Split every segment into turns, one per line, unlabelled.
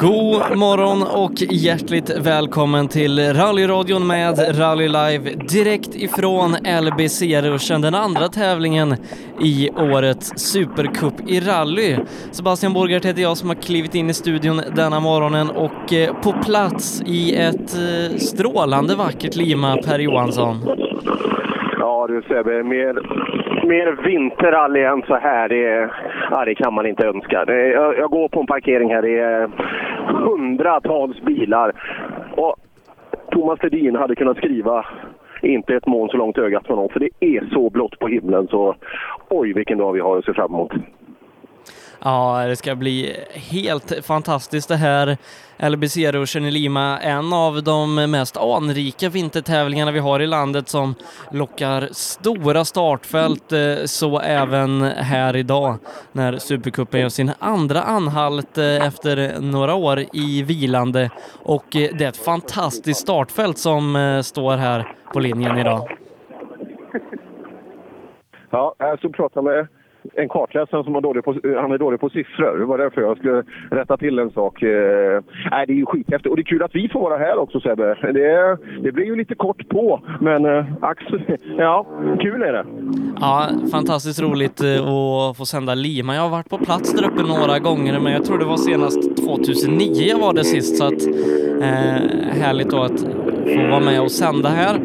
God morgon och hjärtligt välkommen till rallyradion med Rally Live direkt ifrån LBC-ruschen, den andra tävlingen i årets Supercup i rally. Sebastian Borgart heter jag som har klivit in i studion denna morgonen och eh, på plats i ett eh, strålande vackert Lima, Per Johansson.
Ja du Sebbe, mer, mer vinterrally än så här, det, ja, det kan man inte önska. Det, jag, jag går på en parkering här, det är hundratals bilar. Och Thomas Ledin hade kunnat skriva inte ett moln så långt ögat från oss, för det är så blått på himlen så oj vilken dag vi har att se fram emot.
Ja, det ska bli helt fantastiskt det här. LBC-ruschen i Lima, en av de mest anrika vintertävlingarna vi har i landet som lockar stora startfält, eh, så även här idag när Supercupen gör sin andra anhalt eh, efter några år i vilande och eh, det är ett fantastiskt startfält som står här på linjen idag.
Ja, jag stod och pratade med en kartläsare som är dålig på, han är dålig på siffror. Det var därför jag skulle rätta till en sak. Eh, nej, det är ju skithäftigt. Och det är kul att vi får vara här också Sebbe. Det, det blir ju lite kort på, men eh, ax, ja, kul är det.
Ja, fantastiskt roligt eh, att få sända Lima. Jag har varit på plats där uppe några gånger, men jag tror det var senast 2009 jag var det sist, så att eh, härligt då att få vara med och sända här.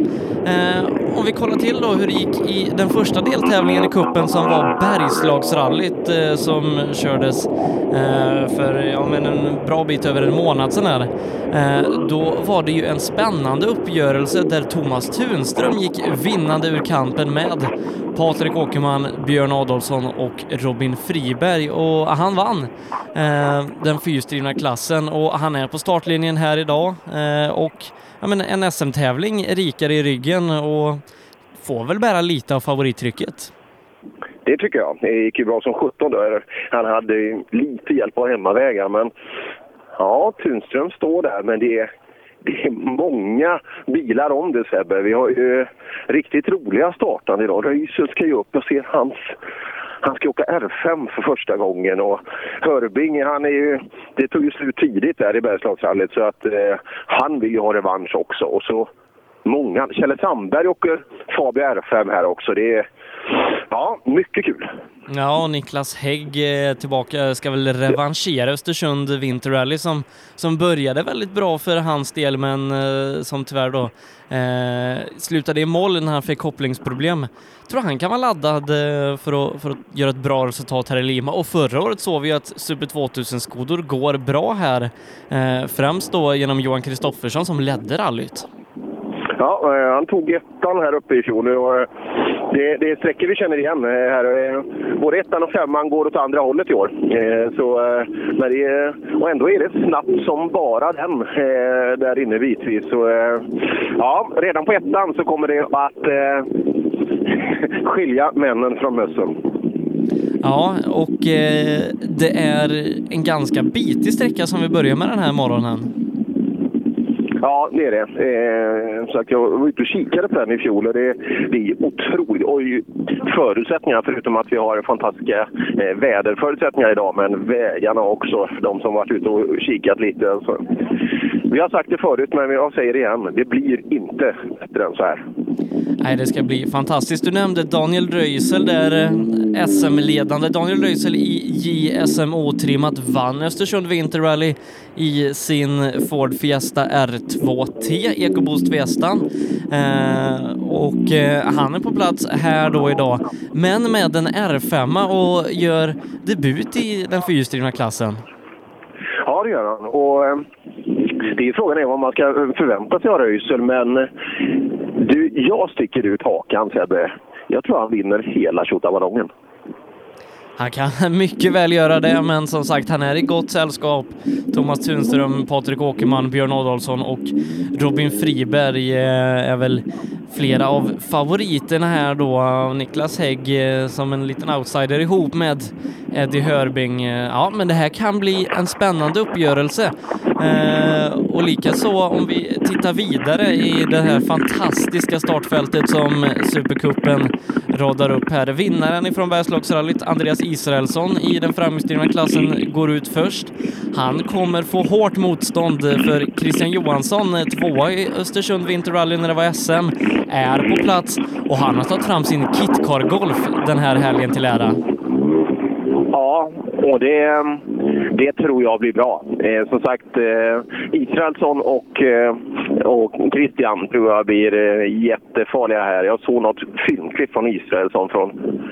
Eh, om vi kollar till då hur det gick i den första deltävlingen i kuppen som var Bergslagsrallyt eh, som kördes eh, för ja, men en bra bit över en månad sedan här. Eh, då var det ju en spännande uppgörelse där Thomas Tunström gick vinnande ur kampen med Patrik Åkerman, Björn Adolfsson och Robin Friberg och han vann eh, den fyrstrivna klassen och han är på startlinjen här idag eh, och ja, men en SM-tävling rikare i ryggen och får väl bära lite av favorittrycket.
Det tycker jag. Det gick ju bra som 17 då. Han hade lite hjälp av hemmavägar, men ja, Tunström står där, men det är, det är många bilar om det Sebbe. Vi har ju riktigt roliga startande idag. Röisel ska ju upp. Jag ser hans han ska åka R5 för första gången och Hörbing, han är ju, det tog ju slut tidigt där i Bergslagsrallyt så att eh, han vill ju ha revansch också. Och så många. Kjelle Sandberg åker Fabio R5 här också. Det är ja, mycket kul.
Ja, Niklas Hägg eh, tillbaka, ska väl revanschera Östersund Vinterrally som, som började väldigt bra för hans del men eh, som tyvärr då eh, slutade i mål när han fick kopplingsproblem. Tror han kan vara laddad eh, för att, för att göra ett bra resultat här i Lima och förra året såg vi att Super 2000-skodor går bra här, eh, främst då genom Johan Kristoffersson som ledde rallyt.
Ja, eh, han tog ettan här uppe i fjol. Och eh, det, det är sträckor vi känner igen. Eh, här. Både ettan och femman går åt andra hållet i år. Så, men det, och ändå är det snabbt som bara den där inne bitvis. Så, ja, redan på ettan så kommer det att skilja männen från mössen.
Ja, och det är en ganska bitig sträcka som vi börjar med den här morgonen.
Ja, det är det. Eh, så jag var ute och kikade på den i fjol och det, det är otroligt. Och förutsättningar, förutom att vi har fantastiska eh, väderförutsättningar idag, men vägarna också, för de som varit ute och kikat lite. Så. Vi har sagt det förut, men jag säger det igen. Det blir inte bättre än så här.
Nej, det ska bli fantastiskt. Du nämnde Daniel Röisel där, eh, SM-ledande. Daniel Röisel i JSMO-trimmat vann Östersund Winter Rally i sin Ford Fiesta R2T, EcoBoost Fiestan. Eh, och eh, han är på plats här då idag, men med en R5 och gör debut i den fyrhjulsdrivna klassen.
Ja, det gör han. Och, eh, det är frågan är vad man ska förvänta sig av Röisel, men eh, du, jag sticker ut hakan Sebbe. Jag tror han vinner hela tjottaballongen.
Han kan mycket väl göra det, men som sagt, han är i gott sällskap. Thomas Tunström, Patrik Åkerman, Björn Adolfsson och Robin Friberg eh, är väl flera av favoriterna här då. Niklas Hägg eh, som en liten outsider ihop med Eddie Hörbing. Eh, ja, men det här kan bli en spännande uppgörelse. Eh, och likaså om vi tittar vidare i det här fantastiska startfältet som Supercupen radar upp här. Vinnaren ifrån Bergslagsrallyt, Andreas Israelsson, i den framhjulsdrivna klassen går ut först. Han kommer få hårt motstånd för Christian Johansson, tvåa i Östersund Vinterrally när det var SM, är på plats och han har tagit fram sin Kitcar Golf den här helgen till ära.
Och det, det tror jag blir bra. Eh, som sagt, eh, Israelsson och, eh, och Christian tror jag blir eh, jättefarliga här. Jag såg något filmklipp från Israelsson från,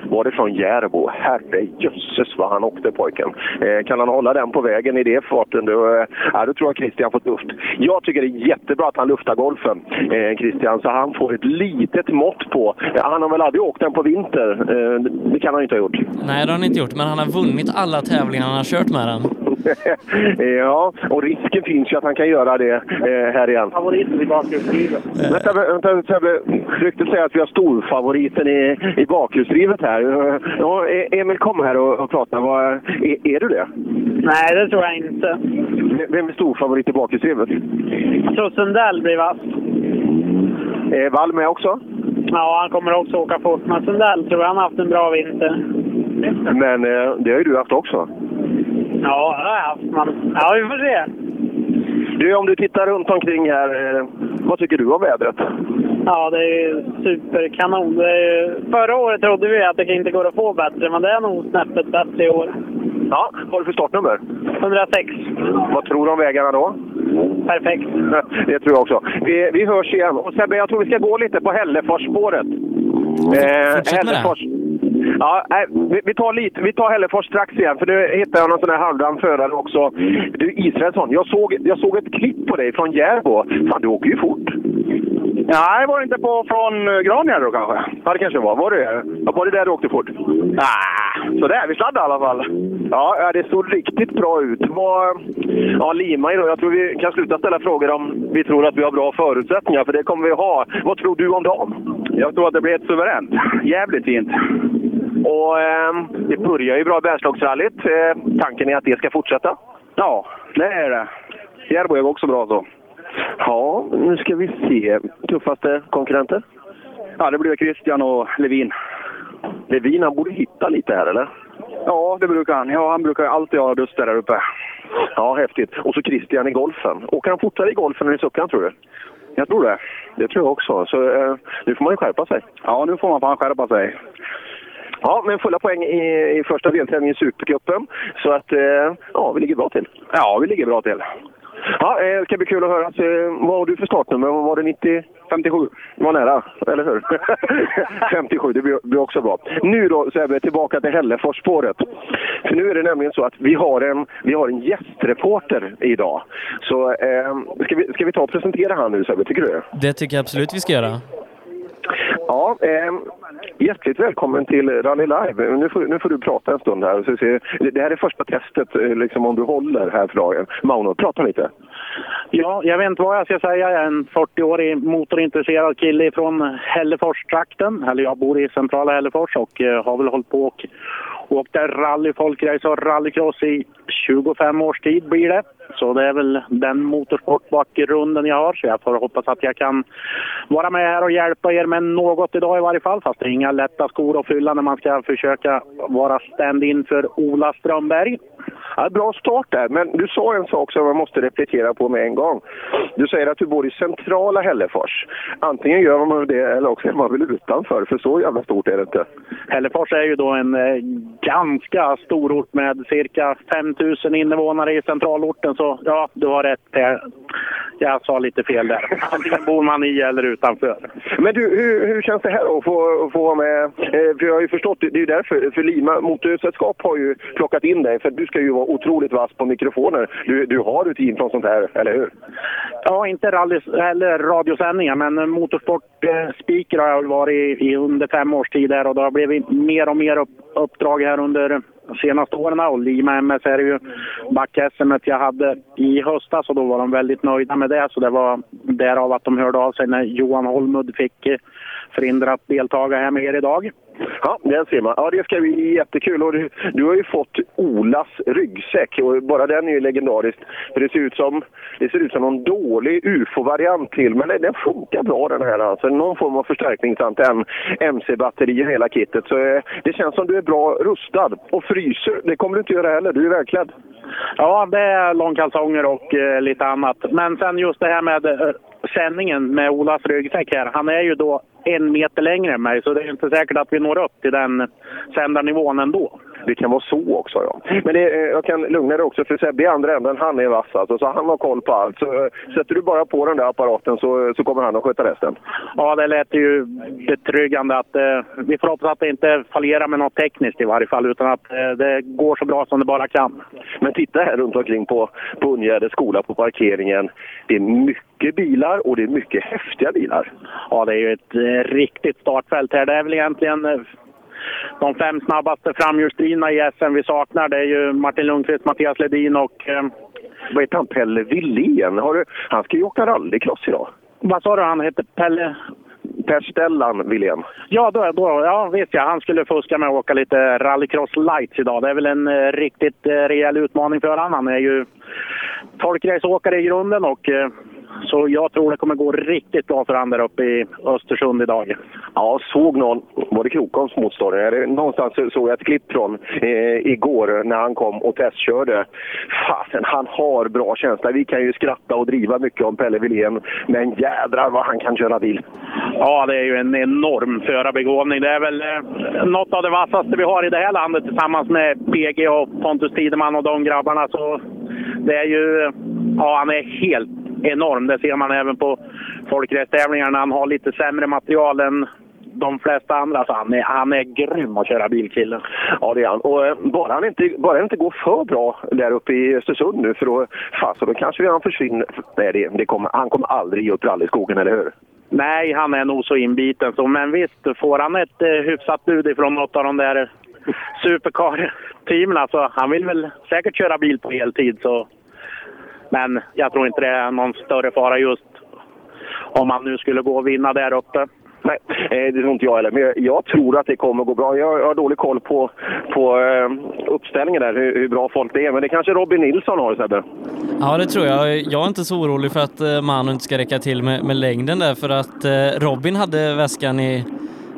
var det från Järbo? Herre jösses vad han åkte pojken. Eh, kan han hålla den på vägen i det farten då, eh, ja, då tror jag Christian får tufft. Jag tycker det är jättebra att han luftar golfen, eh, Christian, så han får ett litet mått på. Eh, han har väl aldrig åkt den på vinter? Eh, det kan han inte ha gjort.
Nej, det har han inte gjort, men han har vunnit alla tävlingar han har kört med den.
ja, och risken finns ju att han kan göra det eh, här igen.
Favoriten i bakhjulsdrivet.
Vänta, vänta Sebbe. Ryktet säger att vi har storfavoriten i, i bakhjulsdrivet här. Ja, E- Emil, kom här och, och prata. Vad, är, är du det?
Nej, det tror jag inte.
Vem är storfavorit i bakhjulsdrivet?
Jag tror Sundell blir vass.
Är Wall med också?
Ja, han kommer också åka fort. Men Sundell tror jag han har haft en bra vinter.
Men eh, det har ju du haft också.
Ja, det har jag haft. Men, ja, vi får se.
Du, om du tittar runt omkring här, eh, vad tycker du om vädret?
Ja, det är ju superkanon. Det är ju, förra året trodde vi att det inte går att få bättre, men det är nog snäppet bättre i år.
Ja, vad har du för startnummer?
106.
Vad tror du om vägarna då?
Perfekt.
Det tror jag också. Vi, vi hörs igen. Och Sebbe, jag tror vi ska gå lite på Hälleforsspåret. Eh,
Fortsätt med det.
Ja, nej, vi, vi, tar lite, vi tar Hällefors strax igen, för nu hittar jag någon sån här halvdan förare också. Du Israelsson, jag såg, jag såg ett klipp på dig från Järbo. Fan, du åker ju fort.
Nej, var det inte på från eh, Granjärv då kanske?
Ja, det kanske var. Var det, var det där du åkte fort?
Nej, sådär. Vi sladdade i alla fall.
Ja, det såg riktigt bra ut. Vad, ja, Lima idag. Jag tror vi kan sluta ställa frågor om vi tror att vi har bra förutsättningar, för det kommer vi ha. Vad tror du om dem?
Jag tror att det blir ett suveränt. Jävligt fint.
Och eh, det börjar ju bra Bergslagsrallyt. Eh, tanken är att det ska fortsätta?
Ja, det är det. Järbo är också bra så.
Ja, nu ska vi se. Tuffaste konkurrenter?
Ja, det blir Christian och Levin.
Levin, han borde hitta lite här, eller?
Ja, det brukar han. Ja, han brukar alltid ha duster där uppe.
Ja, häftigt. Och så Christian i golfen. Åker han fortare i golfen än i suckan, tror du?
Jag tror det.
Det tror jag också. Så eh, nu får man ju skärpa sig.
Ja, nu får man fan skärpa sig.
Ja, men fulla poäng i, i första deltävlingen i Supercupen. Så att, eh, ja, vi ligger bra till.
Ja, vi ligger bra till.
Ja, eh, det ska bli kul att höra. Så, eh, vad har du för startnummer? Var det 90?
57.
Det var nära, eller hur? 57, det blir, också bra. Nu då Sebbe, tillbaka till Hälleforsspåret. För nu är det nämligen så att vi har en, vi har en gästreporter idag. Så eh, ska, vi, ska vi ta och presentera han nu Sebbe, tycker du det?
Det tycker jag absolut vi ska göra.
Ja, eh, hjärtligt välkommen till Rally Live. Nu får, nu får du prata en stund här. Så se, det här är första testet, eh, liksom om du håller här för dagen. Mauno, prata lite.
Ja, jag vet inte vad jag ska säga. Jag är en 40-årig motorintresserad kille från Hälleforstrakten. Eller jag bor i centrala Hällefors och eh, har väl hållit på och åkt rally, folkrace och rallycross i 25 års tid blir det. Så det är väl den motorsportbakgrunden jag har. Så jag får hoppas att jag kan vara med här och hjälpa er med något idag i varje fall. Fast det är inga lätta skor att fylla när man ska försöka vara stand-in för Ola Strömberg.
Ja, bra start där, men du sa en sak som jag måste replikera på med en gång. Du säger att du bor i centrala Hällefors. Antingen gör man det eller också är man väl utanför, för så jävla stort är det inte.
Hällefors är ju då en eh, ganska stor ort med cirka 5000 invånare i centralorten. Så ja, du har rätt. Jag sa lite fel där. Antingen bor man i eller utanför.
Men du, hur, hur känns det här då, att få, få vara med? Eh, för jag har ju förstått, det är ju därför, för Lima Motorsällskap har ju plockat in dig, för du ska ju vara otroligt vass på mikrofoner. Du, du har rutin från sånt här, eller hur?
Ja, inte rally eller radiosändningar, men motorsportspeaker har jag varit i, i under fem års tid här och det har blivit mer och mer upp, uppdrag här under de senaste åren. Och Lima MS är ju back-SM jag hade i höstas och då var de väldigt nöjda med det. Så det var därav att de hörde av sig när Johan Holmud fick eh, förhindrat deltaga här med er idag.
Ja, den ser man. Ja, det ska bli jättekul. Och du, du har ju fått Olas ryggsäck och bara den är ju legendarisk. För det ser ut som, det ser ut som någon dålig ufo-variant till, men den funkar bra den här. Alltså någon form av förstärkningsantenn, MC-batteri och hela kittet. Så eh, det känns som du är bra rustad. Och fryser, det kommer du inte göra heller. Du är välklädd.
Ja, det är långkalsonger och eh, lite annat. Men sen just det här med eh, sändningen med Olas ryggsäck här. Han är ju då en meter längre än mig, så det är inte säkert att vi når upp till den sändarnivån ändå.
Det kan vara så också, ja. Men det, eh, jag kan lugna dig också, för Sebbe i andra änden, han är vass alltså, så han har koll på allt. Så eh, sätter du bara på den där apparaten så, så kommer han att sköta resten.
Ja, det lät ju betryggande att eh, vi får hoppas att det inte fallerar med något tekniskt i varje fall, utan att eh, det går så bra som det bara kan.
Men titta här runt omkring på, på Ungärdes skola på parkeringen. Det är mycket bilar och det är mycket häftiga bilar.
Ja, det är ju ett eh, riktigt startfält här. Det är väl egentligen eh, de fem snabbaste framhjulsdrivna i SM vi saknar. Det är ju Martin Lundqvist, Mattias Ledin och... Eh,
Vad heter han? Pelle Willén? Har du, han ska ju åka rallycross idag.
vad sa du han hette? Pelle?
Per Stellan Willén.
Ja, då, då, ja, visst ja. Han skulle fuska med att åka lite rallycross lights idag. Det är väl en eh, riktigt eh, rejäl utmaning för honom. Han är ju folkraceåkare i grunden och eh, så jag tror det kommer gå riktigt bra för honom där uppe i Östersund idag.
Ja, såg någon, var det Krokoms motståndare? Någonstans såg jag ett klipp från eh, igår när han kom och testkörde. Fasen, han har bra känsla. Vi kan ju skratta och driva mycket om Pelle Wilén, men jädrar vad han kan köra bil.
Ja, det är ju en enorm förarbegåvning. Det är väl eh, något av det vassaste vi har i det här landet tillsammans med PG och Pontus Tideman och de grabbarna. Så det är ju... Ja, han är helt enorm. Det ser man även på folkracetävlingarna. Han har lite sämre material än de flesta andra. Så han är, han är grym att köra bil, killen.
Ja, det är han. Och eh, bara han inte, bara han inte går för bra där uppe i Östersund nu, för då, fasen, då kanske han försvinner. Nej, det, det kommer, han kommer aldrig ge upp rallyskogen, eller hur?
Nej, han är nog så inbiten. Så, men visst, får han ett eh, hyfsat bud ifrån något av de där supercar-teamen, alltså, han vill väl säkert köra bil på heltid. Så. Men jag tror inte det är någon större fara just om han nu skulle gå och vinna där uppe.
Nej, eh, det tror inte jag heller. Men jag, tror att det kommer gå bra. Jag, har dålig koll på, på eh, uppställningen där, hur, hur bra folk det är. Men det kanske Robin Nilsson har, Sebbe?
Ja, det tror jag. Jag är inte så orolig för att eh, Manu inte ska räcka till med, med längden där, för att Robin hade väskan i,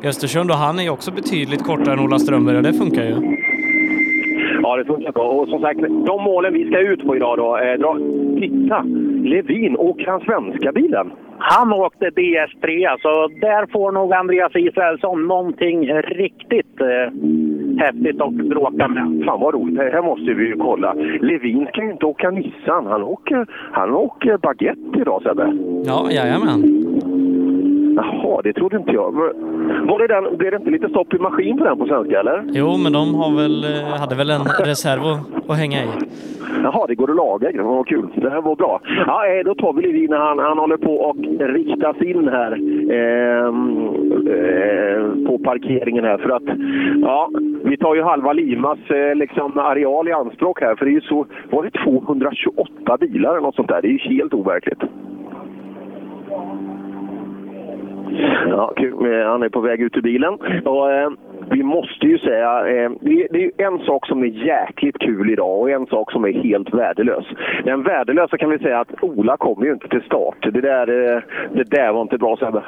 i Östersund och han är ju också betydligt kortare än Ola Strömberg och det funkar ju.
Ja, det funkar bra. Och som sagt, de målen vi ska ut på idag då. Eh, dra, titta! Levin, åker han svenska bilen?
Han åkte DS3, så där får nog Andreas Israelsson någonting riktigt eh, häftigt att bråka med.
Fan vad roligt, det här måste vi ju kolla. Levin ska ju inte åka Nissan, han åker, han åker baguette idag Sebbe.
Ja, jajamän.
Jaha, det trodde inte jag. Var det den, blev det inte lite stopp i maskin på den på svenska eller?
Jo, men de har väl, eh, hade väl en reserv att, att hänga i.
Jaha, det går att laga. Vad kul. Det här var bra. Ja, eh, då tar vi Levin när han, han håller på och riktas in här eh, eh, på parkeringen här. För att, ja, vi tar ju halva Limas eh, liksom, areal i anspråk här. För det är ju så, var det 228 bilar eller något sånt där? Det är ju helt overkligt. Ja, kul. Eh, han är på väg ut ur bilen. Och, eh, vi måste ju säga, eh, det, det är en sak som är jäkligt kul idag och en sak som är helt värdelös. Den värdelösa kan vi säga att Ola kommer ju inte till start. Det där, eh, det där var inte bra Sebbe.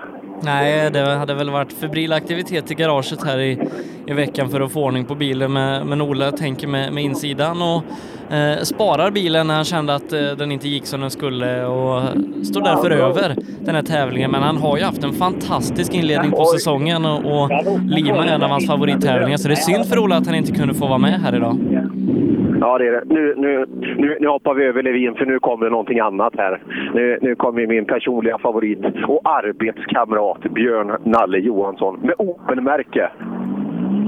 Nej, det hade väl varit febril aktivitet i garaget här i, i veckan för att få ordning på bilen, men, men Ola tänker med, med insidan och eh, sparar bilen när han kände att eh, den inte gick som den skulle och står därför över den här tävlingen. Men han har ju haft en fantastisk inledning på säsongen och, och Lima är en av hans favorittävlingar, så det är synd för Ola att han inte kunde få vara med här idag.
Ja, det är det. Nu, nu, nu, nu hoppar vi över Levin för nu kommer det någonting annat här. Nu, nu kommer min personliga favorit och arbetskamrat Björn Nalle Johansson med Opel-märke.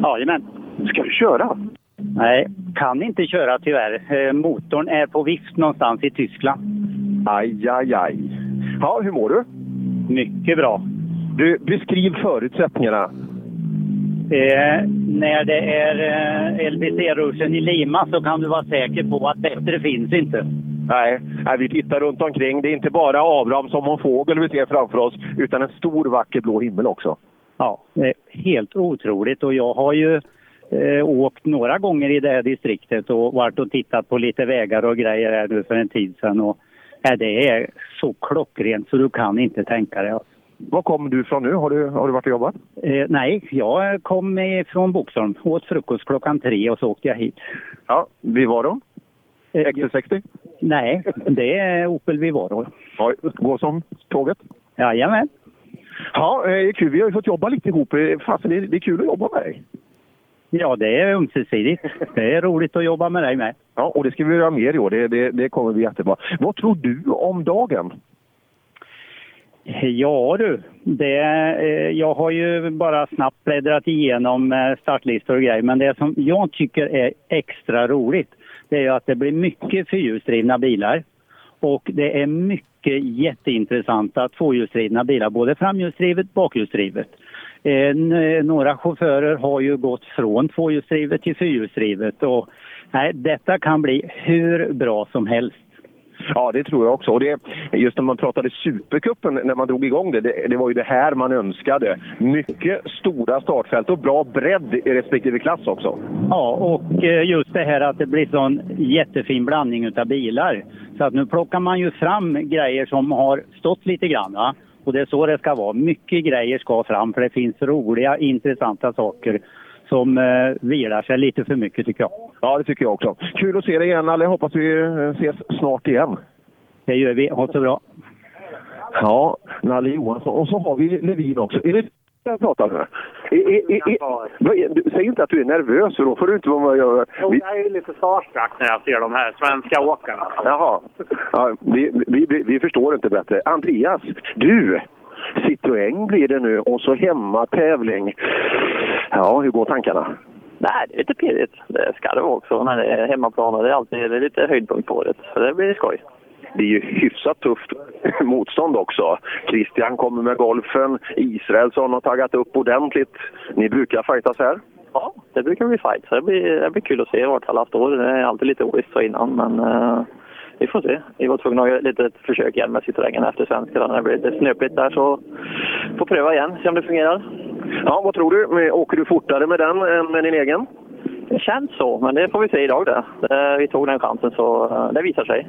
Jajamän.
Ska du köra?
Nej, kan inte köra tyvärr. Eh, Motorn är på vift någonstans i Tyskland.
Aj, aj, aj. Ja, hur mår du?
Mycket bra.
Du, beskriv förutsättningarna.
Eh, när det är eh, LBC-ruschen i Lima så kan du vara säker på att bättre finns inte.
Nej, nej, vi tittar runt omkring. Det är inte bara Abraham som en fågel vi ser framför oss, utan en stor vacker blå himmel också.
Ja, det är helt otroligt och jag har ju eh, åkt några gånger i det här distriktet och varit och tittat på lite vägar och grejer här nu för en tid sedan. Och, eh, det är så klockrent så du kan inte tänka dig. Alltså.
Var kommer du ifrån nu? Har du, har du varit och jobbat?
Eh, nej, jag kom från Boxholm, åt frukost klockan tre och så åkte jag hit.
Ja?
Eh,
XC60?
nej, det är Opel Vivaro.
Ja, gå som tåget?
Jajamän.
Ja, eh, kul. Vi har ju fått jobba lite ihop. Eh, Fasen, det, det är kul att jobba med dig.
Ja, det är ömsesidigt. Det är roligt att jobba med dig med.
Ja, och det ska vi göra mer i år. Det, det, det kommer bli jättebra. Vad tror du om dagen?
Ja du, det, eh, jag har ju bara snabbt bläddrat igenom eh, startlistor och grejer men det som jag tycker är extra roligt det är ju att det blir mycket fyrhjulsdrivna bilar och det är mycket jätteintressanta tvåhjulsdrivna bilar, både framhjulsdrivet och bakhjulsdrivet. Eh, några chaufförer har ju gått från tvåhjulsdrivet till fyrhjulsdrivet och nej, detta kan bli hur bra som helst.
Ja, det tror jag också. Och det, just när man pratade Supercupen, när man drog igång det, det, det var ju det här man önskade. Mycket stora startfält och bra bredd i respektive klass också.
Ja, och eh, just det här att det blir sån jättefin blandning utav bilar. Så att nu plockar man ju fram grejer som har stått lite grann. Va? Och det är så det ska vara. Mycket grejer ska fram för det finns roliga, intressanta saker som eh, vilar sig lite för mycket tycker jag.
Ja, det tycker jag också. Kul att se dig igen, Nalle. Hoppas vi eh, ses snart igen.
Det gör vi. Ha så bra.
Ja, Nalle Johansson. Och så har vi Levin också. Är det jag pratar med? Du- säg inte att du är nervös, för då får du inte vara med och göra...
Jo,
Vi,
jag är lite starstruck när jag ser de här svenska åkarna.
jaha. Ja, vi, vi, vi, vi förstår inte bättre. Andreas, du! Citroën blir det nu och så hemmatävling. Ja, hur går tankarna?
Nej, det är lite pirrigt. Det ska det vara också när det är hemmaplan det är alltid det är lite höjdpunkt på året. Så det blir skoj.
Det är ju hyfsat tufft motstånd också. Christian kommer med golfen. Israelsson har taggat upp ordentligt. Ni brukar fightas här.
Ja, det brukar bli fight. Så det blir, det blir kul att se vart alla står. Det är alltid lite ovisst så innan, men eh, vi får se. Vi var tvungna att göra ett försök igen med Citroën efter svenska. När det blev lite snöpligt där så får pröva igen, se om det fungerar.
Ja, vad tror du? Åker du fortare med den än med din egen?
Det känns så, men det får vi se idag det. det vi tog den chansen så eh, det visar sig.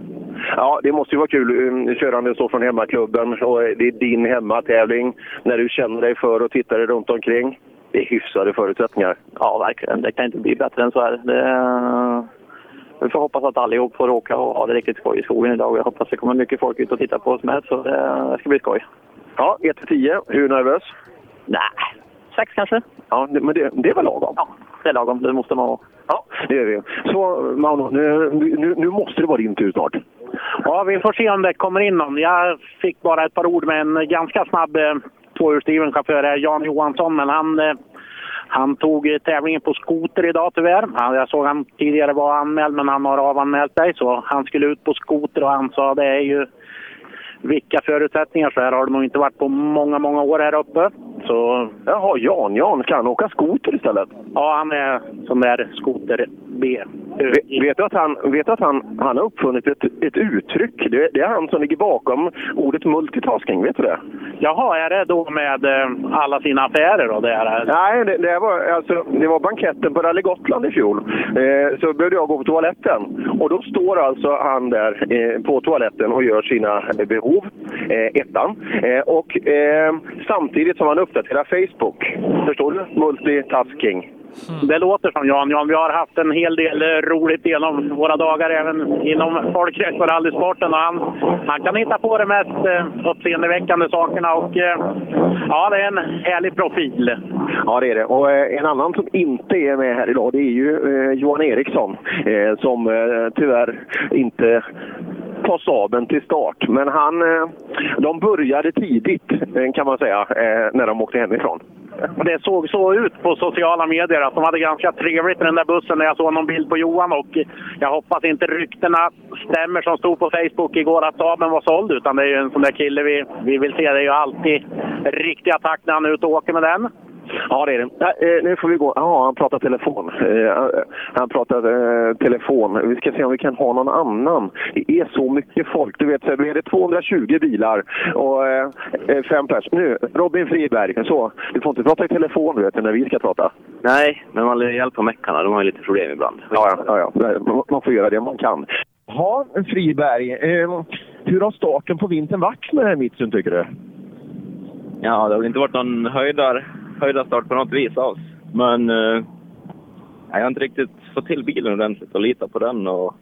Ja, det måste ju vara kul um, körande så från hemmaklubben och det är din hemmatävling när du känner dig för och tittar dig runt omkring. Det är hyfsade förutsättningar.
Ja, verkligen. Det kan inte bli bättre än så här. Det, vi får hoppas att allihop får åka och ha det riktigt skoj i skogen idag. Jag hoppas det kommer mycket folk ut och titta på oss med, så det, ska bli skoj.
Ja, 1-10. Hur nervös?
Nej, sex kanske.
Ja, det, men det, det är väl lagom?
Ja, det är lagom. Det måste man vara.
Ja, det är vi. Så Mauno, nu, nu, nu måste det vara din tur snart.
Ja, vi får se om det kommer in någon. Jag fick bara ett par ord med en ganska snabb eh, tvåhjulsdriven chaufför, Jan Johansson, men han, eh, han tog eh, tävlingen på skoter idag tyvärr. Han, jag såg han tidigare var anmäld, men han har avanmält sig, så han skulle ut på skoter och han sa det är ju vilka förutsättningar så här har det nog inte varit på många, många år här uppe. Så
Jaha, Jan, Jan, kan han åka skoter istället?
ja, han är sån där skoter-B.
Vet, vet du att, han, vet att han, han har uppfunnit ett, ett uttryck? Det, det är han som ligger bakom ordet multitasking, vet du det?
Jaha, är det då med eh, alla sina affärer och det här?
Nej, det, det, var, alltså, det var banketten på Rally Gotland i fjol. Eh, så behövde jag gå på toaletten. Och då står alltså han där eh, på toaletten och gör sina eh, behov, eh, ettan. Eh, och eh, samtidigt som han uppdaterar Facebook. Förstår du? Multitasking.
Det låter som Jan. Jan, vi har haft en hel del eh, roligt genom våra dagar även inom folkrace och rallysporten. Han, han kan hitta på de mest eh, uppseendeväckande sakerna och eh, ja, det är en härlig profil.
Ja, det är det. Och eh, en annan som inte är med här idag, det är ju eh, Johan Eriksson. Eh, som eh, tyvärr inte ta saben till start. Men han, eh, de började tidigt, eh, kan man säga, eh, när de åkte hemifrån.
Det såg så ut på sociala medier att de hade ganska trevligt i den där bussen när jag såg någon bild på Johan och jag hoppas inte ryktena stämmer som stod på Facebook igår att Saben var såld utan det är ju en sån där kille vi, vi vill se. Det är ju alltid riktig attack när han är ute och åker med den.
Ja, det är det. Nej, nu får vi gå. Ja, han pratar telefon. Han pratar eh, telefon. Vi ska se om vi kan ha någon annan. Det är så mycket folk. Du vet, så är det 220 bilar och fem pers. Nu, Robin Friberg. Så, du får inte prata i telefon du vet, när vi ska prata.
Nej, men man lär hjälpa meckarna. De har ju lite problem ibland.
Ja, ja, ja. Man får göra det man kan. Ja, Friberg. Hur har starten på vintern varit med den här Mitsun, tycker du?
Ja, det har väl inte varit någon höjdar, höjdarstart på något vis alls. Men eh, jag har inte riktigt fått till bilen ordentligt och lita på den och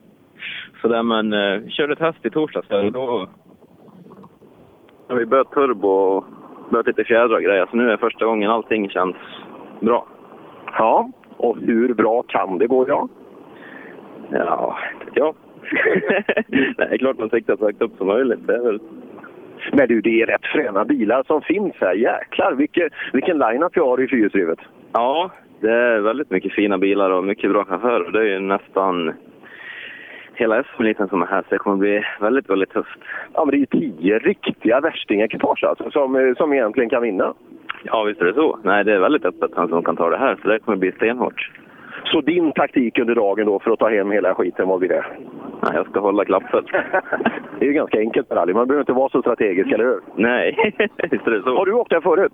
sådär. Men eh, körde test i torsdags och då vi böt turbo och böt lite fjädrar och grejer. Så nu är första gången allting känns bra.
Ja, och hur bra kan det gå idag?
Ja, ja. Nej, det är klart man siktar så högt upp som möjligt. Det är väl...
Men du, det är rätt fräna bilar som finns här. Jäklar vilken, vilken line-up jag har i fyrhjulsdrivet.
Ja, det är väldigt mycket fina bilar och mycket bra chaufförer. Det är ju nästan hela SM-eliten som är här, så det kommer bli väldigt, väldigt tufft.
Ja, men det är ju tio riktiga värstingekipage alltså, som, som egentligen kan vinna.
Ja, visst är det så. Nej, det är väldigt öppet han som kan ta det här, så det kommer bli stenhårt.
Så din taktik under dagen då för att ta hem hela skiten, vad blir det?
Nej, jag ska hålla klappfullt.
det är ju ganska enkelt rally. Man behöver inte vara så strategisk, eller hur?
Nej, visst är det så.
Har du åkt där förut?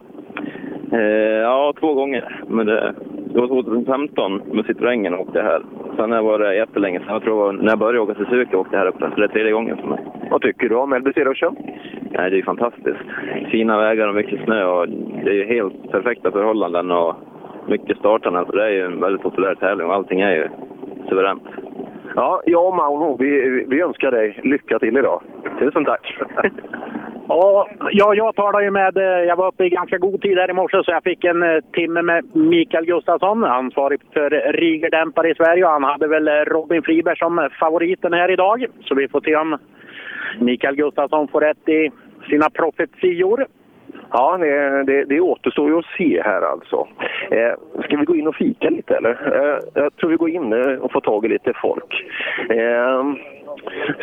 Eh, ja, två gånger. Men det, det var 2015 med Citroengen åkte jag här. Sen var det jättelänge sedan. Jag tror när jag började åka Suzuki åkte jag här uppe. Så det är tredje gången för mig.
Vad tycker du om LBC Ruschen?
Nej, det är fantastiskt. Fina vägar och mycket snö och det är ju helt perfekta förhållanden och mycket startande. Så det är ju en väldigt populär tävling och allting är ju suveränt.
Ja, jag och Mauno, vi, vi önskar dig lycka till idag.
Tusen tack!
Ja, jag talade ju med, jag var uppe i ganska god tid här i morse så jag fick en eh, timme med Mikael Gustafsson, ansvarig för Rygerdämpare i Sverige och han hade väl Robin Friberg som favoriten här idag. Så vi får se om Mikael Gustafsson får rätt i sina profetior.
Ja, det, det, det återstår ju att se här alltså. Eh, ska vi gå in och fika lite eller? Eh, jag tror vi går in eh, och får tag i lite folk. Eh,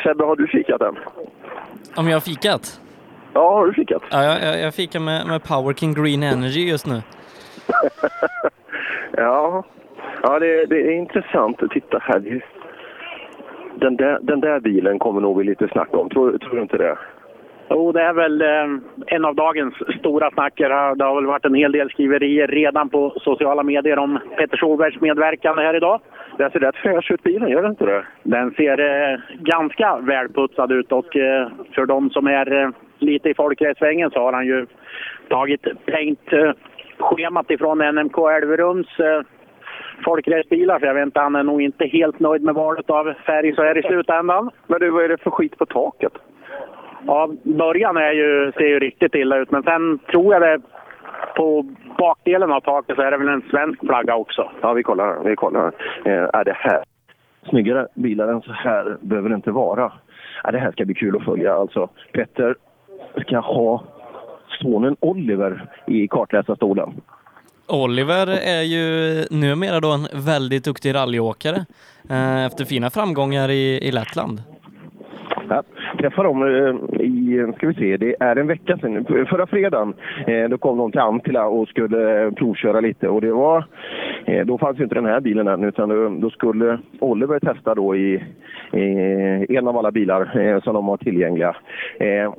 Sebbe, har du fikat än?
Om jag har fikat?
Ja, har du fikat?
Ja, jag, jag fikar med, med Power King Green Energy just nu.
ja, ja det, det, är intressant att titta här. Den där, den där bilen kommer nog vi lite snack om, tror, tror du inte det?
Jo, det är väl eh, en av dagens stora snackar. Det har väl varit en hel del skriverier redan på sociala medier om Peter Solbergs medverkande här idag.
Den ser rätt fräsch ut bilen, gör den inte det?
Den ser eh, ganska välputsad ut och eh, för de som är lite i folkracesvängen så har han ju tagit eh, schemat ifrån NMK Älverums folkracebilar. Så jag vet inte, han är nog inte helt nöjd med valet av färg så här i slutändan.
Men du, vad är det för skit på taket?
Ja, början är ju, ser ju riktigt illa ut, men sen tror jag det på bakdelen av taket så är det väl en svensk flagga också.
Ja, vi kollar. Vi kollar. Eh, är det här? Snyggare bilar än så här behöver det inte vara. Ja, det här ska bli kul att följa. Alltså, Petter ska ha sonen Oliver i kartläsarstolen.
Oliver är ju numera då en väldigt duktig rallyåkare eh, efter fina framgångar i, i Lettland.
Jag träffade dem i, ska vi se, det är en vecka sedan. Förra fredagen eh, då kom de till Antilla och skulle eh, provköra lite. Och det var, eh, då fanns ju inte den här bilen än utan då skulle Oliver testa då i, i en av alla bilar som de har tillgängliga.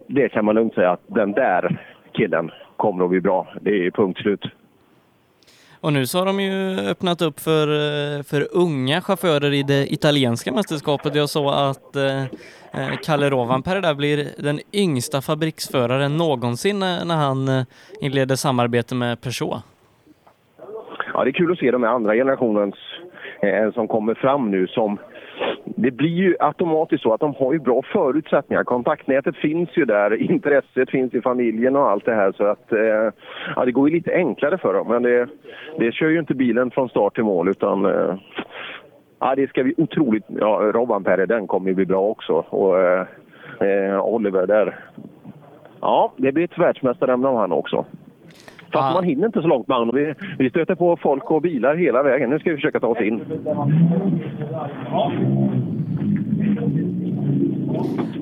Det kan man lugnt säga att den där killen kommer att bli bra. Det är punkt slut.
Och nu så har de ju öppnat upp för, eh, för unga chaufförer i det italienska mästerskapet. Jag såg att eh, eh Kalle Rovanperä där blir den yngsta fabriksföraren någonsin när han eh, inleder samarbete med Peugeot.
Ja, det är kul att se de här andra generationens eh, som kommer fram nu som det blir ju automatiskt så att de har ju bra förutsättningar. Kontaktnätet finns ju där, intresset finns i familjen och allt det här. Så att eh, ja, det går ju lite enklare för dem. Men det, det kör ju inte bilen från start till mål utan eh, ja, det ska bli otroligt... Ja, Robban Perre, den kommer ju bli bra också. Och eh, eh Oliver där. Ja, det blir ett världsmästarämne av han också. Fast ah. man hinner inte så långt med honom. Vi, vi stöter på folk och bilar hela vägen. Nu ska vi försöka ta oss in.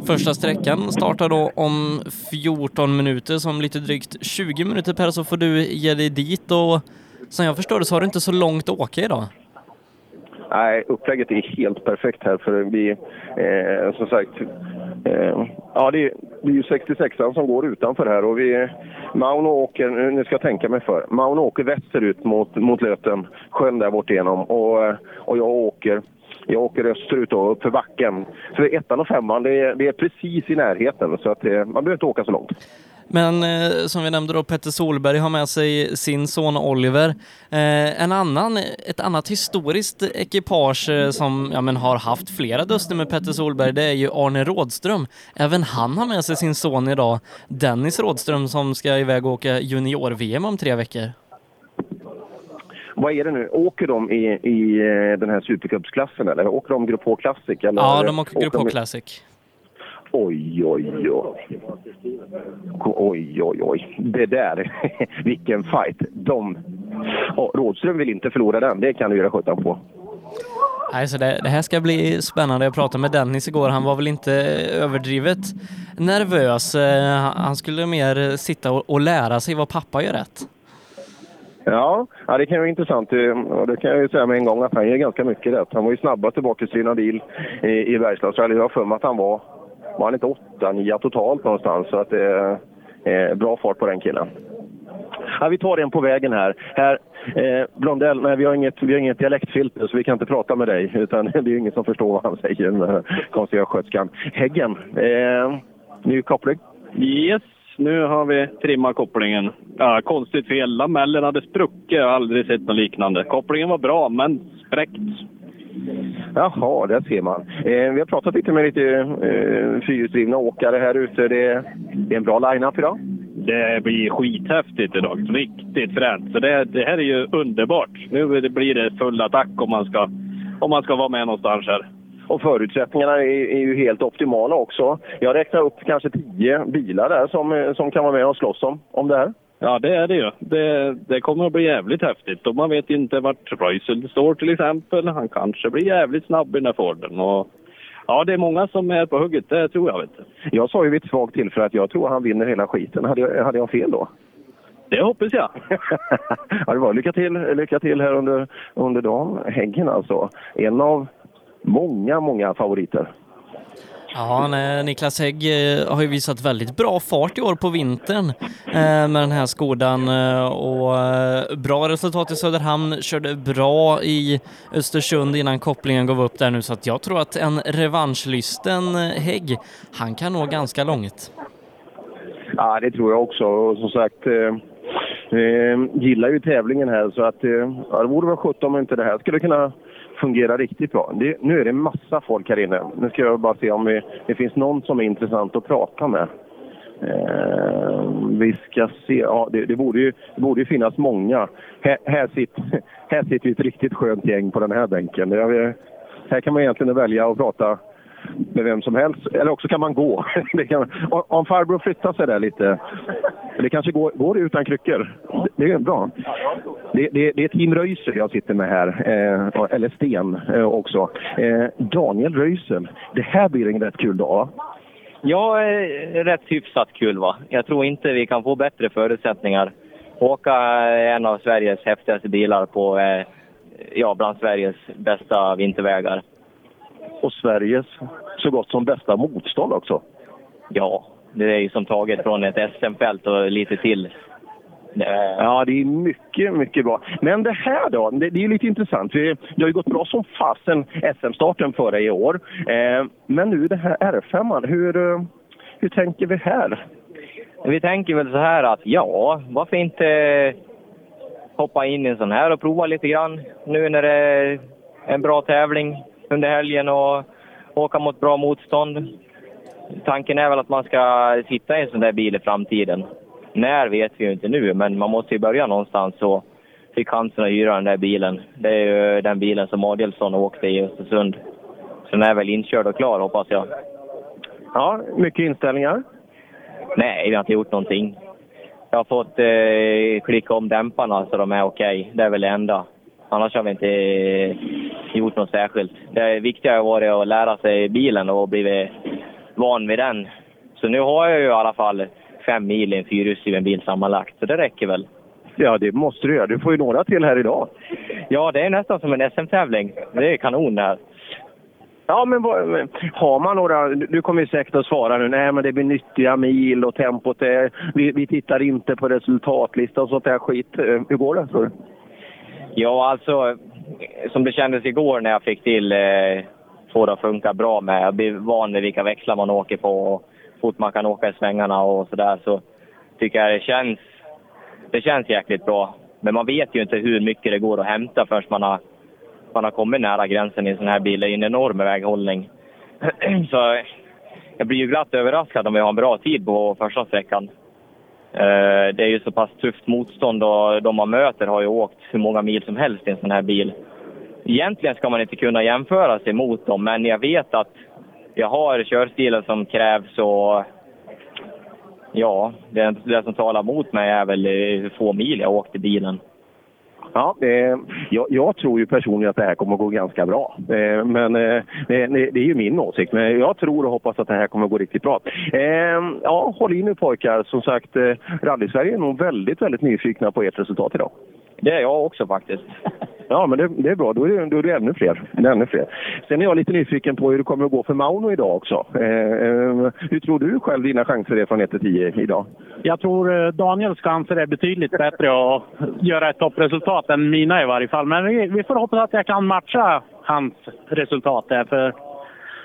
Första sträckan startar då om 14 minuter. Som lite drygt 20 minuter Per så får du ge dig dit och som jag förstår det så har du inte så långt att åka idag.
Nej, upplägget är helt perfekt här för vi, eh, som sagt, eh, ja det är, det är ju 66an som går utanför här och vi, Mauno åker, nu ska jag tänka mig för, Mauno åker västerut mot, mot Löten, sjön där bort igenom och, och jag åker jag åker österut och upp för backen. Så ettan och femman, det är, det är precis i närheten så att det, man behöver inte åka så långt.
Men eh, som vi nämnde då, Petter Solberg har med sig sin son Oliver. Eh, en annan, ett annat historiskt ekipage eh, som ja, men har haft flera duster med Petter Solberg, det är ju Arne Rådström. Även han har med sig sin son idag, Dennis Rådström, som ska iväg och åka junior-VM om tre veckor.
Vad är det nu? Åker de i, i eh, den här Supercupsklassen eller åker de Grupp H Classic? Eller
ja, de åker Grupp H Classic.
Oj, oj, oj. Oj, oj, oj. Det där, vilken fight. De... Oh, Rådström vill inte förlora den, det kan du göra sjutton på.
Nej, så det, det, här ska bli spännande. Jag pratade med Dennis igår. Han var väl inte överdrivet nervös. Eh, han skulle mer sitta och, och lära sig vad pappa gör rätt.
Ja, ja, det kan vara intressant. Och det kan jag ju säga med en gång att han ger ganska mycket rätt. Han var ju snabbast tillbaka till sina bil i, i Bergslagsrally. Jag har för mig att han var var han inte åtta, nia totalt någonstans. Så att det är bra fart på den killen. Ja, vi tar en på vägen här. här eh, Blondell, nej, vi har, inget, vi har inget dialektfilter så vi kan inte prata med dig. Utan det är ju ingen som förstår vad han säger, den konstiga skötskan. Häggen, eh, ny koppling?
Yes, nu har vi trimmat kopplingen. Ja, konstigt fel. Lamellen hade spruckit. Jag har aldrig sett något liknande. Kopplingen var bra, men spräckt.
Jaha, där ser man. Eh, vi har pratat lite med lite eh, fyrhjulsdrivna åkare här ute. Det, det är en bra line-up idag.
Det blir skithäftigt idag. Riktigt fränt. Så det, det här är ju underbart. Nu blir det full attack om man ska, om man ska vara med någonstans här.
Och förutsättningarna är, är ju helt optimala också. Jag räknar upp kanske tio bilar där som, som kan vara med och slåss om, om det här.
Ja, det är det ju. Det, det kommer att bli jävligt häftigt. Och man vet inte vart Röisel står till exempel. Han kanske blir jävligt snabb i den här Forden. Och ja, det är många som är på hugget, det tror jag. Vet du.
Jag sa ju vid ett svagt tillfälle att jag tror han vinner hela skiten. Hade jag, hade jag fel då?
Det hoppas jag.
ja, det var lycka till, lycka till här under, under dagen. Häggen alltså. En av många, många favoriter.
Ja, nej, Niklas Hägg eh, har ju visat väldigt bra fart i år på vintern eh, med den här Skodan eh, och eh, bra resultat i Söderhamn, körde bra i Östersund innan kopplingen gav upp där nu så att jag tror att en revanschlysten eh, Hägg, han kan nå ganska långt.
Ja, det tror jag också och som sagt eh, gillar ju tävlingen här så att eh, ja, det vore väl sjutton om inte det här skulle kunna fungerar riktigt bra. Det, nu är det massa folk här inne. Nu ska jag bara se om vi, det finns någon som är intressant att prata med. Eh, vi ska se. Ja, det, det, borde ju, det borde ju finnas många. Här, här, sitter, här sitter vi ett riktigt skönt gäng på den här bänken. Här kan man egentligen välja att prata med vem som helst. Eller också kan man gå. Kan, om farbror flyttar sig där lite. Det kanske går, går utan kryckor. Det är bra. Det, det, det är Team Röisel jag sitter med här. Eh, eller Sten eh, också. Eh, Daniel Röisel. Det här blir en rätt kul dag va?
Ja, eh, rätt hyfsat kul va. Jag tror inte vi kan få bättre förutsättningar. Åka en av Sveriges häftigaste bilar på, eh, ja, bland Sveriges bästa vintervägar
och Sveriges så gott som bästa motstånd också.
Ja, det är ju som taget från ett SM-fält och lite till.
Ja, det är mycket, mycket bra. Men det här då, det, det är lite intressant. Det, har ju gått bra som fasen SM-starten förra i år. Eh, men nu det här R5, hur, eh, hur tänker vi här?
Vi tänker väl så här att ja, varför inte hoppa in i en sån här och prova lite grann nu när det är en bra tävling under helgen och åka mot bra motstånd. Tanken är väl att man ska sitta i en sån där bil i framtiden. När vet vi ju inte nu, men man måste ju börja någonstans och fick chansen att hyra den där bilen. Det är ju den bilen som Adielsson åkte i Östersund. Så den är väl inkörd och klar hoppas jag.
Ja, mycket inställningar?
Nej, vi har inte gjort någonting. Jag har fått eh, klicka om dämparna så de är okej. Okay. Det är väl det enda. Annars har vi inte gjort något särskilt. Det viktiga har varit att lära sig bilen och blivit van vid den. Så nu har jag ju i alla fall fem mil i en fyrhjulsdriven bil sammanlagt, så det räcker väl.
Ja, det måste du göra. Du får ju några till här idag.
Ja, det är nästan som en SM-tävling. Det är kanon det här.
Ja, men vad, har man några... Du kommer ju säkert att svara nu. Nej, men det blir nyttiga mil och tempot är... Vi, vi tittar inte på resultatlista och sånt där skit. Eh, Hur går det, tror du?
Ja, alltså som det kändes igår när jag fick till eh, få det att funka bra med. Jag blir van vid vilka växlar man åker på och fort man kan åka i svängarna och sådär. Så tycker jag det känns, det känns jäkligt bra. Men man vet ju inte hur mycket det går att hämta förrän man har, man har kommit nära gränsen i en sån här bil. Det är en enorm väghållning. Så jag blir ju glatt överraskad om vi har en bra tid på första sträckan. Eh, Det är ju så pass tufft motstånd och de man möter har ju åkt hur många mil som helst i en sån här bil. Egentligen ska man inte kunna jämföra sig mot dem, men jag vet att jag har körstilen som krävs och ja, det, det som talar mot mig är väl hur få mil jag åkt i bilen.
Ja, eh, jag, jag tror ju personligen att det här kommer att gå ganska bra. Eh, men eh, det, det är ju min åsikt. Men jag tror och hoppas att det här kommer att gå riktigt bra. Eh, ja, håll i nu pojkar. Som sagt, eh, Rally-Sverige är nog väldigt, väldigt nyfikna på ert resultat idag.
Det är jag också faktiskt.
Ja, men det, det är bra. Då är då är det ännu fler. Det är ännu fler. Sen är jag lite nyfiken på hur det kommer att gå för Mauno idag också. Eh, eh, hur tror du själv dina chanser är från 1 till 10 idag?
Jag tror eh, Daniels chanser är betydligt bättre att göra ett toppresultat än mina i varje fall. Men vi, vi får hoppas att jag kan matcha hans resultat där. För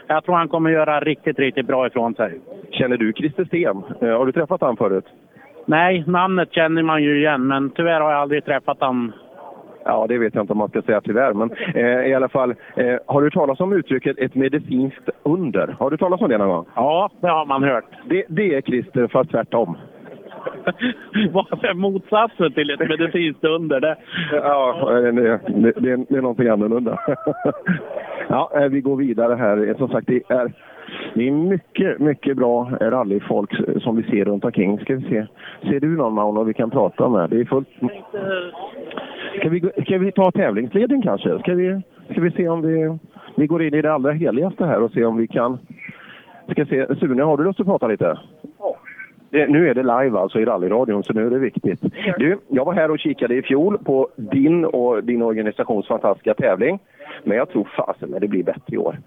jag tror han kommer göra riktigt, riktigt bra ifrån sig.
Känner du Christer Sten? Eh, har du träffat han förut?
Nej, namnet känner man ju igen, men tyvärr har jag aldrig träffat han.
Ja, det vet jag inte om man ska säga tyvärr. Men eh, i alla fall, eh, har du talat om uttrycket ett medicinskt under? Har du talat om det någon gång?
Ja, det har man hört.
Det, det är Christer, fast tvärtom.
Vad är motsatsen till ett medicinskt under? Det...
Ja, det, det, det, är- det är någonting annorlunda. ja, eh, vi går vidare här. Som sagt, det är, det är mycket, mycket bra rallyfolk som vi ser runt omkring. Ska vi se. Ser du någon Mauno vi kan prata med? Det är fullt... Ska vi, ska vi ta tävlingsleden kanske? Ska vi, ska vi se om vi, vi går in i det allra heligaste här och se om vi kan... Ska se. Sune, har du lust att prata lite? Det, nu är det live alltså i rallyradion, så nu är det viktigt. Du, jag var här och kikade i fjol på din och din organisations fantastiska tävling. Men jag tror fasen att det blir bättre i år.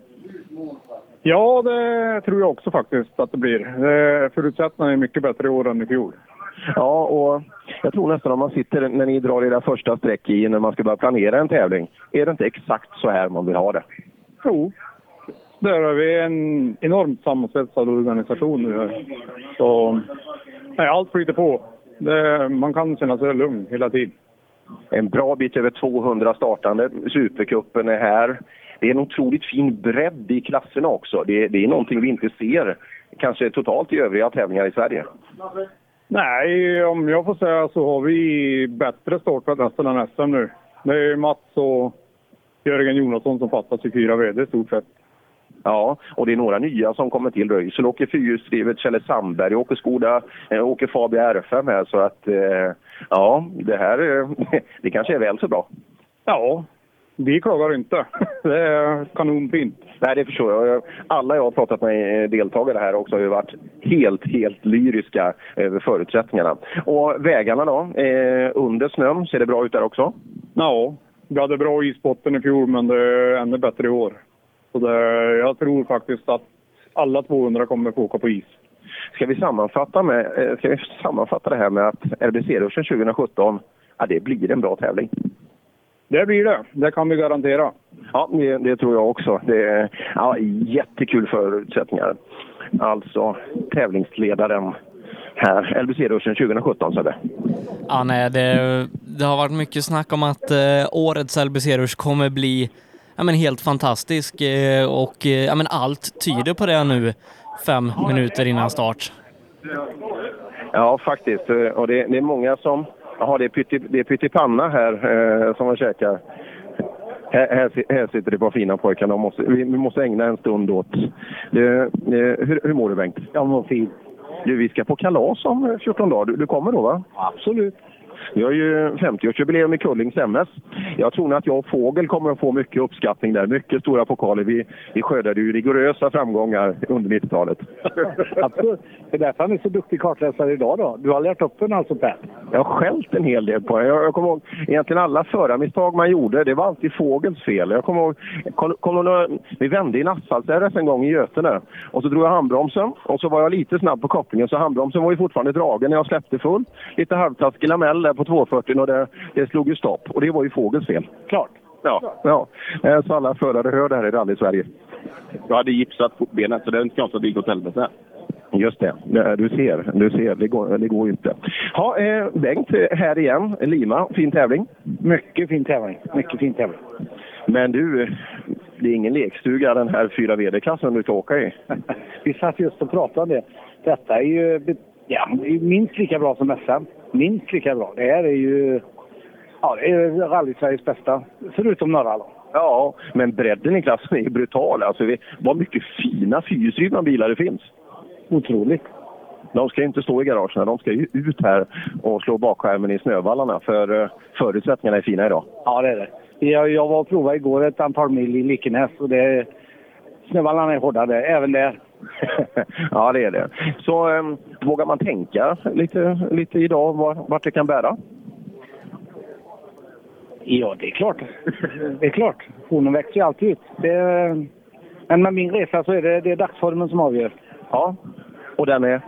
Ja, det tror jag också faktiskt att det blir. Eh, Förutsättningarna är mycket bättre i år än i fjol.
Ja, och jag tror nästan om man sitter när ni drar era första streck i när man ska börja planera en tävling. Är det inte exakt så här man vill ha det?
Jo, där har vi en enormt sammansvetsad organisation nu. Så nej, allt flyter på. Det, man kan känna sig lugn hela tiden.
En bra bit över 200 startande. Supercupen är här. Det är en otroligt fin bredd i klasserna också. Det, det är någonting vi inte ser kanske totalt i övriga tävlingar i Sverige.
Nej, om jag får säga så har vi bättre startfält nästan än SM nu. Det är Mats och Jörgen Jonasson som i fyra VD i stort sett.
Ja, och det är några nya som kommer till. Röisel åker fyrhjulsdrivet, Kjelle Sandberg åker Skoda, eh, åker Fabia R5 här. Så att, eh, ja, det här eh, det kanske är väl så bra.
Ja, vi klagar inte. Det är kanonfint.
Nej, det förstår jag. Alla jag har pratat med eh, deltagare här också har ju varit helt, helt lyriska över förutsättningarna. Och vägarna då? Eh, under snön, ser det bra ut där också?
Ja, vi hade bra isbotten i fjol men det är ännu bättre i år. Så det, jag tror faktiskt att alla 200 kommer få åka på is.
Ska vi sammanfatta, med, eh, ska vi sammanfatta det här med att RBC-ruschen 2017, ja, det blir en bra tävling?
Det blir det. Det kan vi garantera.
Ja, det, det tror jag också. Det är ja, jättekul förutsättningar. Alltså tävlingsledaren här, LBC-ruschen 2017 Sebbe.
Ja, nej, det, det har varit mycket snack om att eh, årets LBC-rush kommer bli ja, men helt fantastisk eh, och eh, ja, men allt tyder på det nu fem minuter innan start.
Ja, faktiskt. Och det, det är många som... Jaha, det är, pytti, det är pyttipanna här eh, som man käkar. Här, här, här sitter det på fina pojkar. De måste, vi, vi måste ägna en stund åt... Det, eh, hur, hur mår du Bengt?
Jag mår fint.
Du, vi ska på kalas om eh, 14 dagar. Du, du kommer då va?
Absolut.
Vi har ju 50-årsjubileum i Kullings MS. Jag tror att jag och Fågel kommer att få mycket uppskattning där. Mycket stora pokaler. Vi, vi skördade ju rigorösa framgångar under 90-talet.
Absolut. Det är därför han är så duktig kartläsare idag då. Du har lärt upp den alltså Per?
Jag har skällt en hel del på det. Jag, jag kommer ihåg egentligen alla förarmisstag man gjorde. Det var alltid Fågels fel. Jag kommer ihåg, kom, kom vi vände i en asfalt en gång i Götene. Och så drog jag handbromsen och så var jag lite snabb på kopplingen så handbromsen var ju fortfarande dragen när jag släppte full. Lite halvtaskig lamell där på 240 och det, det slog ju stopp. Och det var ju Fågels fel.
Klart.
Ja, ja. Eh, så alla förare hör det här i rally-Sverige.
Jag hade gipsat fotbenet så det är inte konstigt att det gick åt helvete.
Just det. Du ser, du ser. Det går, det går inte. Ha, eh, Bengt, här igen. Lima. Fin tävling.
Mycket fin tävling. Mycket fin tävling.
Men du, det är ingen lekstuga den här 4 VD-klassen du ska åka i.
Vi satt just och pratade om det. Detta är ju ja, minst lika bra som SM. Minst lika bra. Det här är ju ja, det är rally-Sveriges bästa, förutom norra. Då.
Ja, men bredden i klassen är brutal. Alltså, vi, vad mycket fina fyrhjulsdrivna bilar det finns.
Otroligt.
De ska inte stå i garagen, de ska ju ut här och slå bakskärmen i snövallarna. För uh, förutsättningarna är fina idag.
Ja, det är det. Jag, jag var och provade igår ett antal mil i Likenäs och det, snövallarna är hårda där, även där.
ja, det är det. Så um, vågar man tänka lite, lite idag vart det kan bära?
Ja, det är klart. Det är klart. Hornen växer ju alltid ut. Det, men med min resa så är det, det är dagsformen som avgör.
Ja, och den är?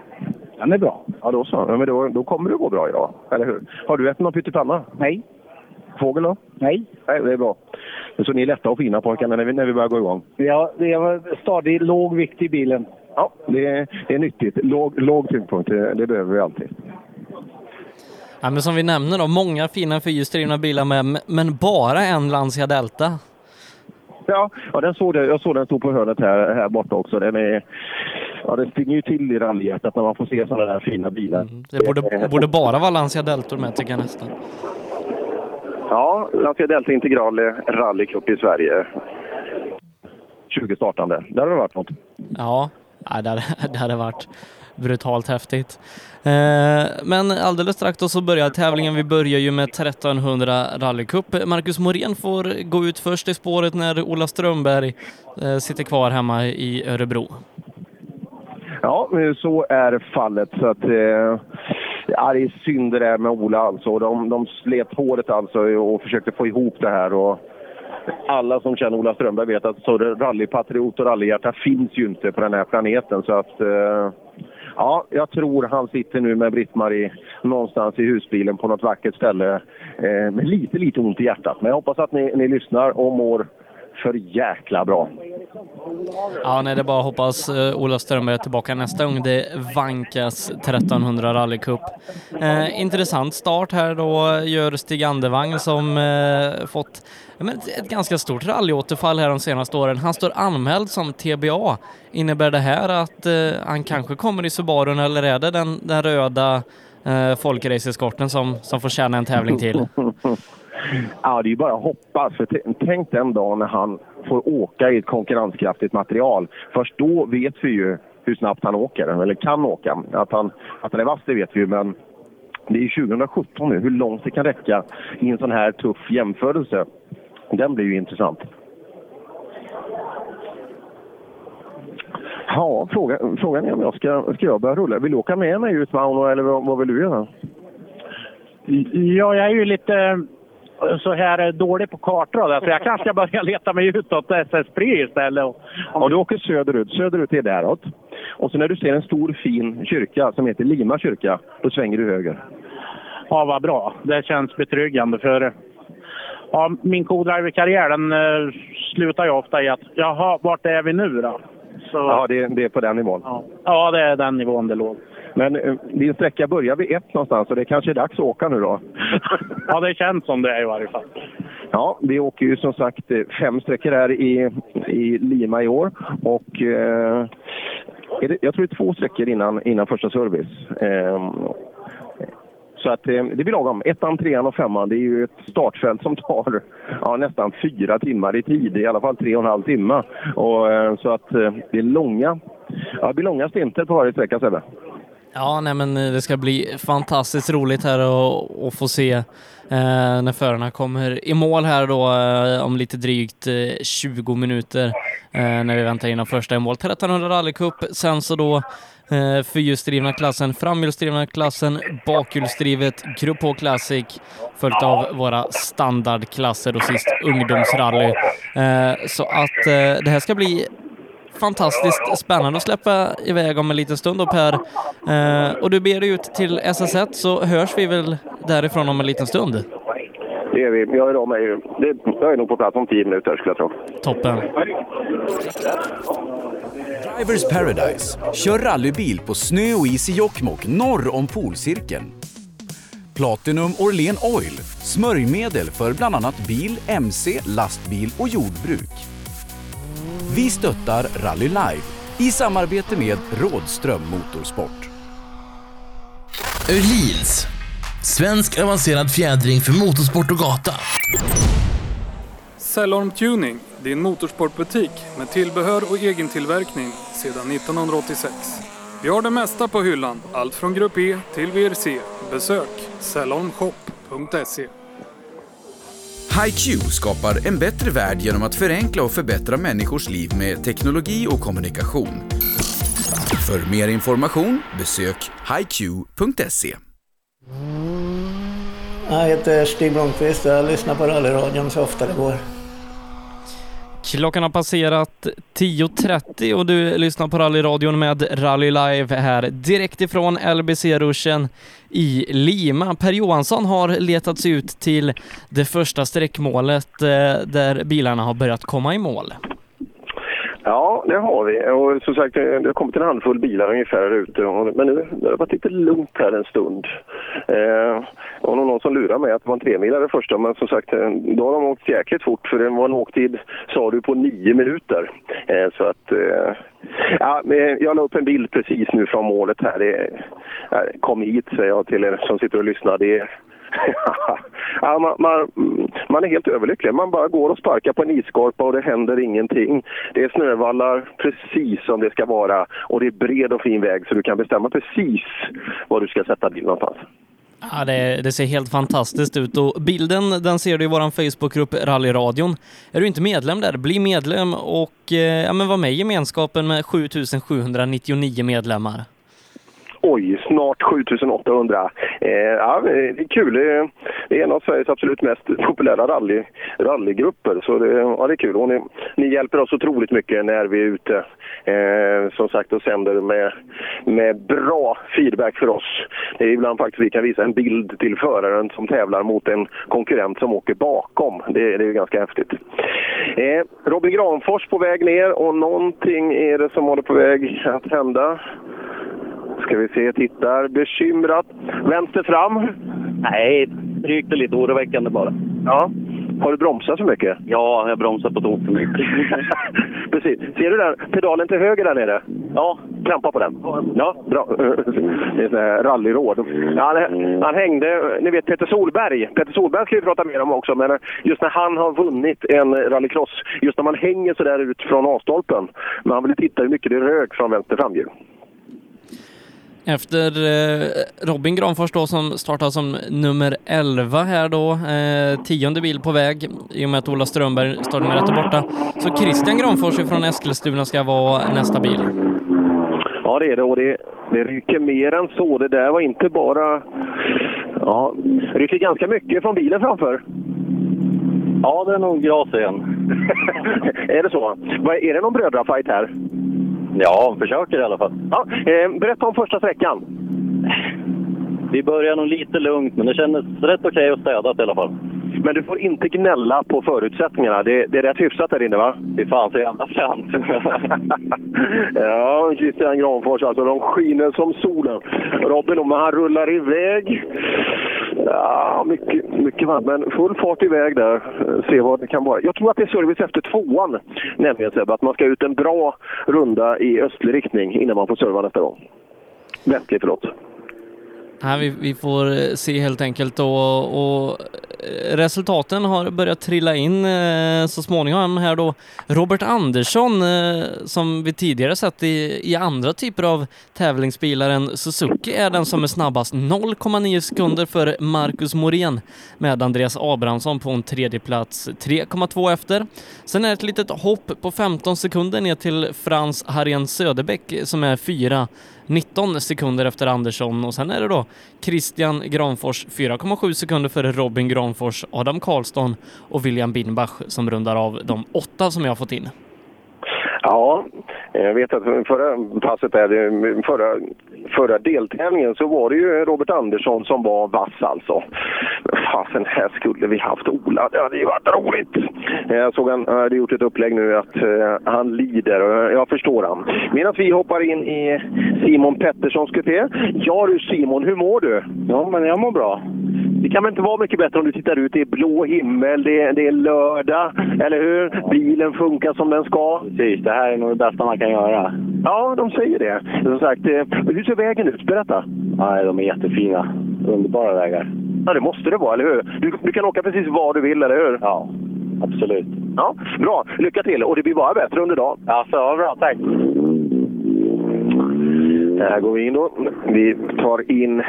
Den är bra.
Ja, då så. Men då, då kommer det gå bra idag, eller hur? Har du ätit någon pyttipanna?
Nej.
Fågel då?
Nej.
Nej, det är bra. Så ni är lätta och fina pojkarna när vi, när vi börjar gå igång?
Ja, det är stadig, låg vikt i bilen.
Ja, det är, det är nyttigt. Låg, låg tyngdpunkt, det, det behöver vi alltid.
Ja, men som vi nämner då, många fina fyrhjulsdrivna bilar med, men bara en Lancia Delta.
Ja, ja den såg det, jag såg den stå på hörnet här, här borta också. Den, är, ja, den stinger ju till i rallyhjärtat när man får se sådana där fina bilar. Mm,
det borde, borde bara vara Lancia Deltor med tycker jag nästan.
Ja, Lancia Delta Integral rallycup i Sverige. 20 startande. Där har det varit något.
Ja, det hade, det hade varit brutalt häftigt. Eh, men alldeles strax då så börjar tävlingen. Vi börjar ju med 1300 rallycup. Marcus Morén får gå ut först i spåret när Ola Strömberg eh, sitter kvar hemma i Örebro.
Ja, så är fallet. Så att, eh, ja, det är synd det där med Ola alltså. De, de slet håret alltså och försökte få ihop det här. Och alla som känner Ola Strömberg vet att så rallypatriot och rallyhjärta finns ju inte på den här planeten. Så att, eh, Ja, jag tror han sitter nu med Britt-Marie någonstans i husbilen på något vackert ställe eh, med lite, lite ont i hjärtat. Men jag hoppas att ni, ni lyssnar och mår för jäkla bra.
Ja, nej, det är bara att hoppas uh, Ola Strömberg är tillbaka nästa gång det vankas 1300 rallycup. Eh, intressant start här då gör Stig Andevang som eh, fått men ett, ett ganska stort rallyåterfall här de senaste åren. Han står anmäld som TBA. Innebär det här att eh, han kanske kommer i Subarun eller är det den, den röda eh, folkraceeskorten som, som får tjäna en tävling till?
Ja, det är ju bara att hoppas. För tänk den dagen när han får åka i ett konkurrenskraftigt material. Först då vet vi ju hur snabbt han åker, eller kan åka. Att han, att han är vass, det vet vi ju, men det är 2017 nu. Hur långt det kan räcka i en sån här tuff jämförelse. Den blir ju intressant. Ja, fråga, frågan är om jag ska, ska jag börja rulla. Vill du åka med mig ut Mauno eller vad, vad vill du göra?
Ja, jag är ju lite så här dålig på kartor där, så jag kanske ska börja leta mig utåt SS Pri istället. Om...
Ja, du åker söderut. Söderut är däråt. Och så när du ser en stor fin kyrka som heter Lima kyrka, då svänger du höger.
Ja, vad bra. Det känns betryggande. för ja, min co-driver-karriär den uh, slutar ju ofta i att jaha, vart är vi nu då?
Så, ja, det, det är på den nivån.
Ja. ja, det är den nivån det låg.
Men uh, din sträcka börjar vid ett någonstans och det kanske är dags att åka nu då?
ja, det känns som det i varje fall.
Ja, vi åker ju som sagt eh, fem sträckor här i, i Lima i år. Och eh, det, jag tror det är två sträckor innan, innan första service. Eh, så att eh, det blir lagom. Ettan, trean och femman, det är ju ett startfält som tar ja, nästan fyra timmar i tid. I alla fall tre och en halv timme. Och, eh, så att eh, det är långa, ja, det blir långa stinter på varje sträcka, Sebbe.
Ja, nej men eh, det ska bli fantastiskt roligt här att, få se eh, när förarna kommer i mål här då eh, om lite drygt eh, 20 minuter eh, när vi väntar in de första i mål. 1300 rallycup, sen så då eh, fyrhjulsdrivna klassen, framhjulsdrivna klassen, bakhjulsdrivet Grupp H Classic följt av våra standardklasser och sist ungdomsrally. Eh, så att eh, det här ska bli fantastiskt spännande att släppa iväg om en liten stund då Per. Eh, och du ber dig ut till SS1 så hörs vi väl därifrån om en liten stund.
Det är vi. Jag är, med, det, jag är nog på plats om tio minuter skulle jag tro.
Toppen.
Drivers Paradise. Kör rallybil på snö och is i Jokkmokk norr om polcirkeln. Platinum Orlen Oil. Smörjmedel för bland annat bil, mc, lastbil och jordbruk. Vi stöttar Rally Live i samarbete med Rådström Motorsport.
Öhlins. Svensk avancerad fjädring för motorsport och gata.
Cellorm Tuning, din motorsportbutik med tillbehör och egentillverkning sedan 1986. Vi har det mesta på hyllan, allt från Grupp E till VRC. Besök cellormshop.se.
HiQ skapar en bättre värld genom att förenkla och förbättra människors liv med teknologi och kommunikation. För mer information besök hiq.se.
Jag heter Stig Blomqvist och jag lyssnar på rallyradion så ofta det går.
Klockan har passerat 10.30 och du lyssnar på rallyradion med Rally Live här direkt ifrån LBC-ruschen i Lima. Per Johansson har letat sig ut till det första sträckmålet eh, där bilarna har börjat komma i mål.
Ja, det har vi. Och som sagt, det har kommit en handfull bilar ungefär här ute. Men nu det har varit lite lugnt här en stund. Eh, och någon som lurade mig att det var en tremilare första. Men som sagt, eh, då har de åkt jäkligt fort. För det var en åktid, sa du, på nio minuter. Eh, så att... Eh, ja, jag la upp en bild precis nu från målet här. Det, eh, kom hit, säger jag till er som sitter och lyssnar. Det ja, man, man, man, är helt överlycklig. Man bara går och sparkar på en isskorpa och det händer ingenting. Det är snövallar precis som det ska vara och det är bred och fin väg så du kan bestämma precis var du ska sätta bilen någonstans.
Ja, det, det, ser helt fantastiskt ut och bilden den ser du i vår Facebookgrupp Rallyradion. Är du inte medlem där, bli medlem och eh, ja, men var med i gemenskapen med 7799 medlemmar.
Oj, snart 7800. Eh, ja, det är kul. Det är en av Sveriges absolut mest populära rally, rallygrupper. Så det, ja, det är kul. Och ni, ni hjälper oss otroligt mycket när vi är ute. Eh, som sagt och sänder med, med bra feedback för oss. Det är ibland faktiskt vi kan visa en bild till föraren som tävlar mot en konkurrent som åker bakom. Det, det är ganska häftigt. Eh, Robin Granfors på väg ner och någonting är det som håller på väg att hända. Ska vi se, tittar bekymrat. Vänster fram?
Nej, rykte lite oroväckande bara.
Ja. Har du bromsat så mycket?
Ja, jag bromsar på tok för mycket.
Precis. Ser du där pedalen till höger där nere?
Ja.
Trampa på den. Ja, bra. Det är rallyråd. Han, han hängde, ni vet Peter Solberg. Peter Solberg ska vi prata mer om också, men just när han har vunnit en rallycross, just när man hänger så där ut från A-stolpen. Men han ville titta hur mycket det rök från vänster framhjul.
Efter eh, Robin Granfors då som startar som nummer 11 här då, eh, tionde bil på väg i och med att Ola Strömberg startnumret är borta. Så Christian Granfors från Eskilstuna ska vara nästa bil.
Ja, det är det och det, det ryker mer än så. Det där var inte bara... Ja, det ryker ganska mycket från bilen framför.
Ja, det är nog gras igen.
är det så? Är det någon brödrafight här?
Ja, försöker i alla fall.
Ja, eh, berätta om första sträckan.
Vi började nog lite lugnt, men det kändes rätt okej okay och städat i alla fall.
Men du får inte gnälla på förutsättningarna. Det, det är rätt hyfsat där inne, va?
Fy fan så jävla fränt.
ja, Christian Granfors alltså. De skiner som solen. Robin, men han rullar iväg. Ja, mycket, mycket varmt, men full fart iväg där. Se vad det kan vara. Jag tror att det är service efter tvåan, nämligen Sebbe. Att man ska ut en bra runda i östlig riktning innan man får serva nästa gång. Västlig, förlåt.
Nej, vi, vi får eh, se helt enkelt och, och resultaten har börjat trilla in eh, så småningom här då. Robert Andersson, som vi tidigare sett i, i andra typer av tävlingsbilar än Suzuki, är den som är snabbast. 0,9 sekunder för Marcus Morén med Andreas Abrahamsson på en tredje plats 3,2 efter. Sen är det ett litet hopp på 15 sekunder ner till Frans Harén Söderbäck som är fyra 19 sekunder efter Andersson och sen är det då Christian Granfors 4,7 sekunder före Robin Granfors, Adam Karlsson och William Binbach som rundar av de åtta som jag har fått in.
Ja, jag vet att förra passet där, förra, förra deltävlingen så var det ju Robert Andersson som var vass alltså. Fasen, här skulle vi haft Ola. Det hade ju varit roligt. Jag såg han hade gjort ett upplägg nu att uh, han lider och jag förstår han. Medan vi hoppar in i Simon Petterssons kupé. Ja du Simon, hur mår du?
Ja, men jag mår bra.
Det kan väl inte vara mycket bättre om du tittar ut. Det är blå himmel, det är, det är lördag, eller hur? Bilen funkar som den ska.
Precis, det här är nog det bästa man kan göra.
Ja, de säger det. Som sagt, eh, hur ser vägen ut? Berätta.
Nej, de är jättefina. Underbara vägar.
Ja, det måste det vara, eller hur? Du, du kan åka precis var du vill, eller hur?
Ja, absolut.
Ja, bra. Lycka till! Och det blir bara bättre under dagen.
Ja, så bra. Tack!
Här går vi in då. Vi tar in...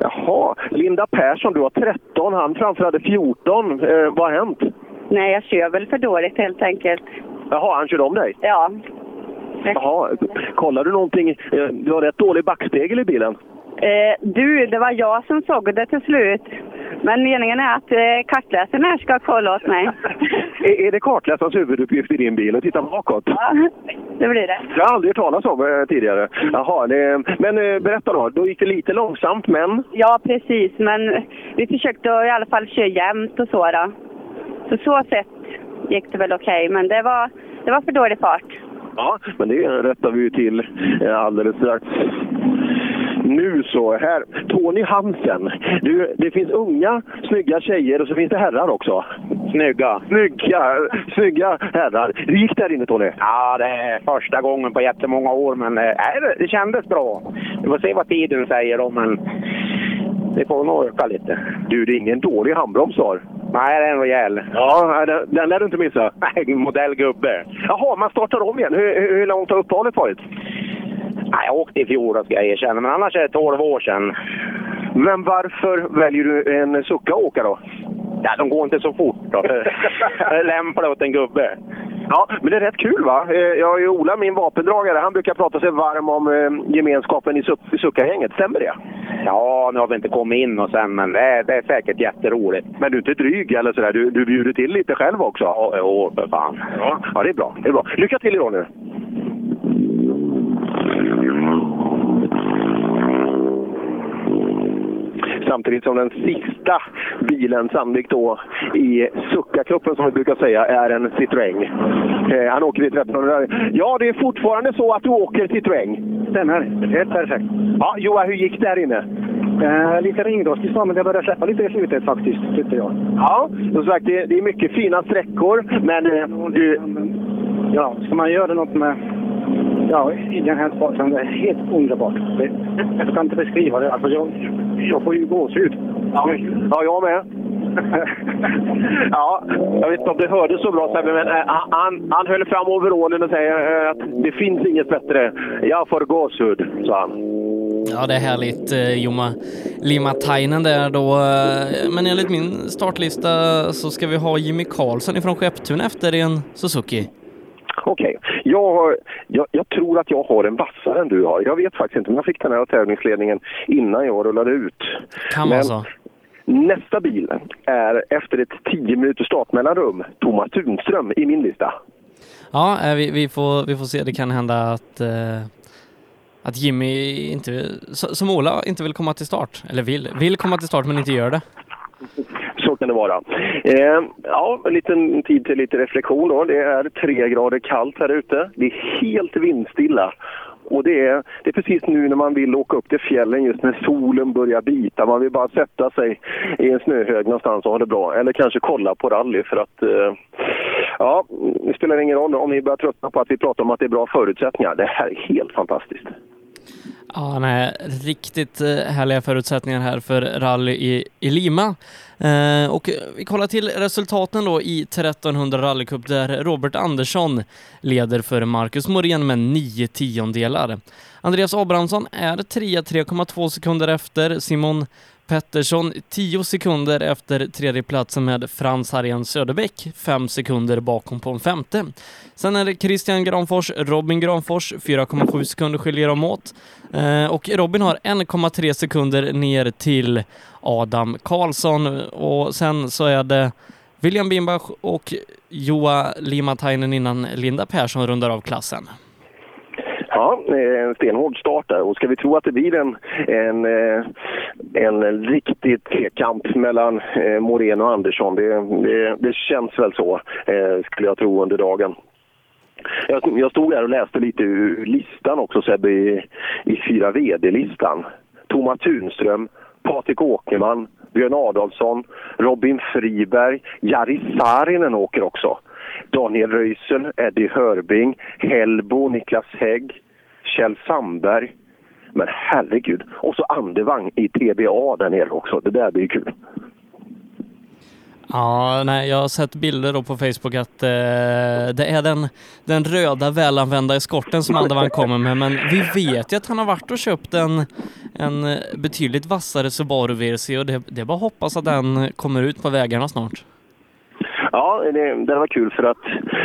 Jaha, Linda Persson, du har 13. Han framför hade 14. Eh, vad har hänt?
Nej, jag kör väl för dåligt helt enkelt.
Jaha, han körde om dig?
Ja.
Jaha, kollar du någonting? Eh, Du har rätt dålig backspegel i bilen.
Eh, du, det var jag som såg det till slut. Men meningen är att eh, kartläsaren här ska kolla åt mig.
Är, är det kartläsarens huvuduppgift i din bil att titta bakåt?
Ja, det blir det.
Det har jag aldrig hört talas om eh, tidigare. Jaha, det, men eh, berätta då. Då gick det lite långsamt, men?
Ja, precis. Men vi försökte i alla fall köra jämnt och så. Då. Så så sätt gick det väl okej, men det var, det var för dålig fart.
Ja, men det rättar vi ju till eh, alldeles strax. Nu så, här. Tony Hansen. Du, det finns unga, snygga tjejer och så finns det herrar också.
Snygga.
Snygga, snygga herrar. Hur gick det här inne Tony?
Ja, det är första gången på jättemånga år, men eh, nej, det- det kändes bra. Vi får se vad tiden säger då, men det får nog öka lite.
Du, det är ingen dålig handbroms du har.
Nej, det är en rejäl.
Ja, den, den lär du inte missa.
Nej, modell gubbe.
Jaha, man startar om igen. Hur, hur, långt har uppehållet varit?
Nej, jag åkte i fjol ska jag erkänna, men annars är det 12 år sedan.
Men varför väljer du en Succa att åka då?
Ja, de går inte så fort då. Lämpar åt en gubbe.
Ja, men det är rätt kul va? Eh, Jag har ju Ola, min vapendragare, han brukar prata sig varm om eh, gemenskapen i, Suc- i Succa-gänget. Stämmer det?
Ja, nu har vi inte kommit in och sen, men det är, det är säkert jätteroligt.
Men du är inte dryg eller sådär? Du, du bjuder till lite själv också?
Ja, jo, för fan.
Ja, ja, det är bra. Det är bra. Lycka till idag nu! Samtidigt som den sista bilen, sannolikt då i Succa-cupen som vi brukar säga, är en Citroën. Eh, han åker i 1300. Ja, det är fortfarande så att du åker Citroën?
Stämmer. Helt perfekt.
Ja, Joa, hur gick det här inne?
Eh, lite ringrostigt men det började släppa lite i slutet faktiskt, tyckte jag.
Ja, som sagt, det, det är mycket fina sträckor, men eh, du...
Ja, ska man göra något med ja, i den här sporten, det är helt underbart. Det, jag kan inte beskriva det. Alltså, jag, jag får ju gåshud.
Ja, ja jag med. ja, jag vet inte om det hördes så bra Sebbe, men eh, han, han höll fram overallen och säger eh, att det finns inget bättre. Jag får gåshud, sa han.
Ja, det är härligt. eh, Joma Limatainen där då. Men enligt min startlista så ska vi ha Jimmy Karlsson ifrån Skepptuna efter en Suzuki.
Okej, jag, har- jag, jag tror att jag har en vassare än du har. Jag vet faktiskt inte, men jag fick den här tävlingsledningen innan jag rullade ut.
Kan vara så.
Nästa bil är efter ett 10 minuters startmellanrum Thomas Tunström i min lista.
Ja, eh, vi, vi, får, vi får se. Det kan hända att, eh, att Jimmy inte, som Ola inte vill komma till start. Eller vill, vill komma till start men inte gör det.
Kan det vara. Eh, ja, en liten tid till lite reflektion då. Det är tre grader kallt här ute. Det är helt vindstilla. Och det är, det är precis nu när man vill åka upp till fjällen just när solen börjar bita. Man vill bara sätta sig i en snöhög någonstans och ha det bra. Eller kanske kolla på rally för att... Eh, ja, det spelar ingen roll om ni börjar tröttna på att vi pratar om att det är bra förutsättningar. Det här är helt fantastiskt.
Ja, nej, riktigt eh, härliga förutsättningar här för rally i, i Lima. Eh, och vi kollar till resultaten då i 1300 rallycup där Robert Andersson leder för Marcus Morén med 9 tiondelar. Andreas Abrahamsson är trea, 3,2 sekunder efter. Simon Pettersson 10 sekunder efter tredjeplatsen med Frans Harjen Söderbäck, 5 sekunder bakom på en femte. Sen är det Christian Granfors, Robin Granfors, 4,7 sekunder skiljer dem åt. Eh, och Robin har 1,3 sekunder ner till Adam Karlsson och sen så är det William Bimbach och Joa Limatainen innan Linda Persson rundar av klassen.
Ja, eh, en stenhård start där. Och ska vi tro att det blir en, en, eh, en riktig tvekamp mellan eh, Moreno och Andersson, det, det, det känns väl så, skulle jag tro, under dagen. Jag, jag stod här och läste lite ur listan också, Sebbe, i, i 4 VD-listan. Thomas Tunström, Patrik Åkerman, Björn Adolfsson, Robin Friberg, Jari Saarinen åker också. Daniel Röisel, Eddie Hörbing, Hellbo, Niklas Hägg, Kjell Sandberg. Men herregud! Och så Andevang i TBA där nere också. Det där blir kul.
Ja, nej, jag har sett bilder då på Facebook att eh, det är den, den röda välanvända eskorten som Andevang kommer med, men vi vet ju att han har varit och köpt en, en betydligt vassare Subaru VRC och det, det är bara att hoppas att den kommer ut på vägarna snart.
Ja, det, det var kul för att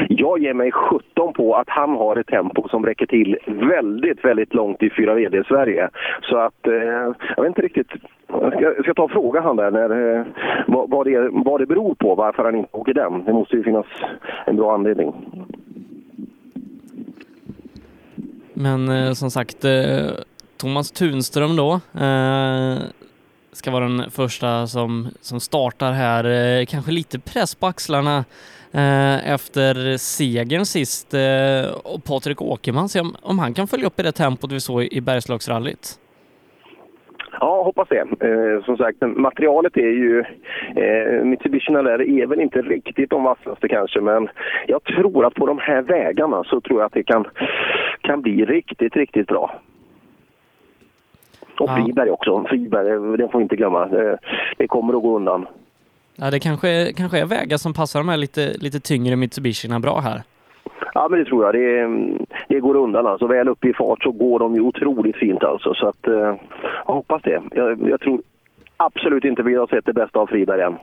jag ger mig 17 på att han har ett tempo som räcker till väldigt, väldigt långt i 4 VD Sverige. Så att, eh, jag vet inte riktigt, jag ska, jag ska ta och fråga han där när, eh, vad, vad, det, vad det beror på varför han inte åker den. Det måste ju finnas en bra anledning.
Men eh, som sagt, eh, Thomas Tunström då, eh, ska vara den första som, som startar här. Eh, kanske lite press på axlarna eh, efter segern sist. Eh, och Patrik Åkerman, se om, om han kan följa upp i det tempot vi såg i Bergslagsrallyt.
Ja, hoppas det. Eh, som sagt, materialet är ju... Eh, Mitsubishi Nalere är väl inte riktigt de vassaste kanske, men jag tror att på de här vägarna så tror jag att det kan, kan bli riktigt, riktigt bra. Och Friberg också. Friberg, det får vi inte glömma. Det, det kommer att gå undan.
Ja, det kanske, kanske är vägar som passar de här lite, lite tyngre Mitsubishierna bra här.
Ja, men det tror jag. Det, det går undan alltså. Väl upp i fart så går de ju otroligt fint alltså. Så att, eh, jag hoppas det. Jag, jag tror absolut inte vi har sett det bästa av Friberg än.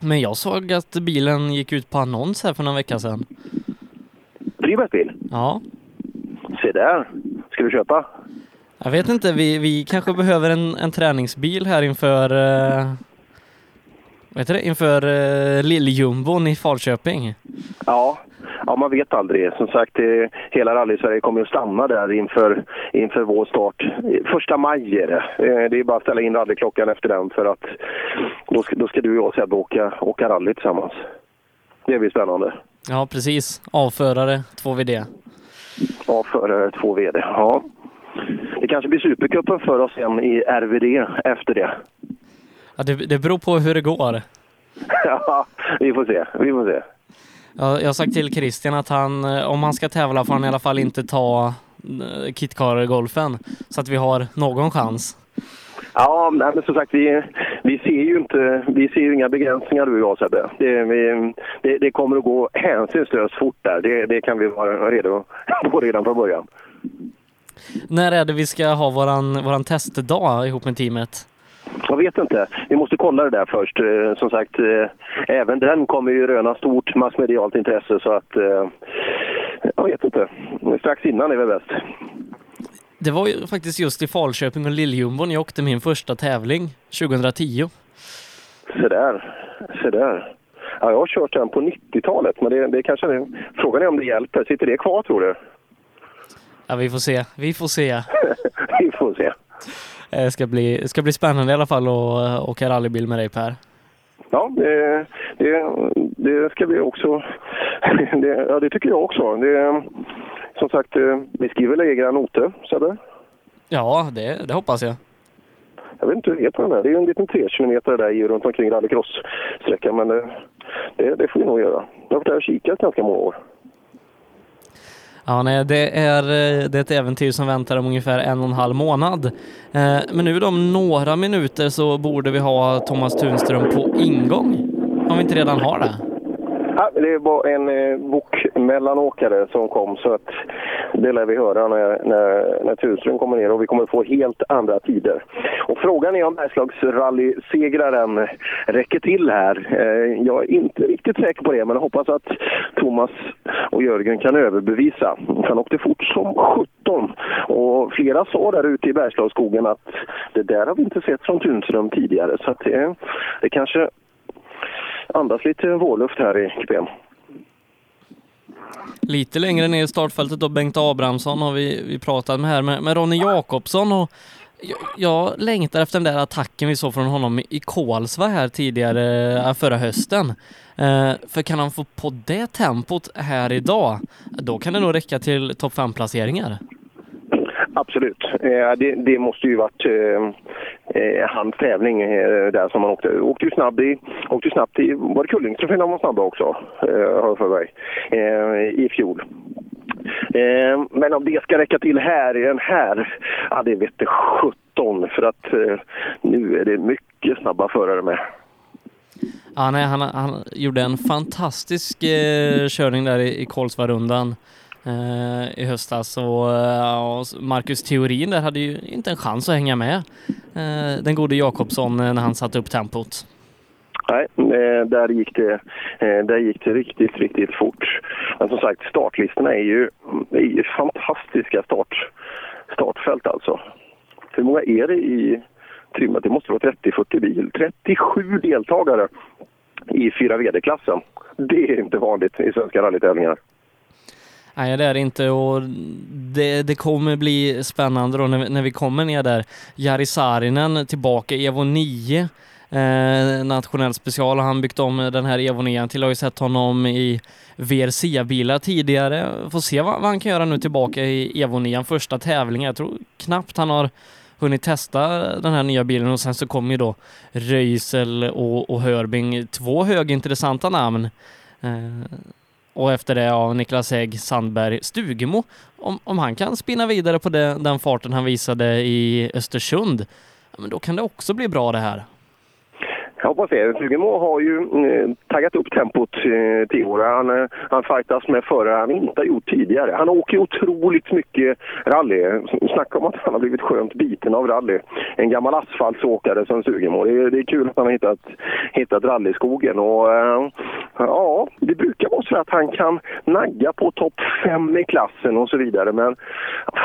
Men jag såg att bilen gick ut på annons här för några vecka sedan.
Fribergs bil?
Ja.
Se där. Ska du köpa?
Jag vet inte, vi, vi kanske behöver en, en träningsbil här inför eh, vad heter det? inför eh, Lilljumbon i Falköping.
Ja, ja, man vet aldrig. Som sagt, eh, hela rally-Sverige kommer att stanna där inför, inför vår start. Första maj är det. Eh, det är bara att ställa in rallyklockan efter den för att då ska, då ska du och jag Sebbe åka, åka rally tillsammans. Det blir spännande.
Ja, precis. Avförare 2VD.
Avförare 2VD, ja. Det kanske blir Supercupen för oss sen i RVD efter det.
Ja, det, det beror på hur det går.
ja, vi får se. Vi får se.
Ja, jag har sagt till Christian att han, eh, om han ska tävla får han i alla fall inte ta eh, Kitcar-golfen så att vi har någon chans.
Ja, men som sagt, vi, vi ser ju inte, vi ser ju inga begränsningar du och jag Sebbe. Det, vi, det, det kommer att gå hänsynslöst fort där. Det, det kan vi vara redo på redan från början.
När är det vi ska ha våran, våran testdag ihop med teamet?
Jag vet inte. Vi måste kolla det där först. Eh, som sagt, eh, även den kommer ju röna stort massmedialt intresse så att... Eh, jag vet inte. Strax innan är väl bäst.
Det var ju faktiskt just i Falköping och Lilljumbon jag åkte min första tävling 2010.
Se där. Se där. Ja, jag har kört den på 90-talet, men det, det kanske frågan är om det hjälper. Sitter det kvar tror du?
Ja, vi får se. Vi får se.
vi får se.
Det ska bli, ska bli spännande i alla fall att eh, åka rallybil med dig Per.
Ja, det, det, det ska vi också. Det, ja, det tycker jag också. Det, som sagt, eh, vi skriver lägre noter, Sebbe.
Ja, det, det hoppas jag.
Jag vet inte hur det heter den där. Det är en liten tre kilometer där runt omkring rallycross-sträckan, men det, det, det får vi nog göra. Jag har varit där och kikat ganska många år.
Ja, nej, det är, eh, det är ett äventyr som väntar om ungefär en och en halv månad. Eh, Men nu om några minuter så borde vi ha Thomas Tunström på ingång. Om vi inte redan har det.
Ja, det var en eh, bokmellanåkare som kom så att det lär vi höra när, när, när Tunström kommer ner och vi kommer få helt andra tider. Och frågan är om Bergslagsrally-segraren räcker till här. Eh, jag är inte riktigt säker på det men jag hoppas att Thomas och Jörgen kan överbevisa. Han åkte fort som 17 och flera sa där ute i Bergslagsskogen att det där har vi inte sett från Tunström tidigare så att eh, det kanske andas lite vårluft här i kupén.
Lite längre ner i startfältet då Bengt Abrahamsson har vi, vi pratat med här, med, med Ronny Jakobsson och jag, jag längtar efter den där attacken vi såg från honom i Kolsva här tidigare, eh, förra hösten. Eh, för kan han få på det tempot här idag, då kan det nog räcka till topp 5-placeringar.
Absolut. Eh, det, det måste ju varit eh, eh, hans tävling eh, där som han åkte. Åkte ju snabbt i, åkte snabbt i, var det Kullingström han var snabba också? Eh, har jag för mig. Eh, I fjol. Eh, men om det ska räcka till här i den här, ja det vete 17 för att eh, nu är det mycket snabba förare med.
Ja, nej, han, han gjorde en fantastisk eh, körning där i, i Kolsvarundan Eh, i höstas och, eh, och Marcus Theorin där hade ju inte en chans att hänga med eh, den gode Jakobsson eh, när han satte upp tempot.
Nej, där gick, det, där gick det riktigt, riktigt fort. Men som sagt, startlistorna är ju, är ju fantastiska start, startfält alltså. Hur många är det i trimmat? Det måste vara 30-40 bil. 37 deltagare i 4 VD-klassen. Det är inte vanligt i svenska rallytävlingar.
Nej, det är det inte och det, det kommer bli spännande då när vi, när vi kommer ner där. Jari Saarinen tillbaka, Evo 9, eh, nationell special har han byggt om den här Evo 9 till. Jag har ju sett honom i VRC-bilar tidigare. Får se vad, vad han kan göra nu tillbaka i Evo 9, första tävlingen. Jag tror knappt han har hunnit testa den här nya bilen och sen så kommer ju då Röisel och, och Hörbing, två högintressanta namn. Eh, och efter det, ja, Niklas Hägg, Sandberg, Stugemo. Om, om han kan spinna vidare på det, den farten han visade i Östersund, ja, men då kan det också bli bra det här.
Jag hoppas det. Fugemo har ju eh, taggat upp tempot eh, till år. Han, eh, han fightas med förare han inte har gjort tidigare. Han åker otroligt mycket rally. Snacka om att han har blivit skönt biten av rally. En gammal asfaltsåkare som Fugemo. Det, är- det är kul att han har hittat, hittat rallyskogen. Och, eh, ja, det brukar vara så att han kan nagga på topp fem i klassen och så vidare. Men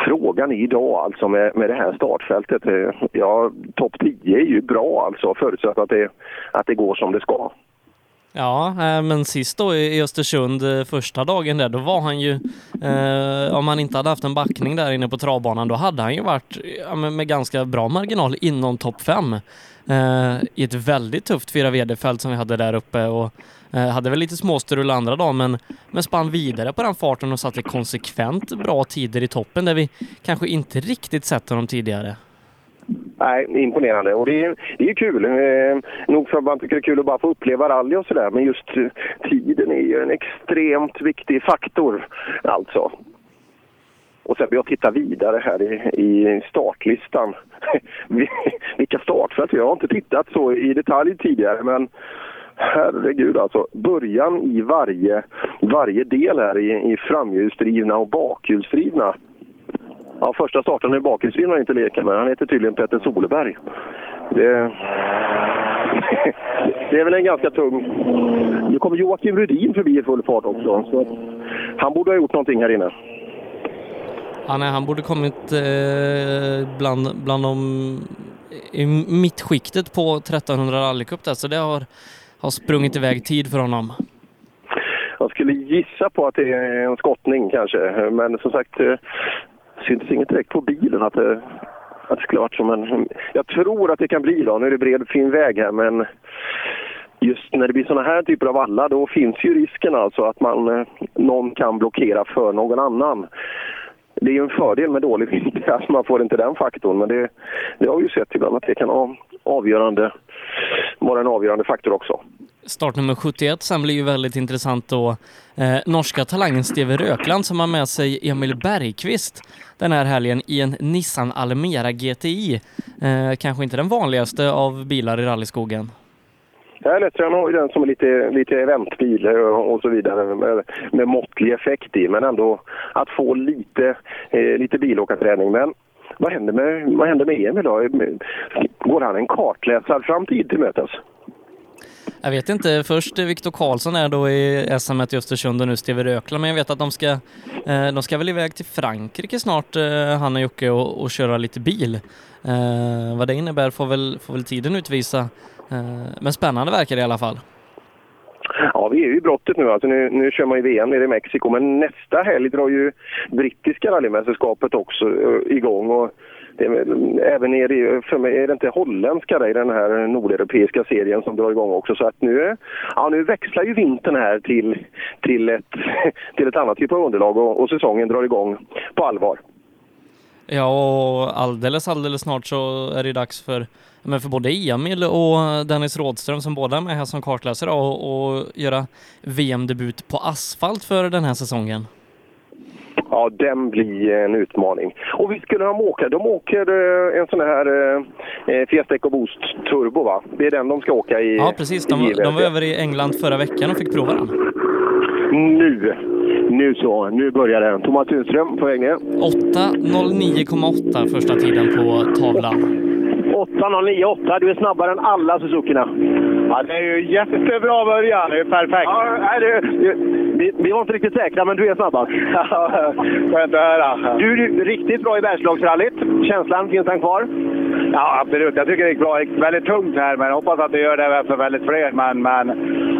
frågan är idag alltså med, med det här startfältet. Eh, ja, topp 10 är ju bra alltså förutsatt att det, att det går som det ska.
Ja, eh, men sist då i Östersund, eh, första dagen där, då var han ju, eh, om han inte hade haft en backning där inne på travbanan, då hade han ju varit ja, med ganska bra marginal inom topp fem eh, i ett väldigt tufft 4 VD-fält som vi hade där uppe och eh, hade väl lite småstrul andra dagen, men, men spann vidare på den farten och satte konsekvent bra tider i toppen där vi kanske inte riktigt sett honom tidigare.
Nej, imponerande. Och det är, det är kul. Eh, nog för att man tycker det är kul att bara få uppleva rally och sådär. Men just eh, tiden är ju en extremt viktig faktor. Alltså. Och sen vill jag titta vidare här i, i startlistan. Vilka startfält? Jag har inte tittat så i detalj tidigare men herregud alltså. Början i varje, varje del här i, i framhjulsdrivna och bakhjulsdrivna. Ja, första starten i bakhjulsdrivna har jag inte leka med. Han heter tydligen Petter Soleberg. Det, det är väl en ganska tung... Nu kommer Joakim Rudin förbi i full fart också. Han borde ha gjort någonting här inne.
Ja, nej, han borde kommit eh, bland, bland de i mittskiktet på 1300 rallycup där, så det har, har sprungit iväg tid för honom.
Jag skulle gissa på att det är en skottning kanske. Men som sagt, det syntes inget direkt på bilen att det, att det skulle ha varit som en... Jag tror att det kan bli då. Nu är det bred fin väg här men just när det blir såna här typer av vallar då finns ju risken alltså att man, eh, någon kan blockera för någon annan. Det är ju en fördel med dålig vinter att man får inte den faktorn men det, det har vi ju sett ibland att det kan avgörande, vara en avgörande faktor också
startnummer 71 sen blir ju väldigt intressant då. Eh, norska talangen Steve Rökland som har med sig Emil Bergqvist den här helgen i en Nissan Almera GTI. Eh, kanske inte den vanligaste av bilar i rallyskogen.
Ja, han har ju den som är lite, lite eventbil och och så vidare med, med måttlig effekt i, men ändå att få lite, eh, lite bilåkarträning. Men vad händer med, vad händer med Emil då? Går han en kartläsarframtid till mötes?
Jag vet inte, först Viktor Karlsson är då i SM i Östersund och nu Steve Rökla, men jag vet att de ska, eh, de ska väl iväg till Frankrike snart, eh, han och Jocke, och, och köra lite bil. Eh, vad det innebär får väl, får väl tiden utvisa, men spännande verkar det i alla fall.
Ja, vi är ju i brottet nu. Alltså nu, nu kör man ju VM nere i Mexiko, men nästa helg drar ju brittiska rallymästerskapet också igång. Och det är, väl- även för mig är det inte holländska i den här nordeuropeiska serien som drar igång också. Så att nu, ja, nu växlar ju vintern här till, till, ett, till ett annat typ av underlag och, och säsongen drar igång på allvar.
Ja, och alldeles, alldeles snart så är det dags för, men för både Emil och Dennis Rådström som båda är med här som kartläsare och, och göra VM-debut på asfalt för den här säsongen.
Ja, den blir en utmaning. Och vi skulle de åka? De åker eh, en sån här eh, Fiesta EcoBoost Turbo, va? Det är den de ska åka i.
Ja, precis. De,
i
de var över i England förra veckan och fick prova den.
Nu, nu så. Nu börjar den. Thomas Tunström på väg ner.
8.09,8 första tiden på tavlan.
8.09,8. Du är snabbare än alla Suzukerna.
Ja, det är ju jättebra början. Det är perfekt.
Ja, nej, det, vi, vi var inte riktigt säkra, men du är snabbast.
Skönt att höra.
Du är riktigt bra i Bergslagsrallyt. Känslan, finns den kvar?
Ja, absolut. Jag tycker det gick bra. Det gick väldigt tungt här, men jag hoppas att det gör det för väldigt fler. Men, men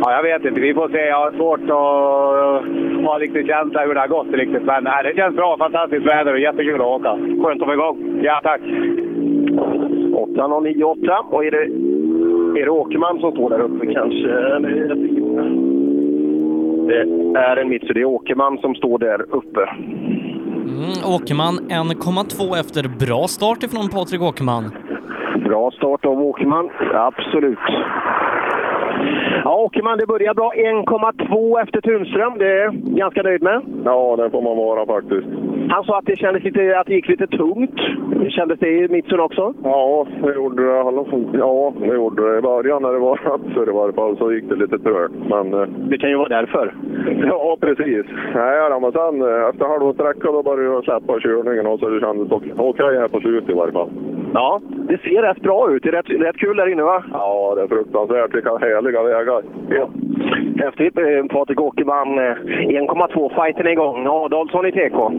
ja, jag vet inte. Vi får se. Jag har svårt att ha riktigt känsla hur det har gått riktigt. Men nej, det känns bra. Fantastiskt väder och jättekul att åka.
Skönt att få igång.
Ja, tack.
8.09,8. Och är det, är det Åkerman som står där uppe kanske? Det- är en mitt, så det är Åkerman som står där uppe.
Mm, Åkerman 1,2 efter bra start ifrån Patrik Åkerman.
Bra start av Åkerman, absolut. Ja, Åkerman, det börjar bra. 1,2 efter Tunström. Det är jag ganska nöjd med.
Ja, det får man vara faktiskt.
Han sa att det, kändes lite, att det gick lite tungt. Kändes det i Mitsun också?
Ja, det gjorde det. Ja, det gjorde det. I början när det var ratser i varje fall så gick det lite trögt. Men... eh,
Det kan ju vara därför.
Ja, precis. Nej, men sen eh, efter halva sträckan då började jag släppa körningen och så det kändes okej okej här på slutet i varje fall.
Ja, det ser rätt bra ut. Det är rätt, rätt kul där inne va?
Ja, det är fruktansvärt. Vilka härliga vägar. Ja.
Häftigt. Eh, Patrik Åkerman, eh, 1,2-fighten är igång. Adolfsson i TK.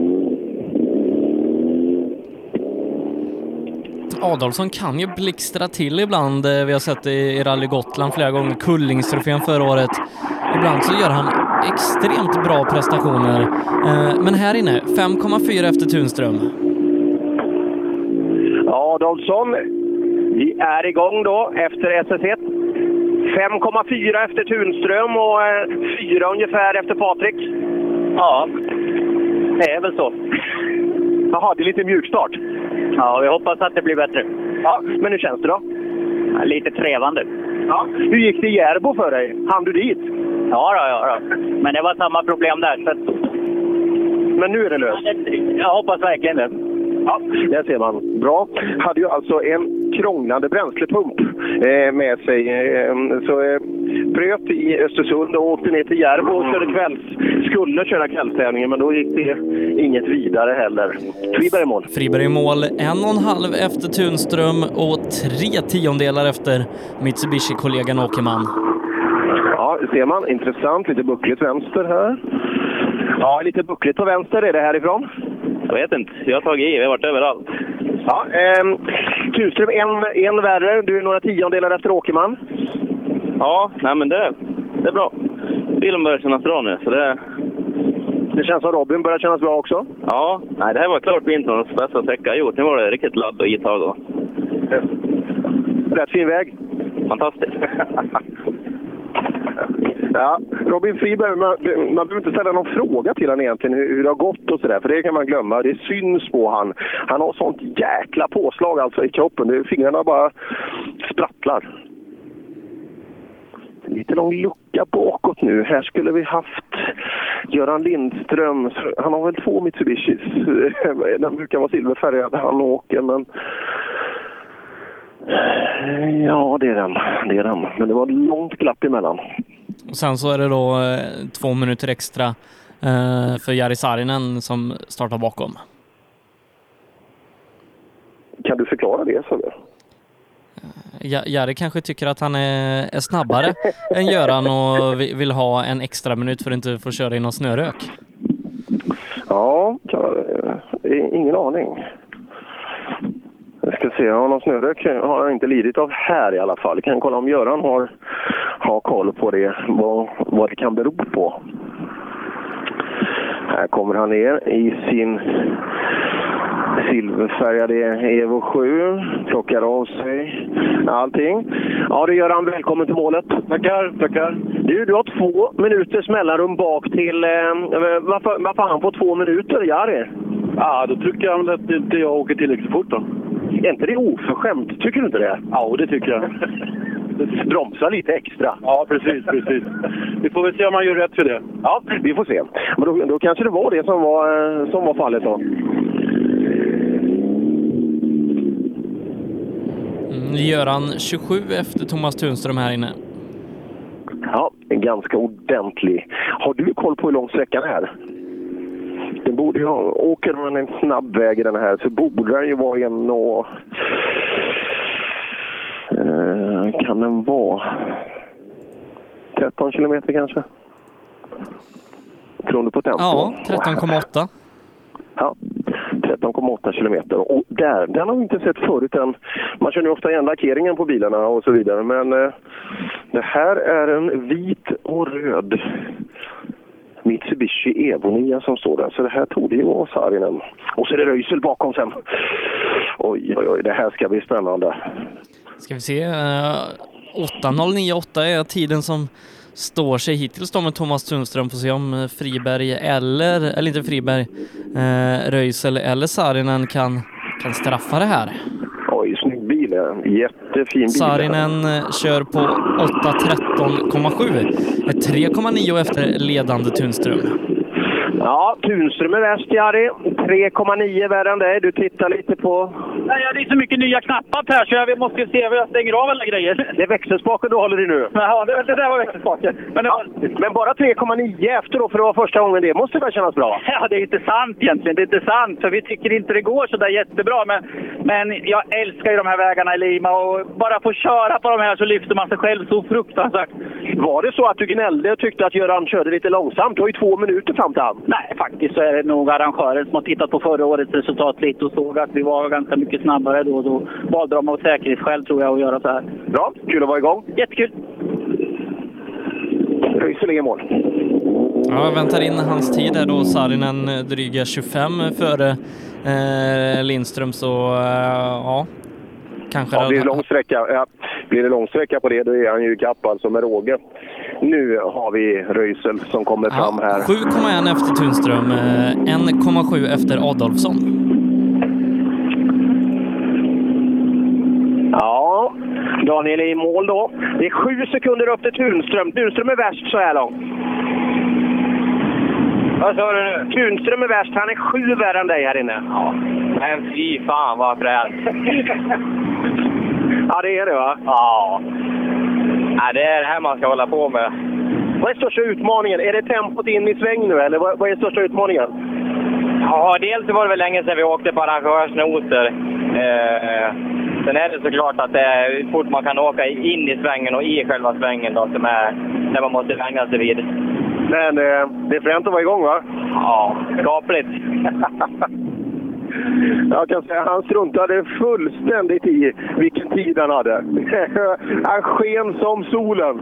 Adolfsson kan ju blixtra till ibland. Eh, Vi har sett det i Rally Gotland flera gånger, Kullingstrofén förra året. Ibland så gör han extremt bra prestationer. Men här inne, 5,4 efter Tunström.
Adolfsson, vi är igång då efter SS1. 5,4 efter Tunström och eh, 4 ungefär efter Patrik.
Ja, det är väl så.
Jaha, det är lite mjukstart.
Ja, vi hoppas att det blir bättre.
Ja, men hur känns det då?
Ja, lite trevande.
Ja. Hur gick det i Järbo för dig? Hann du dit?
Ja, då, ja, då. men det var samma problem där. Så.
Men nu är det löst?
Jag hoppas verkligen det.
Ja, där ser man. Bra. Hade ju alltså en krånglande bränslepump eh, med sig. Eh, så eh, bröt i Östersund och åkte ner till Järbo och körde kvälls, skulle köra kvällstävlingen, men då gick det inget vidare heller. Friberg i mål.
Friberg i mål, en och en halv efter Tunström och tre tiondelar efter Mitsubishi-kollegan Åkerman.
Ja, ser man. Intressant. Lite buckligt vänster här. Ja, lite buckligt på vänster. Är det härifrån?
Jag vet inte. Jag har tagit i. Vi har varit överallt.
Ja, ehm, Tunström en, en värre. Du är några tiondelar efter Åkerman.
Ja, nej men det, det är bra. Bilen börjar kännas bra nu, så det...
Det känns som Robin börjar kännas bra också.
Ja, nej, det här var klart vinterns bästa sträcka jag gjort. Nu var det riktigt ladd och itag. Och...
Rätt fin väg.
Fantastiskt.
Ja, Robin Friberg, man, man behöver inte ställa någon fråga till honom egentligen hur, hur det har gått och sådär, för det kan man glömma. Det syns på han. Han har sånt jäkla påslag alltså i kroppen. Det, fingrarna bara sprattlar. lite lång lucka bakåt nu. Här skulle vi haft Göran Lindström. Han har väl två Mitsubishis. Den brukar vara silverfärgad, han åker, men... Ja, det är den. Det är den. Men det var långt glapp emellan.
Och sen så är det då eh, två minuter extra eh, för Jari Saarinen som startar bakom.
Kan du förklara det, Söder?
Ja- Jari kanske tycker att han är, är snabbare än Göran och vi- vill ha en extra minut för att inte få köra i någon snörök.
Ja, eh, ingen aning. Jag ska se, ja, någon snörök har jag inte lidit av här i alla fall. Vi kan kolla om Göran har, har koll på det, vad, vad det kan bero på. Här kommer han ner i sin silverfärgade Evo 7, plockar av sig allting. Ja du Göran, välkommen till målet. Tackar, tackar. Du, du har två minuters mellanrum bak till... Eh, varför, varför har han på två minuter, Jari?
Ja, då tycker han väl att inte jag åker tillräckligt fort då.
Är inte det oförskämt? Tycker du inte det?
Ja, det tycker jag.
Bromsa lite extra.
Ja, precis, precis. Vi får väl se om han gör rätt för det.
Ja, vi får se. Men då, då kanske det var det som var, eh, som var fallet då.
Mm, Göran 27 efter Thomas Tunström här inne.
Ja, en ganska ordentlig. Har du koll på hur lång sträckan är? Det borde jag. Åker man en snabb väg i den här så borde den ju vara en och... Eh, kan den vara 13 kilometer kanske? Beroende på tempo.
Ja, 13,8.
Ja, 13,8 kilometer. Och där, den har vi inte sett förut än. Man känner ju ofta igen lackeringen på bilarna och så vidare. Men eh, det här är en vit och röd Mitsubishi Evo 9 som står där. Så det här tog det ju vara Saarinen. Och så är det Röisel bakom sen. Oj, oj, oj, det här ska bli spännande.
Ska vi se. Eh, 8.098 är tiden som står sig hittills då med Thomas Sundström. Får se om eh, Friberg eller, eller inte Friberg, eh, Röisel eller Saarinen kan, kan straffa det här.
Jättefin bil.
Saarinen eh, kör på 8.13,7. Är 3,9 efter ledande Tunström.
Ja, Tunström är värst, Jari. 3,9 värre än dig. Du tittar lite på...
Nej, det är så mycket nya knappar Per så jag måste se hur jag stänger av alla grejer.
Det är växelspaken du håller i nu.
Ja, det, det där var växelspaken. Men, var...
Men bara 3,9 efter då, för det var första gången. Det måste väl kännas bra?
Ja, det är inte sant egentligen. Det är inte sant, för vi tycker inte det går så där jättebra. Men, men jag älskar ju de här vägarna i Lima och bara få köra på de här så lyfter man sig själv så fruktansvärt.
Var det så att du gnällde och tyckte att Göran körde lite långsamt? Du har ju två minuter fram till han.
Nej, faktiskt så är det nog arrangören som har tittat på förra årets resultat lite och såg att vi var ganska mycket snabbare då. Då valde de av säkerhetsskäl tror jag att göra så här.
Bra, kul att vara igång.
Jättekul!
Röisel är mål.
Ja, jag väntar in hans tid här då. Saarinen eh, dryga 25 före eh, Lindström så eh, ja, kanske
Ja, blir det lång sträcka, ja, blir det lång sträcka på det, då är han ju ikapp alltså med råge. Nu har vi Röisel som kommer fram här.
7,1 efter Tunström, eh, 1,7 efter Adolfsson.
Ja, Daniel är i mål då. Det är sju sekunder upp till Tunström. Tunström är värst så här långt.
Vad sa du nu?
Tunström är värst. Han är sju värre än dig här inne.
Ja. Men fy fan vad fränt.
ja, det är det va?
Ja. ja. Det är det här man ska hålla på med.
Vad är största utmaningen? Är det tempot in i sväng nu eller vad, vad är största utmaningen?
Ja, dels var det väl länge sedan vi åkte på arrangörsnoter. Eh, sen är det såklart att det är fort man kan åka in i svängen och i själva svängen då, som är där man måste vänja sig vid.
Men eh, det är fränt att vara igång va?
Ja, skapligt.
Jag kan säga han struntade fullständigt i vilken tid han hade. han sken som solen.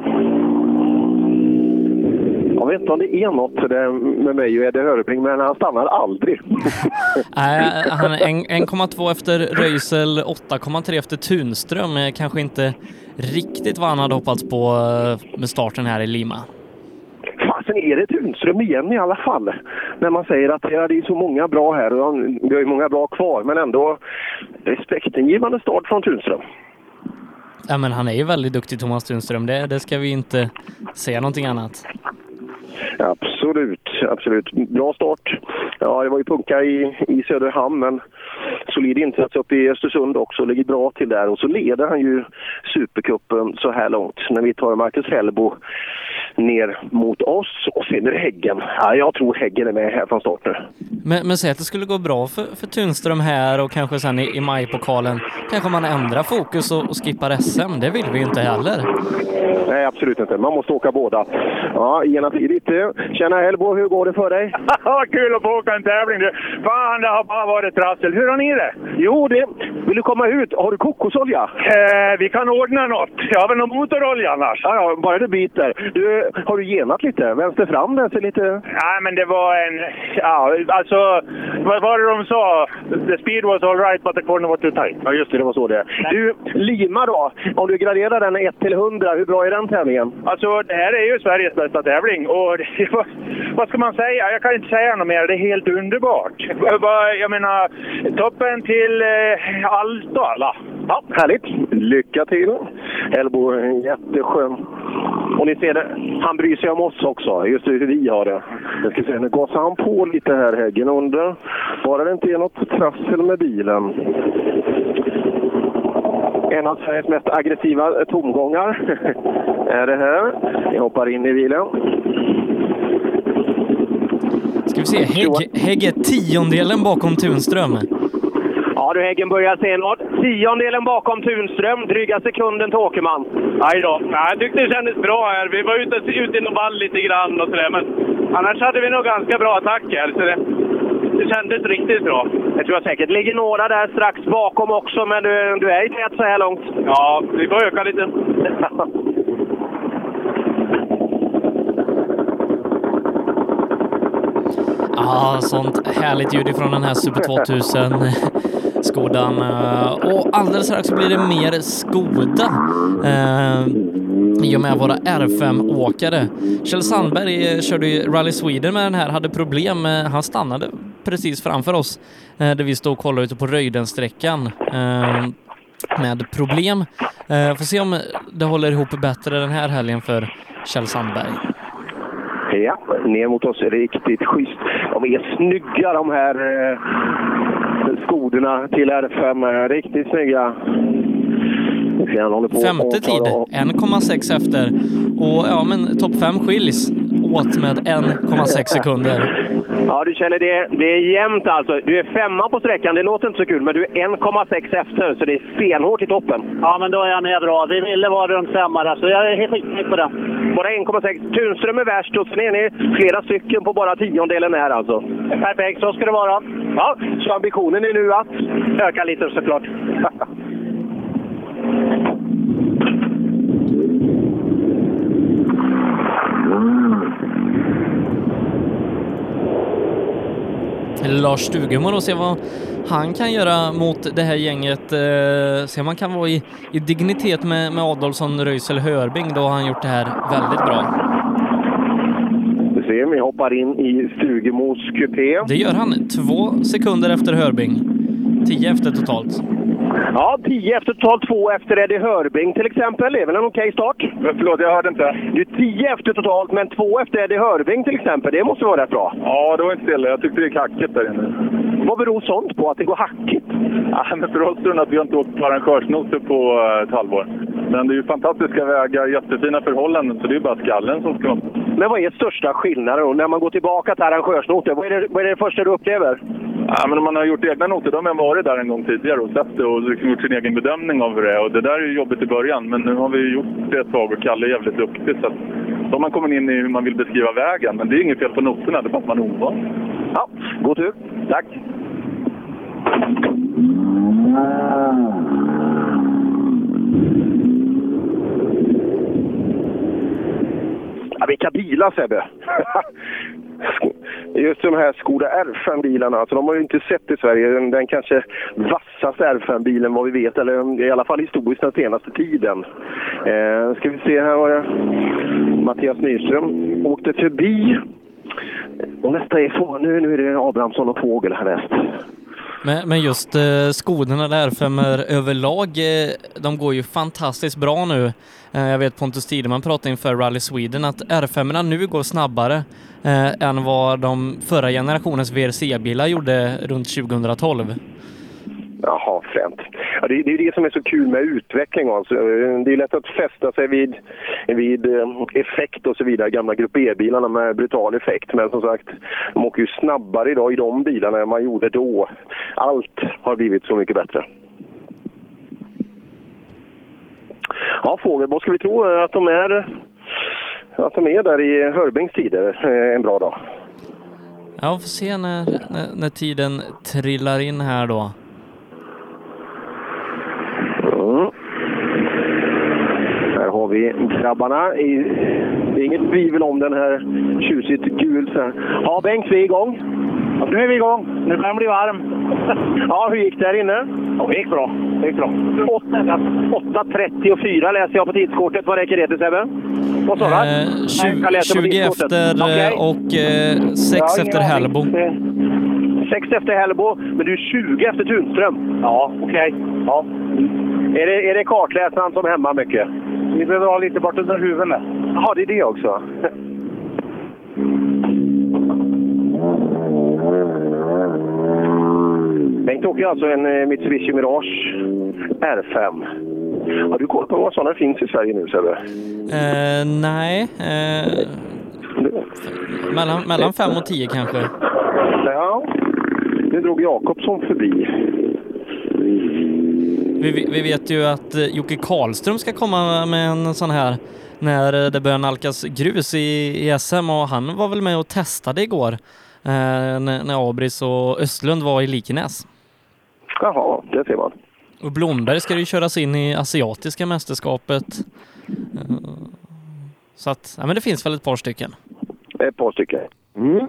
Jag vet inte om det är något där med mig och Eddie Hörebring, men han stannar aldrig.
Nej, han är en- 1,2 efter Röisel, 8,3 efter Tunström. Kanske inte riktigt vad han hade hoppats på eh, med starten här i Lima.
Fasen är det Tunström igen i alla fall. När man säger att ja, det är så många bra här och vi har ju många bra kvar, men ändå respektingivande start från Tunström.
Ja, men han är ju väldigt duktig, Thomas Tunström. Det, det ska vi inte säga någonting annat.
Absolut, absolut. Bra start. Ja, det var ju punka i, i Söderhamn, men solid insats uppe i Östersund också. Ligger bra till där. Och så leder han ju Supercupen så här långt. När vi tar Marcus Hellbo ner mot oss och sen är det Häggen. Ja, jag tror Häggen är med här från start nu.
Men, men säg att det skulle gå bra för, för Tunström här och kanske sen i, i majpokalen. Kanske man ändrar fokus och, och skippar SM. Det vill vi ju inte heller.
Nej, absolut inte. Man måste åka båda. Ja, gena tidigt. Tjena Hellbo, hur går det för dig?
Kul att få åka en tävling du! Fan, det har bara varit trassel. Hur har ni det?
Jo, det... Vill du komma ut? Har du kokosolja?
Eh, vi kan ordna något. Jag har väl någon motorolja annars.
Ja, ja, bara det biter. Du, har du genat lite? Vänster fram, vänster lite?
Nej, men det var en... Ja, alltså... Vad var det de sa? The speed was all right, but the corner was too tight.
Ja, just det. Det var så det Du, Lima då? Om du graderar den 1 till 100, hur bra är den tävlingen?
Alltså, det här är ju Sveriges bästa tävling. Och det vad ska man säga? Jag kan inte säga något mer. Det är helt underbart. Jag menar, toppen till eh, Alta.
Ja, härligt. Lycka till! Elbo är jätteskön. Och ni ser det, han bryr sig om oss också, just hur vi har det. Jag ska se, nu gasar han på lite här, Häggen, under. Bara det inte är något trassel med bilen. En av Sveriges mest aggressiva tomgångar är det här. Vi hoppar in i bilen.
Ska vi se, Hägg, Hägg är tiondelen bakom Tunström.
Ja du Häggen börjar senare. Tiondelen bakom Tunström, dryga sekunden till Åkerman.
Nej då. Jag tyckte det kändes bra här. Vi var ute, ute i någon lite grann och sådär, men annars hade vi nog ganska bra attack här. Så det, det kändes riktigt bra.
Det tror jag säkert. ligger några där strax bakom också, men du, du är i tät så här långt.
Ja, vi får öka lite.
Ja, sånt härligt ljud ifrån den här Super 2000 Skodan. Eh, och alldeles strax blir det mer Skoda. Eh, I och med våra R5-åkare. Kjell Sandberg eh, körde ju Rally Sweden med den här, hade problem. Han stannade precis framför oss där vi stod och kollade ute på Röjdensträckan med problem. Får se om det håller ihop bättre den här helgen för Kjell Sandberg.
Ja, ner mot oss. Riktigt schysst. De är snygga de här skodorna till R5. Riktigt snygga. Han håller på
Femte tid, 1,6 efter. Och ja, men topp fem skiljs åt med 1,6 sekunder.
Ja, du känner det. Det är jämnt alltså. Du är femma på sträckan. Det låter inte så kul, men du är 1,6 efter, så det är stenhårt i toppen.
Ja, men då är jag med bra. Vi ville vara runt femma där, så jag är helt skitnöjd på det.
Bara 1,6. Tunström är värst och sen är ni flera stycken på bara tiondelen här alltså.
Perfekt, så ska det vara.
Ja, så ambitionen är nu att?
Öka lite såklart.
Lars Stugemo och se vad han kan göra mot det här gänget. Eh, se om han kan vara i, i dignitet med, med Adolfsson, Röisel, Hörbing. Då har han gjort det här väldigt bra.
Vi hoppar in i Stugemos kupé.
Det gör han två sekunder efter Hörbing. Tio efter totalt.
Ja, 10 efter totalt, 2 efter Eddie Hörbing till exempel. Det är väl en okej start?
Förlåt, jag hörde inte.
Du är 10 efter totalt, men 2 efter Eddie Hörbing till exempel. Det måste vara rätt bra.
Ja, det var inte stilla. Jag tyckte det gick hackigt där inne.
Vad beror sånt på, att det går hackigt?
Ja, men för oss tror att vi har inte åkt på arrangörsnoter på eh, ett halvår. Men det är ju fantastiska vägar, jättefina förhållanden, så det är ju bara skallen som ska...
Men vad är största skillnaden då? När man går tillbaka till arrangörsnoter, vad är det, vad är det första du upplever?
Ja, men om man har gjort egna noter, då har man varit där en gång tidigare och sett det och liksom gjort sin egen bedömning av hur det är. Och det där är ju jobbigt i början, men nu har vi gjort det ett tag och Kalle är jävligt duktig. Så att, då har man kommit in i hur man vill beskriva vägen. Men det är inget fel på noterna, det är bara att man är ovan.
Ja, god tur. Tack. Ja, vilka bilar Sebbe! Just de här Skoda R5-bilarna, alltså, de har ju inte sett i Sverige den, den kanske vassaste R5-bilen vad vi vet, eller mm, i alla fall historiskt den senaste tiden. Eh, ska vi se här var det Mattias Nyström åkte förbi. Och nästa är nu, nu är det Abrahamsson och Fågel härnäst.
Men, men just eh, skodarna där, fem överlag, eh, de går ju fantastiskt bra nu. Eh, jag vet Pontus Tideman pratade inför Rally Sweden att R5 nu går snabbare eh, än vad de förra generationens VRC-bilar gjorde runt 2012.
Jaha, fränt. Ja, det, det är det som är så kul med utveckling. Alltså. Det är lätt att fästa sig vid, vid eh, effekt och så vidare, gamla Grupp E-bilarna med brutal effekt. Men som sagt, de åker ju snabbare idag i de bilarna än man gjorde då. Allt har blivit så mycket bättre. Ja, Fågelbo, ska vi tro eh, att de är, att de är där i Hörbängs tider eh, en bra dag?
Ja, vi får se när, när, när tiden trillar in här då.
Mm. Här har vi grabbarna. I, det är inget tvivel om den här tjusigt gul. Ja, Bengt, vi är igång.
Ja, nu är vi igång. Nu kan den bli varm.
ja, hur gick det här inne?
Ja, det gick bra. Det gick bra.
8.34 läser jag på tidskortet. Vad räcker det till Sebbe? Vad sa du?
Eh, 20, 20 efter
okay.
och 6 eh, ja, efter Hällbo.
6 efter Hällbo, men du är 20 efter Tunström.
Ja, okej. Okay. Ja.
Är det, är det kartläsaren som hämmar mycket?
Vi behöver ha lite bort under huvudet.
Ja, det är det också. Bengt åker alltså en eh, Mitsubishi Mirage R5. Har du koll på vad sådana finns i Sverige nu, Sebbe?
Eh, nej. Eh, mellan, mellan fem och tio kanske.
Ja. Nu drog Jakobsson förbi.
Vi, vi vet ju att eh, Jocke Karlström ska komma med en sån här när det börjar nalkas grus i, i SM och han var väl med och testade igår eh, när, när Abris och Östlund var i Likenäs.
Jaha, det ser man.
Och Blomberg ska ju köras in i asiatiska mästerskapet. Eh, så att, ja men det finns väl ett par stycken.
Ett par stycken. Mm.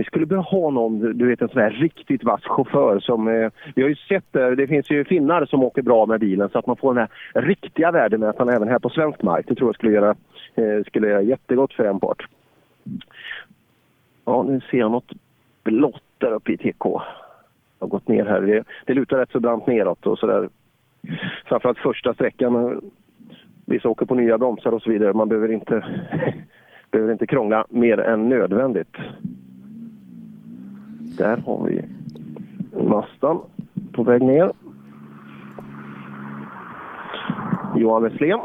Vi skulle behöva ha någon, du vet en sån här riktigt vass chaufför som... Eh, vi har ju sett det, det finns ju finnar som åker bra med bilen så att man får den här riktiga värdemätaren även här på svensk mark. Det tror jag skulle göra, eh, skulle göra jättegott för en part. Ja, nu ser jag något blått där uppe i TK. Jag har gått ner här. Det, det lutar rätt så brant neråt och sådär. Framförallt första sträckan. Vissa åker på nya bromsar och så vidare. Man behöver inte, behöver inte krångla mer än nödvändigt. Där har vi Mastan på väg ner. Johan Wesslén.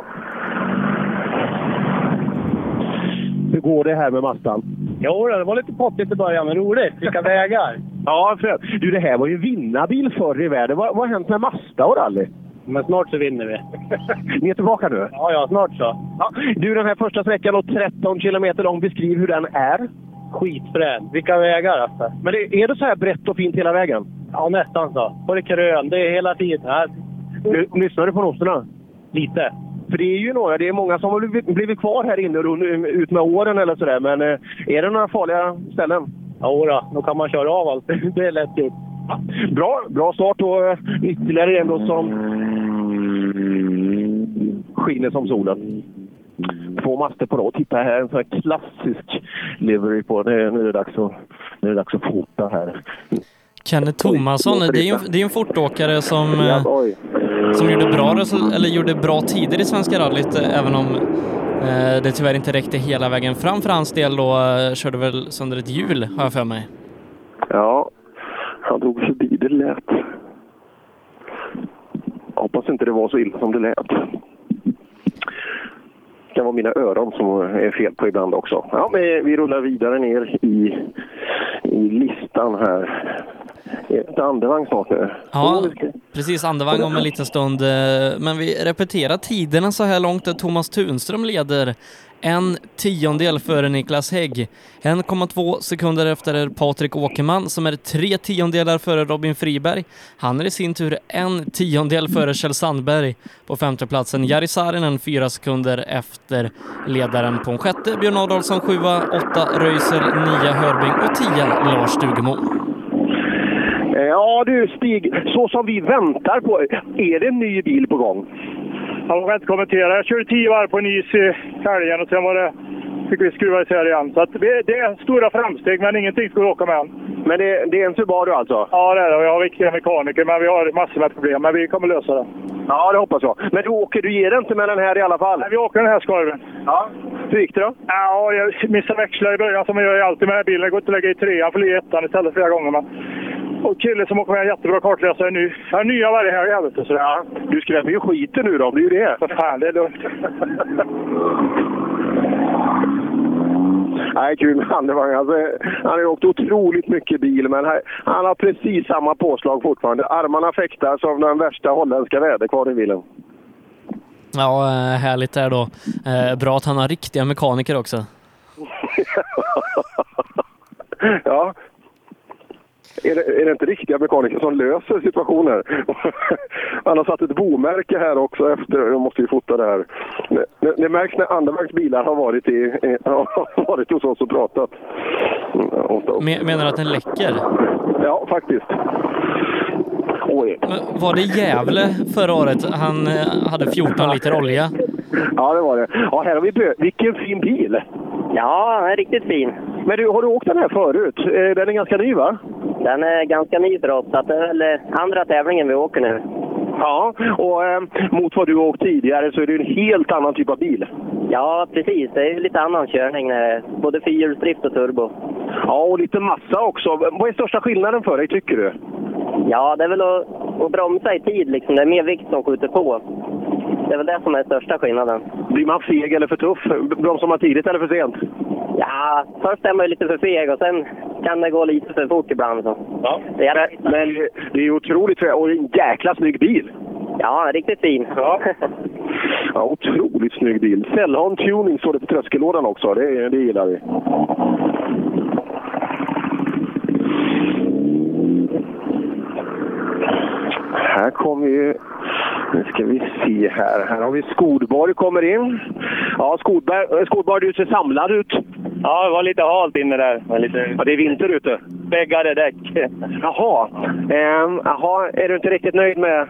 Hur går det här med Mastan?
Jo, det var lite pottigt i början, men roligt. Vilka vägar!
Ja, för, du det här var ju vinnarbil förr i världen. Vad, vad har hänt med Mazda och rally?
Men snart så vinner vi.
Ni är tillbaka nu?
Ja, ja, snart så.
Ja, du, den här första sträckan, 13 kilometer lång, beskriv hur den är.
Skitfrän. Vilka vägar alltså.
Men det, är det så här brett och fint hela vägen?
Ja, nästan så. På det krön. Det är hela tiden här.
Nu, lyssnar du på noterna?
Lite.
För det är ju några, det är många som har blivit, blivit kvar här inne ut med åren eller sådär. Men eh, är det några farliga ställen?
Ja, då, då kan man köra av allt. Det är lätt gjort.
Bra, bra start och eh, ytterligare en som skiner som solen. Två master på rad. Titta här, en sån här klassisk livery på. Nu, nu, är det dags att, nu är det dags att fota här.
Kenneth Tomasson, det är ju det är en fortåkare som, eh, som gjorde, bra, eller gjorde bra tider i Svenska rallyt, eh, även om eh, det tyvärr inte räckte hela vägen fram för hans del eh, körde väl sönder ett hjul, har jag för mig.
Ja, han drog förbi. Det lät... Hoppas inte det var så illa som det lät. Kan vara mina öron som är fel på ibland också. Ja, men vi rullar vidare ner i, i listan här. Är det andevagn snart nu?
Ja, precis. Andevagn om en liten stund. eh, Men vi repeterar tiderna så här långt. där Thomas Tunström leder en tiondel före Niklas Hägg. 1,2 sekunder efter Patrik Åkerman som är tre tiondelar före Robin Friberg. Han är i sin tur en tiondel före Kjell Sandberg på femteplatsen. Jari Saarinen fyra sekunder efter ledaren på en sjätte. Björn Adolfsson sjua, åtta Röisel, nia Hörbing och tia Lars Stugemo.
Ja du Stig, så som vi väntar på. Är det en ny bil på gång?
Jag vågar inte kommentera. Jag körde tio varv på en is i helgen och sen var det, fick vi skruva isär igen. Så det, är stora framsteg, men ingenting ska vi åka med än.
Men det, det är en Subaru alltså?
Ja, det är det. Vi har viktiga mekaniker, men vi har massor med problem. Men vi kommer lösa det.
Ja, det hoppas jag. Men du åker, du ger inte med den här i alla fall?
Nej, vi åker den här skarven.
Ja. Hur gick det då?
Ja, jag missade växlar i början som jag gör alltid med bilen. Det går inte att lägga i trean för i ettan istället flera gånger. Men... Och kille som åker med en jättebra kartläsare nu. Jag har nya varje helg, vet du. Så...
Ja, du skrämmer ju skiten nu då, det är ju det.
För fan, det är lugnt.
Nej, kul med Andevang. Alltså, han har ju åkt otroligt mycket bil, men här, han har precis samma påslag fortfarande. Armarna fäktar som den värsta holländska väderkvarn i bilen.
Ja, eh, härligt där då. Eh, bra att han har riktiga mekaniker också.
ja. Är det, är det inte riktiga mekaniker som löser situationer? Han har satt ett bomärke här också efter, jag måste ju fota det här. Det, det märks när Andermarks bilar har varit, i, har varit hos oss och pratat.
Men, menar du att den läcker?
Ja, faktiskt. Oj.
Men var det Gävle förra året? Han eh, hade 14 liter olja.
Ja, det var det. Ja, här har vi bö- Vilken fin bil!
Ja, den är riktigt fin.
Men du, har du åkt den här förut? Eh, Den är ganska ny, va?
Den är ganska ny för oss, så det är väl eh, andra tävlingen vi åker nu.
Ja, och eh, mot vad du har åkt tidigare så är det en helt annan typ av bil.
Ja, precis. Det är lite annan körning, både fyrhjulsdrift och turbo.
Ja, och lite massa också. Vad är största skillnaden för dig, tycker du?
Ja, det är väl att, att bromsa i tid liksom. Det är mer vikt som skjuter på. Det är väl det som är största skillnaden.
Blir man feg eller för tuff? Bromsar man tidigt eller för sent?
Ja, först är man ju lite för feg och sen kan det gå lite för fort ibland. Så.
Ja.
Det är,
Men, men det är otroligt fränt och en jäkla snygg bil.
ja, riktigt fin.
Ja. Ja, otroligt snygg bil. Cellhorn Tuning står det på tröskellådan också. Det, det gillar vi. Här kommer ju... Nu ska vi se här. Här har vi Skodborg kommer in. Ja, Skodberg, eh, Skodborg, du ser samlad ut.
Ja, det var lite halt inne där. Det lite...
Ja, det är vinter ute.
Bäggade däck.
Jaha. Ehm, jaha, är du inte riktigt nöjd med,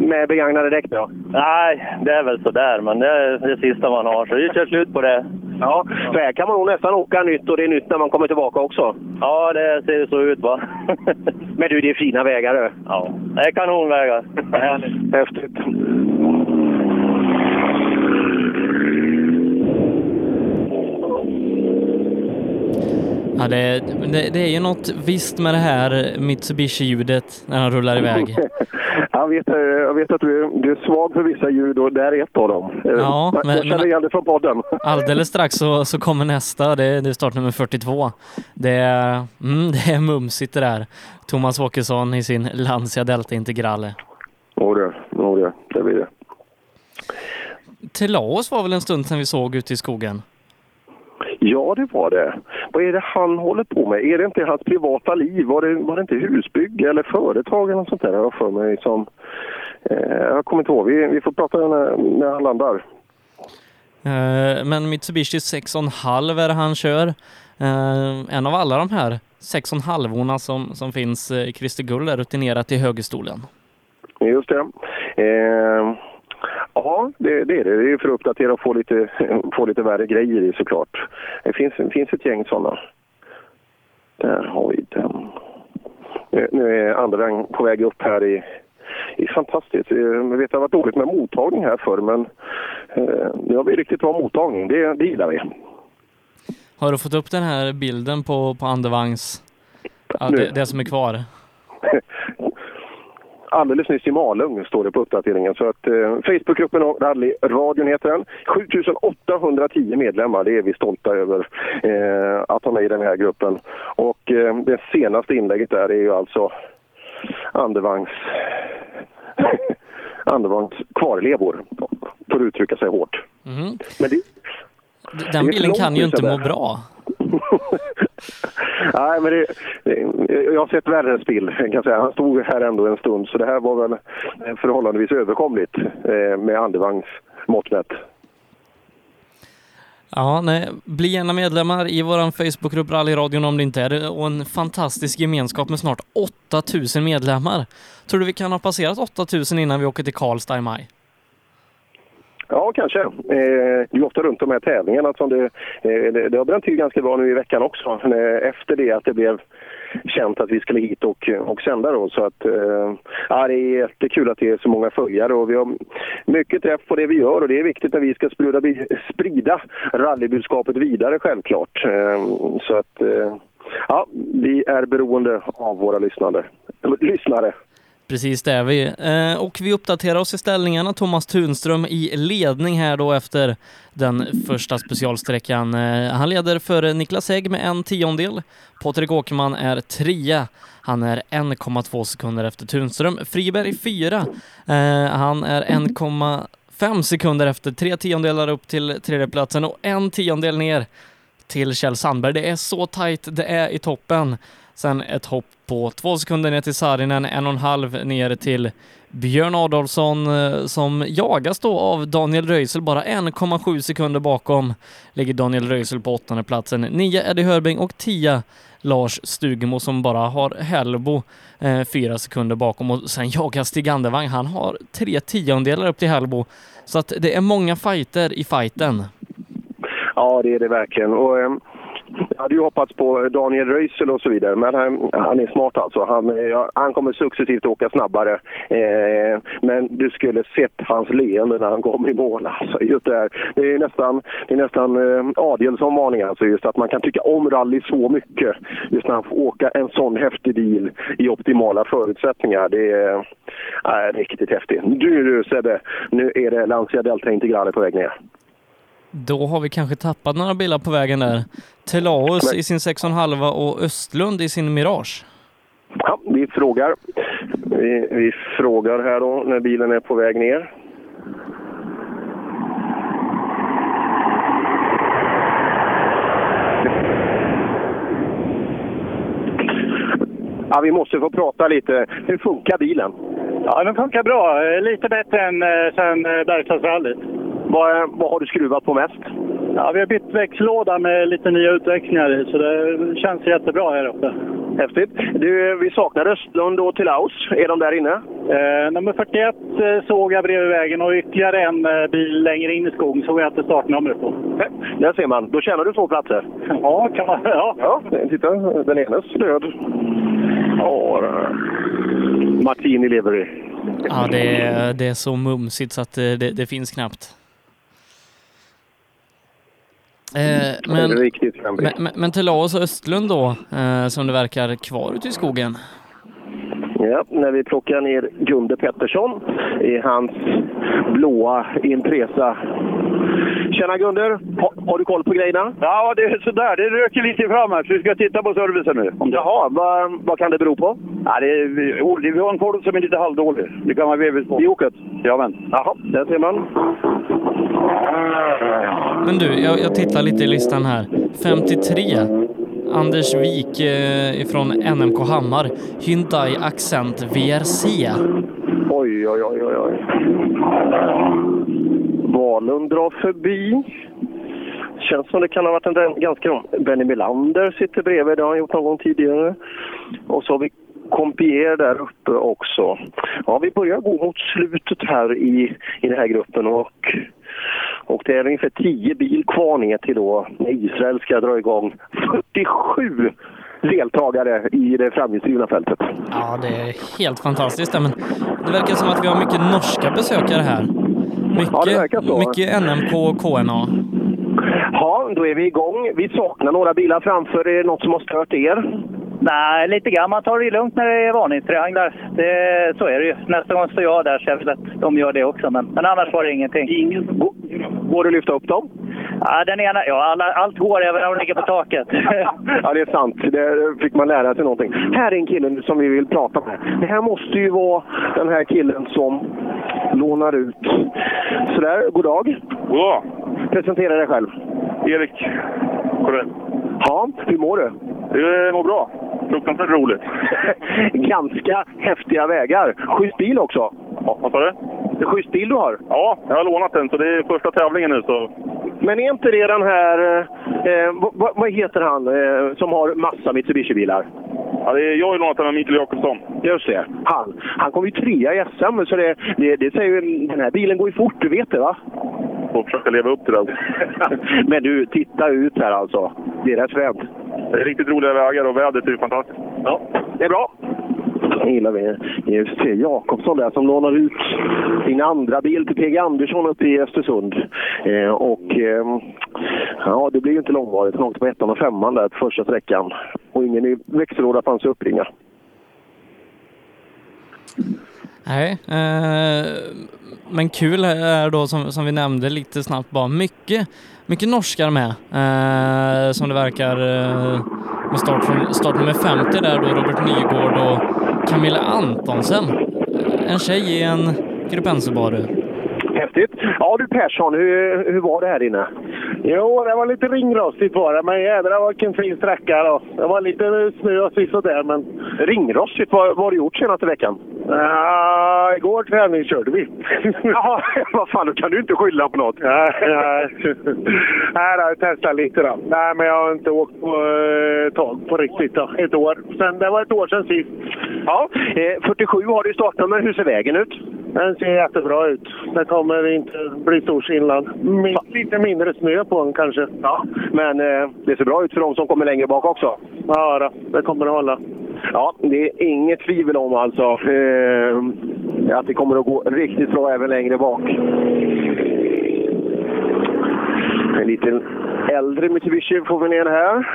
med begagnade däck då?
Nej, det är väl sådär, men det är det sista man har. Så vi kör slut på det.
Ja, för här kan man nog nästan åka nytt och det är nytt när man kommer tillbaka också.
Ja, det ser så ut va.
Men du, det är fina vägar du.
Ja, det är kanonvägar.
Häftigt.
Ja, det, det, det är ju något visst med det här Mitsubishi-ljudet när han rullar iväg.
jag, vet, eh, jag vet att du är, du är svag för vissa ljud och det här är ett av dem. Eh,
Ja,
jag
men-
känner
men-
igen det från podden.
Alldeles strax så, så kommer nästa, det, det är startnummer 42. Det är, mm, det är mumsigt det där. Thomas Åkesson i sin Lancia Delta Integrale.
Jo du, jo du, det blir det.
Telaos var väl en stund sedan vi såg ute i skogen?
Ja, det var det. Vad är det han håller på med? Är det inte hans privata liv? Var det, var det inte husbygge eller företag eller något sånt där? Jag för mig som... Eh, jag kommer inte ihåg. Vi, vi får prata när, när han landar.
Eh, Men Mitsubishi 6,5 är det han kör. Eh, En av alla de här 6,5-orna som, som finns, eh, Christer Gull är rutinerat i högerstolen.
Just det. Eh, ja, det, det är det. Det är för att uppdatera och få lite, få lite värre grejer i såklart. Det finns, det finns ett gäng sådana. Där har vi den. Nu, är andra på väg upp här i... Det är fantastiskt. Eh, Jag vet att det har varit dåligt med mottagning här förr, men eh, nu har vi riktigt bra mottagning. Det, det gillar vi.
Har du fått upp den här bilden på, på Andevagns, ja, det, det som är kvar?
Alldeles nyss i Malung står det på uppdateringen. Så att eh, Facebookgruppen och rallyradion heter den. 7810 medlemmar, det är vi stolta över eh, att ha med i den här gruppen. Och eh, det senaste inlägget där är ju alltså Andevagns Andevagns kvarlevor, för att uttrycka sig hårt.
Mhm.
Men det,
Den
långt
kan ju inte må bra.
Nej, men det, jag har sett värre spill kan jag säga. Han stod här ändå en stund, så det här var väl förhållandevis överkomligt eh, med andevagns måttmätt.
Ja, nej, bli gärna medlemmar i vår Facebookgrupp Rallyradion om det inte är det och en fantastisk gemenskap med snart 8000 medlemmar. Tror du vi kan ha passerat 8000 innan vi åker till Karlstad i maj?
Ja, kanske. Eh, det är ofta runt de här tävlingarna som det, eh, det, det har bränt till ganska bra nu i veckan också. Eh, efter det att det blev känt att vi skulle hit och, och sända då. Så att, eh, ja, det är jättekul att det är så många följare och vi har mycket träff på det vi gör och det är viktigt att vi ska sprida, sprida rallybudskapet vidare självklart. Eh, så att, eh, ja, vi är beroende av våra lyssnare. lyssnare.
Precis det är vi. Eh, och vi uppdaterar oss i ställningarna. Thomas Tunström i ledning här då efter den första specialsträckan. Eh, han leder för Niklas Hägg med en tiondel. Patrik Åkerman är trea. Han är 1,2 sekunder efter Tunström. Friberg fyra. Eh, han är 1,5 sekunder efter. Tre tiondelar upp till tredjeplatsen och en tiondel ner till Kjell Sandberg. Det är så tajt det är i toppen. Sen ett hopp på två sekunder ner till Saarinen, en och en halv ner till Björn Adolfsson eh, som jagas då av Daniel Röisel, bara 1,7 sekunder bakom ligger Daniel Röisel på åttonde platsen. Nio Eddie Hörbing och tio Lars Stugemo som bara har Hellbo eh, fyra sekunder bakom och sen jagar Stig Andevang. Han har tre tiondelar upp till Hellbo. Så att det är många fighter i fighten.
Ja, det är det verkligen. Och, eh, jag hade ju hoppats på Daniel Röisel och så vidare, men han, han är smart alltså. Han, ja, han kommer successivt åka snabbare. Eh, men du skulle sett hans leende när han kom i mål. Alltså, just det, här, det är nästan, det är nästan eh, Adielsson-varning alltså, just att man kan tycka om rally så mycket. Just när han får åka en sån häftig bil i optimala förutsättningar. Det är eh, riktigt häftigt. Du, du Sebbe, nu är det Lancia Delta Integrale på väg ner.
Då har vi kanske tappat några bilar på vägen där. Telaus i sin 6,5 och Östlund i sin Mirage.
Ja, vi frågar. Vi, vi frågar här då när bilen är på väg ner. Ja, vi måste få prata lite. Hur funkar bilen?
Ja, den funkar bra. Lite bättre än eh, sen eh, Bergslagsrallyt.
Vad, vad har du skruvat på mest?
Ja, vi har bytt växellåda med lite nya utväxlingar i, så det känns jättebra här uppe.
Häftigt. Du, vi saknar Östlund och Tillaus. Är de där inne?
Eh, nummer 41 eh, såg jag bredvid vägen och ytterligare en eh, bil längre in i skogen såg jag inte startnumret på.
Där ser man. Då tjänar du två platser.
Ja, kan man. Ja.
ja titta, den enes död. Ja, Martini lever i.
Ja, det är, det är så mumsigt så att det, det finns knappt. Eh, men, men, men, men till Laos och Östlund då, eh, som det verkar kvar ute i skogen?
Ja, när vi plockar ner Gunde Pettersson i hans blåa Impresa. Tjena Gunder! Ha, har du koll på grejerna?
Ja, det är sådär. Det röker lite fram här, så vi ska titta på servicen nu.
Jaha, vad, vad kan det bero på?
Ja, det är, vi, vi har en kod som är lite halvdålig. Det kan vara vevigt på.
I oket?
Jajamän.
Jaha, där ser man.
Men du, jag, jag tittar lite i listan här. 53. Anders Wik eh, från NMK Hammar. Hyundai Accent VRC.
Oj, oj, oj, oj. oj. Wahlund drar förbi. Känns som det kan ha varit en ganska... Benny Melander sitter bredvid, det har han gjort någon gång tidigare. Och så har vi Compier där uppe också. Ja, vi börjar gå mot slutet här i, i den här gruppen och, och det är ungefär 10 bil kvar ner till då Israel ska dra igång 47 deltagare i det framhjulsdrivna fältet.
Ja, det är helt fantastiskt. Men det verkar som att vi har mycket norska besökare här. Mycket,
ja, det verkar så.
mycket NMK och KNA.
Ja, då är vi igång. Vi saknar några bilar framför. Är det något som har stört er?
Nej, lite grann. Man tar det lugnt när det är varningstrianglar. Det, så är det ju. Nästa gång står jag där så jag vill att de gör det också. Men, men annars var det ingenting.
Ingen. Går det att lyfta upp dem?
Ja, den ena, ja alla, allt går även om de ligger på taket.
ja, det är sant. Det fick man lära sig någonting. Här är en kille som vi vill prata med. Det här måste ju vara den här killen som lånar ut. Sådär, god dag.
God dag.
Presentera dig själv.
Erik Corell.
Ja, hur mår du?
Det mår bra. Fruktansvärt roligt.
Ganska häftiga vägar. Schysst bil också.
Ja, vad sa du?
Det är schysst bil du har.
Ja, jag har lånat den, så det är första tävlingen nu. Så.
Men är inte det den här... Eh, vad, vad, heter han eh, som har massa Mitsubishi-bilar?
Ja, det är, jag har lånat den av Mikael Jakobsson.
Just det. Han, han kom ju trea i SM, så det, det, det säger ju... Den här bilen går ju fort, du vet det va?
Får försöka leva upp till det.
Men du, titta ut här alltså. Det är rätt fränt.
Det är riktigt roliga vägar och vädret är ju fantastiskt.
Ja, det är bra. Det gillar vi. Det är C. Jakobsson där som lånar ut sin andra bil till PG Andersson uppe i Östersund. Eh, och eh, ja, det blir ju inte långvarigt. Han åkte på ettan och femman där på första sträckan. Och ingen i växellåda fanns att uppringa.
Nej, eh, men kul är då som, som vi nämnde lite snabbt bara mycket, mycket norskar med eh, som det verkar eh, med start, från, start nummer 50 där då Robert Nygård och Camilla Antonsen. En tjej i en Grupp N-Subaru.
Häftigt. Ja du Persson, hur, hur var det här inne?
Jo, det var lite ringrostigt var det, men jädrar vilken fin sträcka då. Det var lite snö och sådär, men...
Ringrostigt? Vad, vad har du gjort senaste veckan?
Ja, igår träningskörde vi.
Jaha, vad fan, då kan du inte skylla på något.
Nej, nej. nej jag testade lite då. Nej, men jag har inte åkt på eh, tag på riktigt då. Ett år. Sen, det var ett år sedan sist.
Ja, eh, 47 har du startnummer. Hur ser vägen ut?
Den ser jättebra ut. Det kommer inte bli stor skillnad. Min, lite mindre snö på den kanske.
Ja, men eh, det ser bra ut för de som kommer längre bak också.
Ja, då, det kommer att hålla.
Ja, det är inget tvivel om alltså eh, att det kommer att gå riktigt bra även längre bak. En liten äldre Mitsubishi får vi ner här.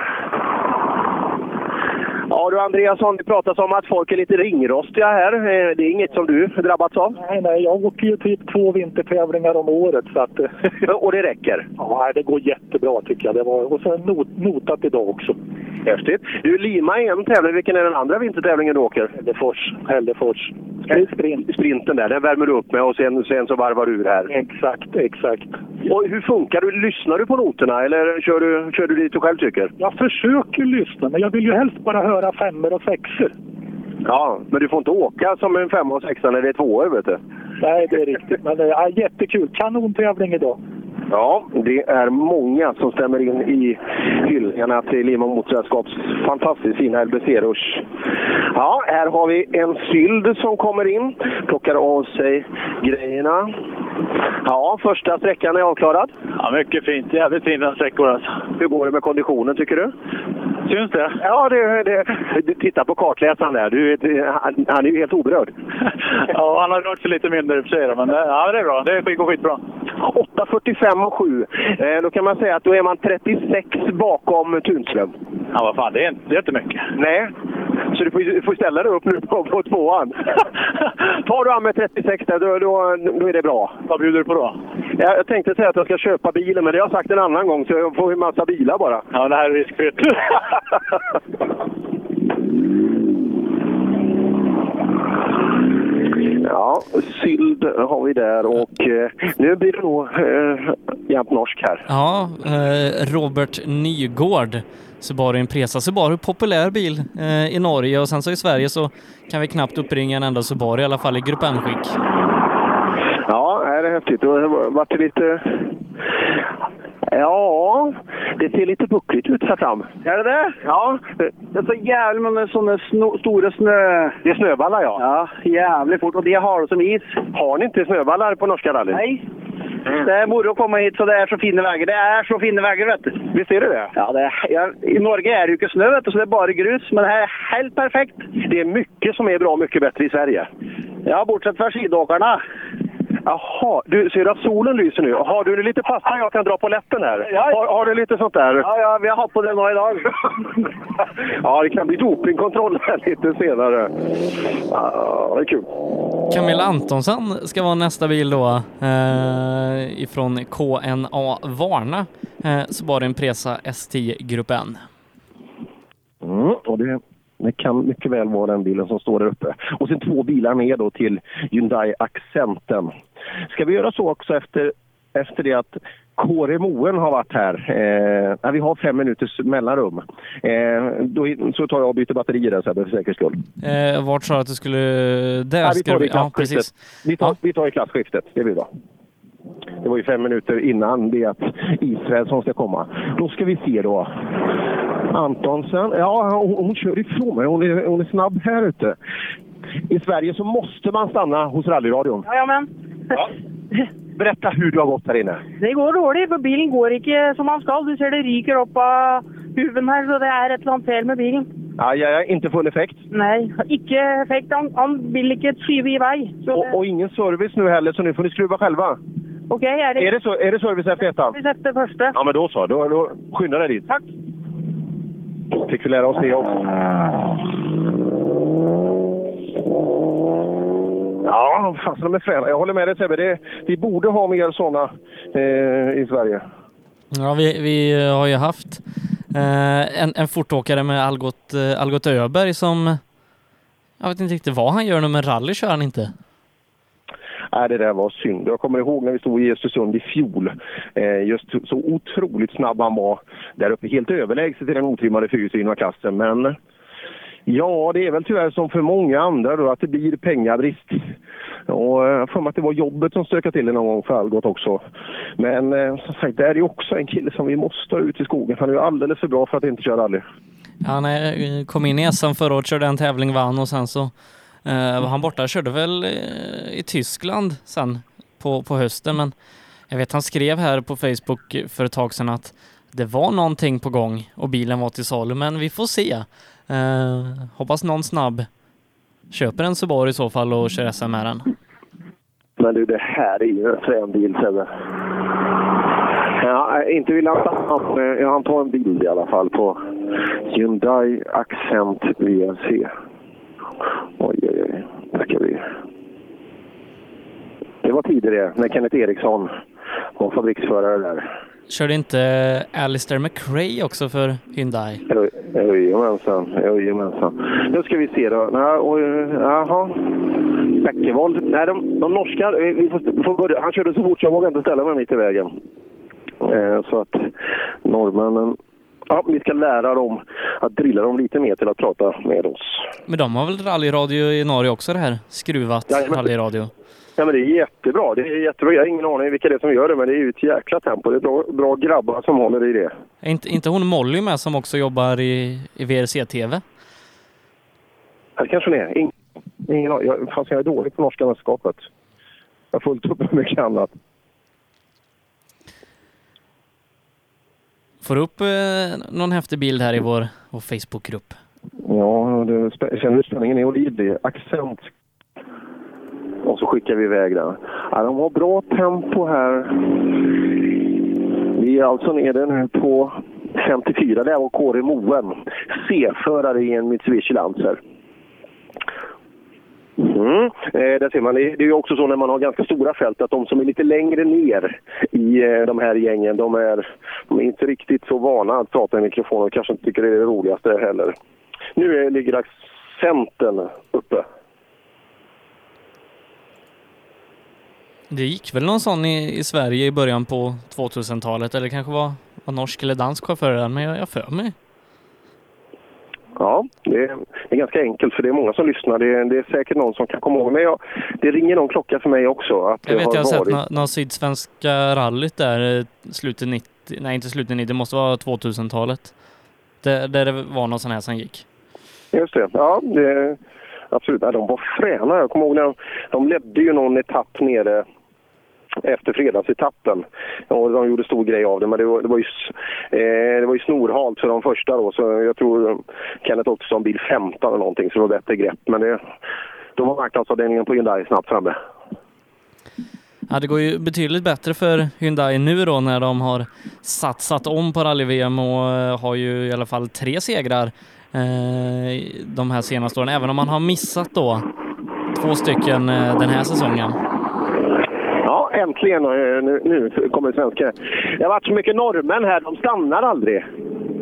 Ja du Andreasson, det pratas om att folk är lite ringrostiga här. Eh, Det är inget som du drabbats av?
Nej, nej, jag åker ju typ två vintertävlingar om året. Så att,
Och det räcker?
ja, det går jättebra tycker jag. Det var, och så not, notat idag också.
Häftigt. Du, Lima är en tävling. Vilken är den andra vintertävlingen du åker?
Hällefors. Hällefors. Sprint.
Sprinten där, den värmer du upp med och sen, sen så varvar du ur här.
Exakt, exakt.
Och hur funkar du? Lyssnar du på noterna eller kör du, kör du dit du själv tycker?
Jag försöker lyssna, men jag vill ju helst bara höra femmor och sexor.
Ja, men du får inte åka som en femma och sexa när det är tvåor vet du.
Nej, det är riktigt. Men det är jättekul. Kanontävling idag.
Ja, det är många som stämmer in i hyllningarna till Lima Motorsällskaps fantastiskt fina LBC-rush. Ja, här har vi en syld som kommer in, plockar av sig grejerna. Ja, första sträckan är avklarad.
Ja, mycket fint. Jävligt fina sträckor alltså.
Hur går det med konditionen tycker du?
Syns det?
Ja, det, det, du, titta på kartläsaren där. Du, vet, han, han är ju helt oberörd.
Ja, han har rört sig lite mindre i och för sig, men det, ja, det är bra. Det går skitbra.
8.45 och 7. Eh, då kan man säga att då är man 36 bakom Tunström.
Ja, vad fan, det är, det är inte mycket.
Nej, så du får, du får ställa dig upp nu på, på tvåan. Tar du an med 36 där, då, då, då är det bra.
Vad bjuder du på då?
Jag, jag tänkte säga att jag ska köpa bilen, men det har jag sagt en annan gång, så jag får ju massa bilar bara.
Ja, det här är riskfritt.
Ja, syld har vi där och eh, nu blir det nog eh, jämnt norsk här.
Ja, eh, Robert Nygård. Subaru Impresa. Subaru populär bil eh, i Norge och sen så i Sverige så kan vi knappt uppringa en enda Subaru i alla fall i Grupp N-skick.
Ja, det är häftigt. Det har varit lite... Ja, det ser lite buckligt ut här fram.
Är det det?
Ja.
Det är så jävligt många sådana stora snö...
Det är snöballar ja.
Ja, jävligt fort. Och det har du som is.
Har ni inte snöballar på norska rally?
Nej. Det är moro att komma hit så det är så fina vägar. Det är så fina vägar vet du.
Visst är det det?
Ja, det är, ja, I Norge är det ju inte snö vet du, så det är bara grus. Men det här är helt perfekt.
Det är mycket som är bra mycket bättre i Sverige.
Ja, bortsett från skidåkarna.
Jaha, du ser att solen lyser nu. Har du lite pasta jag kan dra på läppen här? Har, har du lite sånt där?
Ja, ja, vi har haft på det nu idag.
ja, det kan bli dopingkontroll här lite senare. Ja, det är kul.
Camilla Antonsson ska vara nästa bil då eh, ifrån KNA Varna. Eh, Subaru Impresa ST Grupp N.
Mm, och det, det kan mycket väl vara den bilen som står där uppe. Och sen två bilar ner då till Hyundai Accenten. Ska vi göra så också efter, efter det att Kåre Moen har varit här. Eh, ja, vi har fem minuters mellanrum. Eh, då, så tar jag och byter batterier där Sebbe, för säkerhets skull.
Eh, vart sa du att du skulle... Där
Ja, vi tar
du... Ja, precis.
Vi tar, vi tar i klassskiftet, det blir bra. Det var ju fem minuter innan det att Israelsson ska komma. Då ska vi se då. Antonsen, ja hon, hon kör ifrån mig. Hon är, hon är snabb här ute. I Sverige så måste man stanna hos rallyradion.
Jajamän.
Berätta hur du har gått här inne.
Det går dåligt, for bilen går ikke som den skal. Du ser det ryker opp av huven her, så det er et eller annet fel med bilen.
Aj, aj, aj, inte full effekt.
Nei, ikke effekt. Han, han vil ikke skyve i vei. Så
Och, och ingen service nu heller, så nu får ni skruva själva.
OK, er det
Är det, så, är det service efter ettan?
Vi setter første.
Ja, men då så. Då, då skynda dig dit.
Tack.
Fick vi lära oss det också. Ja, fasen de är fräna. Jag håller med dig Sebbe. Det, vi borde ha mer sådana eh, i Sverige.
Ja, vi, vi har ju haft eh, en, en fortåkare med Algot, eh, Algot Öberg som... Jag vet inte riktigt vad han gör nu, men rally kör han inte.
Nej, det där var synd. Jag kommer ihåg när vi stod i Östersund i fjol. Eh, just så otroligt snabb han var där uppe. Helt överlägset i den otrimmade fyrhjulsdrivna klassen. Men ja, det är väl tyvärr som för många andra då, att det blir pengabrist. Och eh, jag har för mig att det var jobbet som stökade till det någon gång för Algot också. Men eh, som sagt, det är ju också en kille som vi måste ha ut i skogen. Han är ju alldeles för bra för att inte köra rally.
Han är, eh, kom in i SM förra året, körde en tävling, vann och sen så eh, var han borta. Körde väl eh, i Tyskland sen på, på hösten, men jag vet han skrev här på Facebook för ett tag sedan att det var någonting på gång och bilen var till salu, men vi får se. Eh, hoppas någon snabb köper en Subaru i så fall och kör SM med den.
Men du, det här är ju en frän bil Sebbe. Ja, eh, inte vill han stanna men eh, han tar en bild i alla fall på Hyundai Accent VRC. Oj, oj, oj. Där ska vi... Det var tidigare när Kenneth Eriksson var fabriksförare där.
Körde inte Alistair McRae också för Hyundai?
Jajamensan, jajamensan. Nu ska vi se då. Jaha. Bäckevold. Nej, de, de norska, vi får, får börja. Han körde så fort så jag vågade inte ställa mig mitt i vägen. Eh, så att norrmännen... Ja, vi ska lära dem att drilla dem lite mer till att prata med oss.
Men de har väl rallyradio i Norge också det här? Skruvat
Jajamän.
rallyradio?
Ja, men det är jättebra. Det är jättebra. Jag har ingen aning vilka det är som gör det, men det är ju ett jäkla tempo. Det är bra, bra grabbar som håller i det.
Är inte, inte hon Molly med som också jobbar i, i VRC-TV?
Det kanske det är. Ingen, ingen aning. Jag, fast jag är dålig på norska mästerskapet. Jag har fullt upp med mycket annat.
Får du upp eh, någon häftig bild här i vår, vår Facebookgrupp?
Ja, det, känner hur spänningen är olidlig. Accent. Och så skickar vi iväg den. Ja, de har bra tempo här. Vi är alltså nere nu på 54. Det här var Kåre Moen. C-förare i en Mitsubishi Lancer. Mm. Eh, där ser man. Det det är ju också så när man har ganska stora fält att de som är lite längre ner i eh, de här gängen, de är, de är inte riktigt så vana att prata i mikrofon och kanske inte tycker det är det roligaste heller. Nu är, ligger accenten uppe.
Det gick väl någon sån i, i Sverige i början på 2000-talet eller kanske var, var norsk eller dansk chaufför där, men jag jag för mig.
Ja, det är, det är ganska enkelt för det är många som lyssnar. Det är, det är säkert någon som kan komma ihåg. Men jag, det ringer någon klocka för mig också. Att
Jag vet jag har sett
varit-
nå- någon Sydsvenska rallyt där, eh, slutet 90, nej inte slutet 90, det måste vara 2000-talet. Där, där det var någon sån här som gick.
Just det. Ja, det, absolut. Ja, de var fräna. Jag kommer ihåg när de, de ledde ju någon etapp nere efter fredagsetappen. Och de gjorde stor grej av det, men det var, det var, ju, eh, det var ju snorhalt för de första då. Så jag tror Kenneth Ottosson som bil 15 eller någonting, så det var bättre grepp. Men det, då var marknadsavdelningen på Hyundai snabbt framme.
Ja, det går ju betydligt bättre för Hyundai nu då när de har satsat om på rally-VM och eh, har ju i alla fall tre segrar eh, de här senaste åren, även om man har missat då två stycken eh, den här säsongen.
Äntligen. eh, Nu, nu kommer svenska. Det har varit så mycket norrmän här, de stannar aldrig.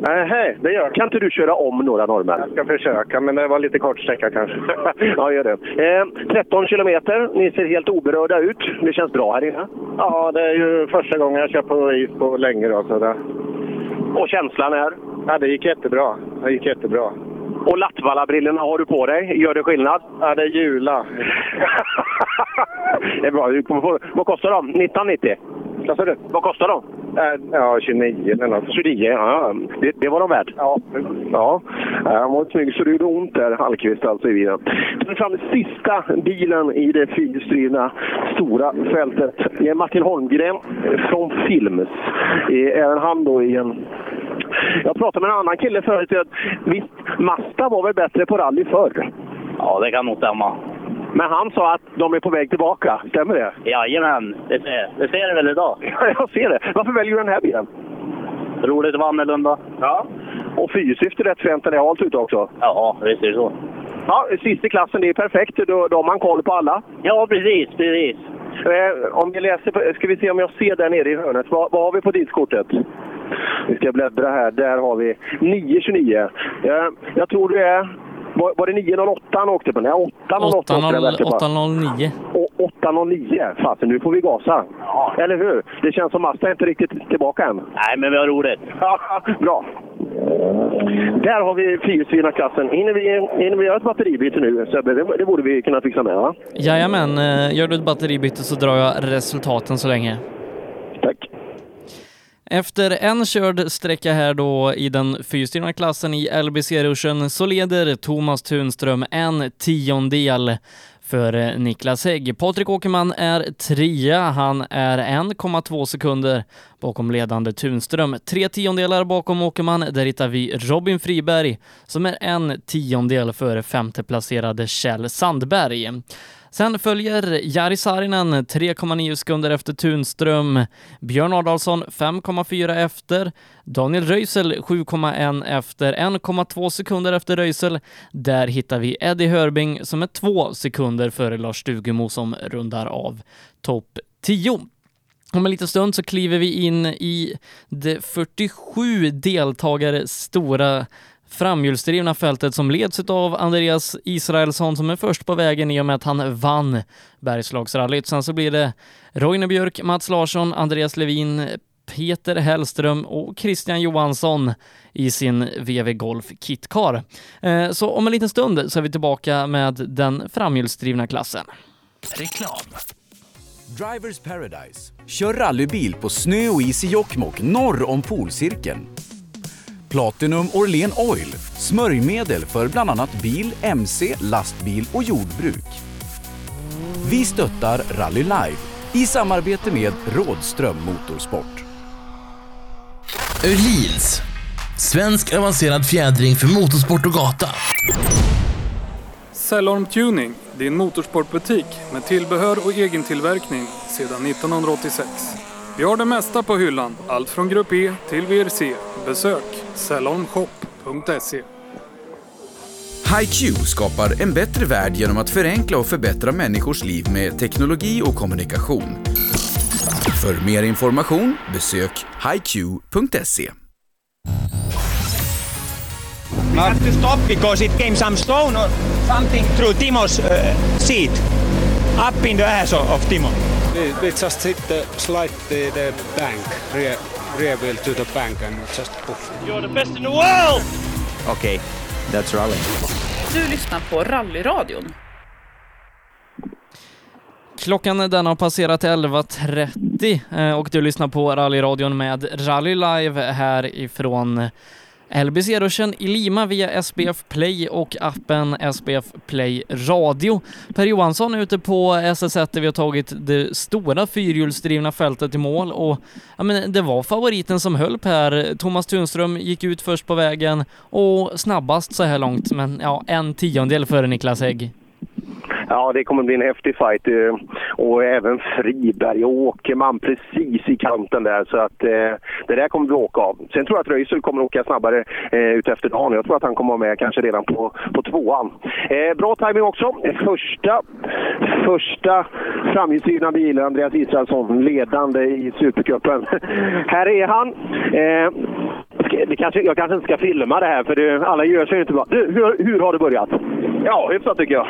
Nej, det gör Kan inte du köra om några norrmän? Jag ska försöka, men det var lite kort sträcka kanske. ja, gör det. Eh, 13 kilometer. Ni ser helt oberörda ut. Det känns bra här inne. Ja, det är ju första gången jag kör på is på länge. Då, så det... Och känslan är? Ja, det gick jättebra. Det gick jättebra. Och Lattvalla-brillorna har du på dig. Gör det skillnad? Ja, det är jula. det är bra. Du kommer få... Vad kostar de? 1990? Vad sa du? Vad kostar de? Ja, 29 eller något. 29, ja. Det, det var de värd? Ja. Ja, han var snygg så det gjorde ont där, Hallqvist alltså i bilen. Tar fram sista bilen i det fyrhjulsdrivna stora fältet. Det är Martin Holmgren från Films. Eh, Även han då i en Jag pratade med en annan kille förut. Visst, Mazda var väl bättre på rally förr?
Ja, det kan nog stämma.
Men han sa att de är på väg tillbaka. Stämmer det?
Jajamän, det ser, det ser du väl idag?
Ja, jag ser det. Varför väljer du den här bilen?
Roligt att vara annorlunda.
Ja. Och fyrsyfte rätt fränt när det är halt ute också.
Ja, visst är det så.
Ja, sist i klassen, det är perfekt. Då, då har man koll på alla.
Ja, precis, precis.
Eh, om vi läser, ska vi se om jag ser där nere i hörnet. Vad, vad har vi på tidskortet? Vi ska bläddra här. Där har vi 9.29. Eh, jag tror det är... Var, var det 9.08 han åkte på? Nej, 8.08 åkte den verkligen på.
809.
Och 8.09. Fasen, nu får vi gasa. Eller hur? Det känns som Mazda är inte riktigt tillbaka än.
Nej, men vi har roligt.
Ja, bra. Där har vi fyrhjulsdrivna klassen. Hinner vi, hinner vi göra ett batteribyte nu, Sebbe? Det, det borde vi kunna fixa med, va?
Jajamän, eh, gör du ett batteribyte så drar jag resultaten så länge.
Tack.
Efter en körd sträcka här då i den fyrstyrna klassen i LBC-ruschen så leder Thomas Tunström en tiondel för Niklas Hägg. Patrik Åkerman är trea. Han är 1,2 sekunder bakom ledande Tunström. Tre tiondelar bakom Åkerman, där hittar vi Robin Friberg som är en tiondel före femteplacerade Kjell Sandberg. Sen följer Jari Saarinen 3,9 sekunder efter Tunström, Björn Adolfsson 5,4 efter, Daniel Röisel 7,1 efter, 1,2 sekunder efter Röisel. Där hittar vi Eddie Hörbing som är 2 sekunder före Lars Stugemo som rundar av topp 10. Om en liten stund så kliver vi in i det 47 deltagare stora framhjulsdrivna fältet som leds av Andreas Israelsson som är först på vägen i och med att han vann Bergslagsrallyt. Sen så blir det Roine Björk, Mats Larsson, Andreas Levin, Peter Hellström och Christian Johansson i sin VW Golf Kitcar. Eh, så om en liten stund så är vi tillbaka med den framhjulsdrivna klassen.
Reklam. Drivers Paradise. Kör rallybil på snö och is i Jokkmokk norr om polcirkeln. Platinum Orlen Oil. Smörjmedel för bland annat bil, mc, lastbil och jordbruk. Vi stöttar Rally Live i samarbete med Rådström Motorsport.
Öhlins. Svensk avancerad fjädring för motorsport och gata.
Cellorm Tuning, din motorsportbutik med tillbehör och egen tillverkning sedan 1986. Vi har det mesta på hyllan, allt från Grupp E till VRC. Besök cellormshop.se.
HiQ skapar en bättre värld genom att förenkla och förbättra människors liv med teknologi och kommunikation. För mer information besök hiq.se.
We had to stop because it came some stone or something through Timo's uh, seat, up in the ass of, of Timo.
We, we just hit the slide the, the bank, rear, rear wheel to the bank and just poof.
You're the best in the world!
Okej, that's rally.
Du lyssnar på Rallyradion.
Klockan den har passerat 11.30 eh, och du lyssnar på rallyradion med Rally Live här ifrån LBC-ruschen i Lima via SBF Play och appen SBF Play Radio. Per Johansson är ute på SS1 där vi har tagit det stora fyrhjulsdrivna fältet i mål och ja, men det var favoriten som höll Per. Thomas Tunström gick ut först på vägen och snabbast så här långt, men ja, en tiondel före Niklas Hägg.
Ja, det kommer bli en häftig fight. Eh, och även Friberg och Åkerman precis i kanten där. Så att eh, det där kommer vi åka av. Sen tror jag att Röisel kommer åka snabbare eh, utefter dagen. Jag tror att han kommer vara med kanske redan på, på tvåan. Bra timing också. Första, första framhjulsdrivna bilen, Andreas Israelsson, ledande i Supercupen. här är han. Det kanske, jag kanske inte ska filma det här för det, alla gör sig inte bra. Du, hur, hur har det börjat? Ja, hyfsat tycker jag.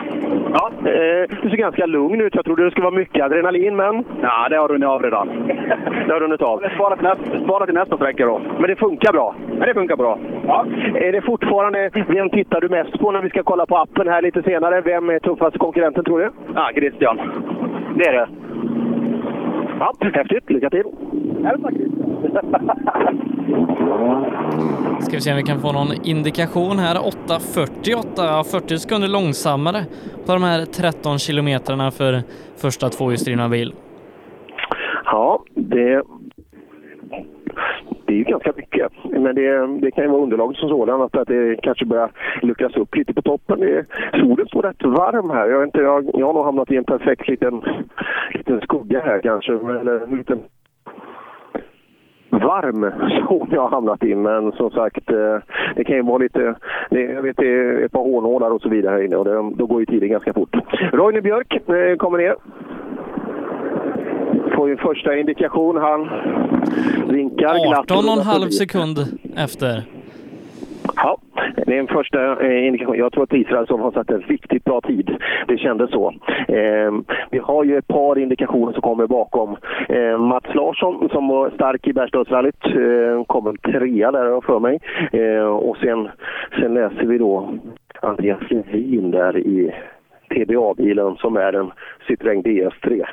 Ja, eh, du ser ganska lugn ut. Jag trodde det skulle vara mycket adrenalin, men... Ja, det har runnit av redan. det har runnit av. Spara till, nästa, spara till nästa sträcka då. Men det funkar bra? Men det funkar bra. Ja. Är det fortfarande... Vem tittar du mest på när vi ska kolla på appen här lite senare? Vem är tuffaste konkurrenten, tror du? Ja, Christian. Det är det. Ja, häftigt. Lycka till!
Ska vi se om vi kan få någon indikation här. 8.48, 40 sekunder långsammare på de här 13 kilometrarna för första tvåhjulsdrivna bil.
Ja, det det är ju ganska mycket. Men det, det kan ju vara underlaget som sådant, att det kanske börjar luckras upp lite på toppen. Det, solen står rätt varm här. Jag, vet inte, jag, jag har nog hamnat i en perfekt liten, liten skugga här kanske. Eller en liten varm zon jag har hamnat i. Men som sagt, eh, det kan ju vara lite... Det, jag vet, det är ett par hårnålar och så vidare här inne och det, då går ju tiden ganska fort. Roine Björk eh, kommer ner. Får ju en första indikation. Han vinkar glatt.
18,5 sekund efter.
Ja, det är en första eh, indikation. Jag tror att Israelsson har satt en riktigt bra tid. Det kändes så. Eh, vi har ju ett par indikationer som kommer bakom. Eh, Mats Larsson som var stark i Bergslagsrallyt eh, kommer trea där för mig. Eh, och sen, sen läser vi då Andreas Levin där i TBA-bilen som är en Citroën DS3.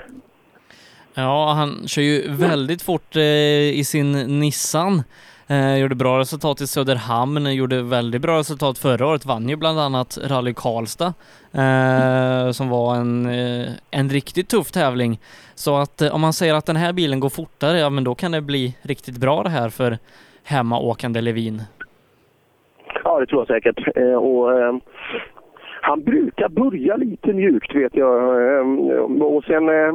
Ja, han kör ju väldigt fort eh, i sin Nissan. Eh, gjorde bra resultat i Söderhamn, gjorde väldigt bra resultat förra året, vann ju bland annat Rally Karlstad eh, som var en, eh, en riktigt tuff tävling. Så att eh, om man säger att den här bilen går fortare, ja men då kan det bli riktigt bra det här för hemmaåkande Levin.
Ja, det tror jag säkert. Eh, och, eh, han brukar börja lite mjukt vet jag. Eh, och sen eh,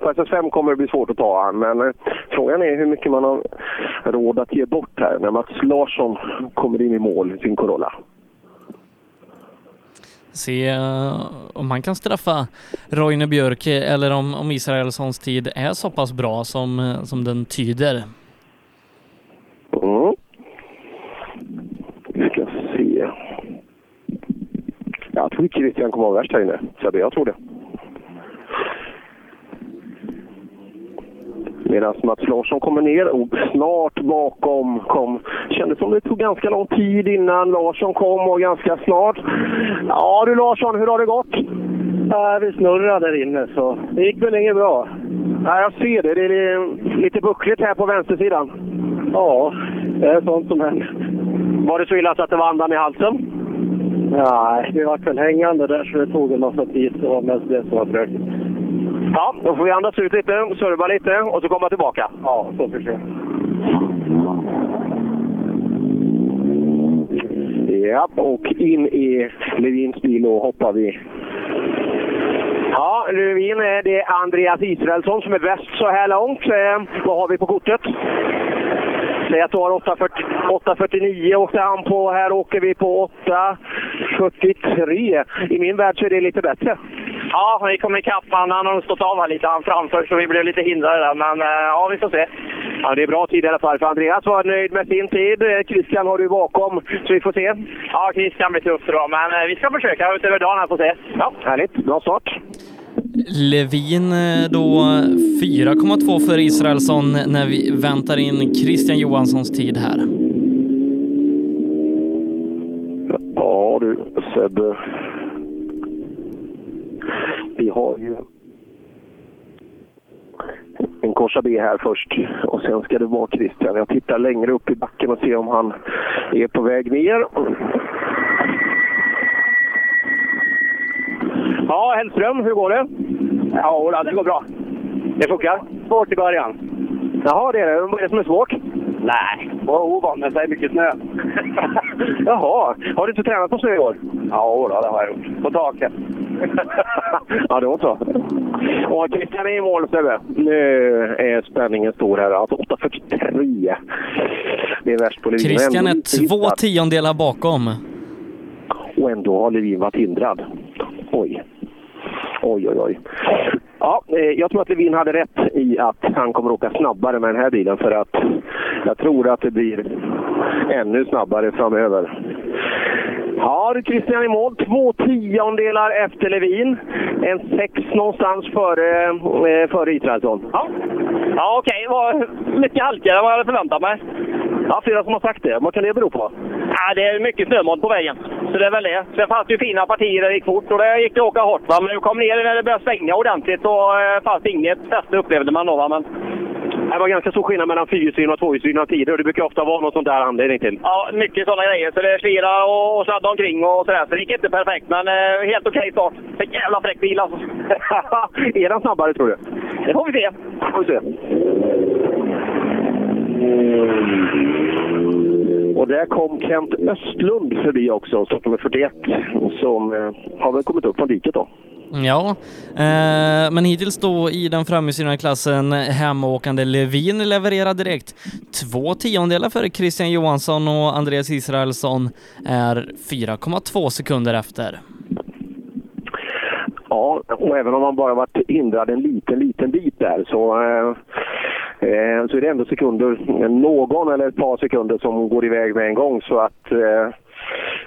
på SS5 kommer det bli svårt att ta han. Men eh, frågan är hur mycket man har råd att ge bort här när Mats Larsson kommer in i mål i sin Corolla.
Se eh, om han kan straffa Roine Björk eller om, om Israelssons tid är så pass bra som, eh, som den tyder.
Mm. Vi ska se. Jag tror Christian kommer vara värst här inne. Så jag tror det. Medan Mats Larsson kommer ner och snart bakom kom. Kändes som det tog ganska lång tid innan Larsson kom och ganska snart. Ja du Larsson, hur har det gått?
Ja, vi snurrade där inne så det gick väl inget bra.
Ja, jag ser det. Det är lite buckligt här på vänstersidan.
Ja, det är sånt som händer.
Var det så illa så att det var andan i halsen?
Nej, vi vart väl hängande där så det tog en massa tid. Det var mest det som var tråkigt.
Ja, då får vi andas ut lite, serva lite och så komma tillbaka.
Ja, så försöker
Ja, och in i Levins bil och hoppar vi. Ja, Levin, det är Andreas Israelsson som är bäst så här långt. Eh, vad har vi på kortet? Du har 840, 849 åkte han på. Här åker vi på 843. I min värld så är det lite bättre.
Ja, vi kom ikapp han. Han har stått av här lite han framför så vi blev lite hindrade där. Men eh, ja, vi får se.
Ja, det är bra tid i alla fall. För Andreas var nöjd med sin tid. Eh, Christian har du bakom, så vi får se.
Ja, Christian blir tufft idag, men eh, vi ska försöka utöver dagen här får se.
Ja, härligt. Bra start.
Levin eh, då 4,2 för Israelsson när vi väntar in Christian Johanssons tid här.
Ja du Sebbe. Vi har ju en korsa B här först och sen ska det vara Christian. Jag tittar längre upp i backen och ser om han är på väg ner. Ja, Hellström, hur går det?
Ja, det går bra.
Det funkar?
Svårt i början.
Jaha, det är det. Vad är det som är svårt?
Nej, bara ovan med sig mycket snö.
Jaha, har du inte tränat på snö i år?
Ja, då, det har jag gjort. På taket.
ja, det var så. Och Christian är i mål, Sebbe. Nu är spänningen stor här. Alltså 8.43. Det är värst på Levin.
Christian är två tiondelar bakom.
Och ändå har Levin varit hindrad. Oj. Oj, oj, oj. Ja, eh, jag tror att Levin hade rätt i att han kommer åka snabbare med den här bilen för att jag tror att det blir ännu snabbare framöver. Ja, du Christian i mål. Två tiondelar efter Levin. En sex någonstans före, eh, före Israelsson.
Ja, ja okej. Det var mycket halkigare än vad jag hade förväntat mig.
Ja, flera som har sagt det. Vad kan det bero på?
Ja, det är mycket snömodd på vägen. Så det är väl det. Sen fanns det ju fina partier där det gick fort och där gick det att åka hårt. Va? Men nu kom ner när det började svänga ordentligt och eh, fanns inget fäste upplevde man då. Va? Men...
Det var ganska stor skillnad mellan fyrhjulsdrivna och tvåhjulsdrivna tider och det brukar ofta vara något sånt där anledning till.
Ja, mycket sådana grejer. Så det slirade och, och sladdade omkring och sådär. Så det gick inte perfekt, men eh, helt okej start. En jävla fräck bil alltså.
är den snabbare tror du?
Det får vi se.
Får vi se. Och där kom Kent Östlund förbi också, startnummer 41, som eh, har väl kommit upp från diket då.
Ja, eh, men hittills då i den framhjulsdrivna klassen hemåkande Levin levererar direkt två tiondelar före Christian Johansson och Andreas Israelsson är 4,2 sekunder efter.
Ja, och även om man bara varit hindrad en liten, liten bit där så, eh, eh, så är det ändå sekunder, någon eller ett par sekunder som går iväg med en gång. Så att eh,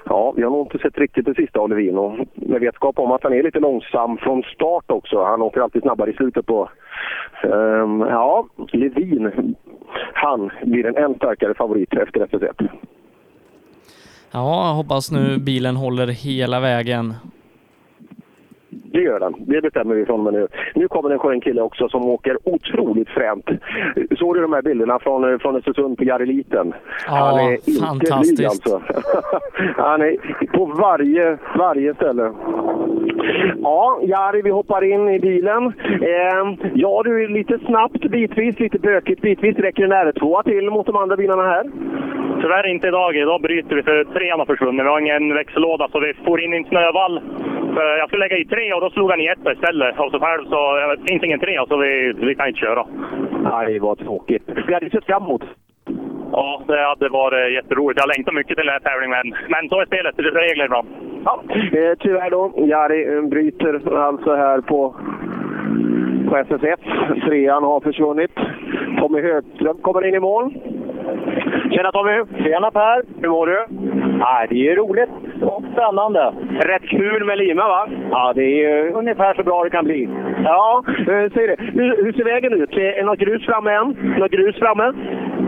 ja, vi har nog inte sett riktigt det sista av Levin. Och med vetskap om att han är lite långsam från start också. Han åker alltid snabbare i slutet på... Um, ja, Levin, han blir en än starkare favorit efter SS1.
Ja, hoppas nu bilen håller hela vägen.
Det gör den. Det bestämmer vi från och med nu. Nu kommer det en skön kille också som åker otroligt fränt. Såg du de här bilderna från, från Östersund på Jareliten?
Ja,
Han är inte
fantastiskt.
blyg alltså. Han är på varje, varje ställe. Ja, Jari, vi hoppar in i bilen. Eh, ja, du är lite snabbt bitvis, lite bökigt bitvis. Räcker en R2 till mot de andra bilarna här?
Tyvärr inte idag. Idag bryter vi för trean har försvunnit. Vi har ingen växellåda så vi får in i en snövall. För Jag skulle lägga i tre och då slog han i ett istället. Och så själv så det finns ingen trea så vi, vi kan inte köra.
Nej, vad tråkigt. Vi hade sett fram emot.
Ja, det hade varit jätteroligt. Jag längtar mycket till den här tävlingen men, men så är spelet. Det är regler ibland.
Ja, eh, tyvärr då. Jari eh, bryter alltså här på, på SS1. Trean har försvunnit. Tommy Högström kommer in i mål. Tjena Tommy! Tjena Per! Hur mår du? Ja, det är ju roligt och spännande. Rätt kul med Lima va? Ja, det är ju ungefär så bra det kan bli. Ja, säg det. Hur, hur ser vägen ut? Är det något grus framme än? Något grus framme?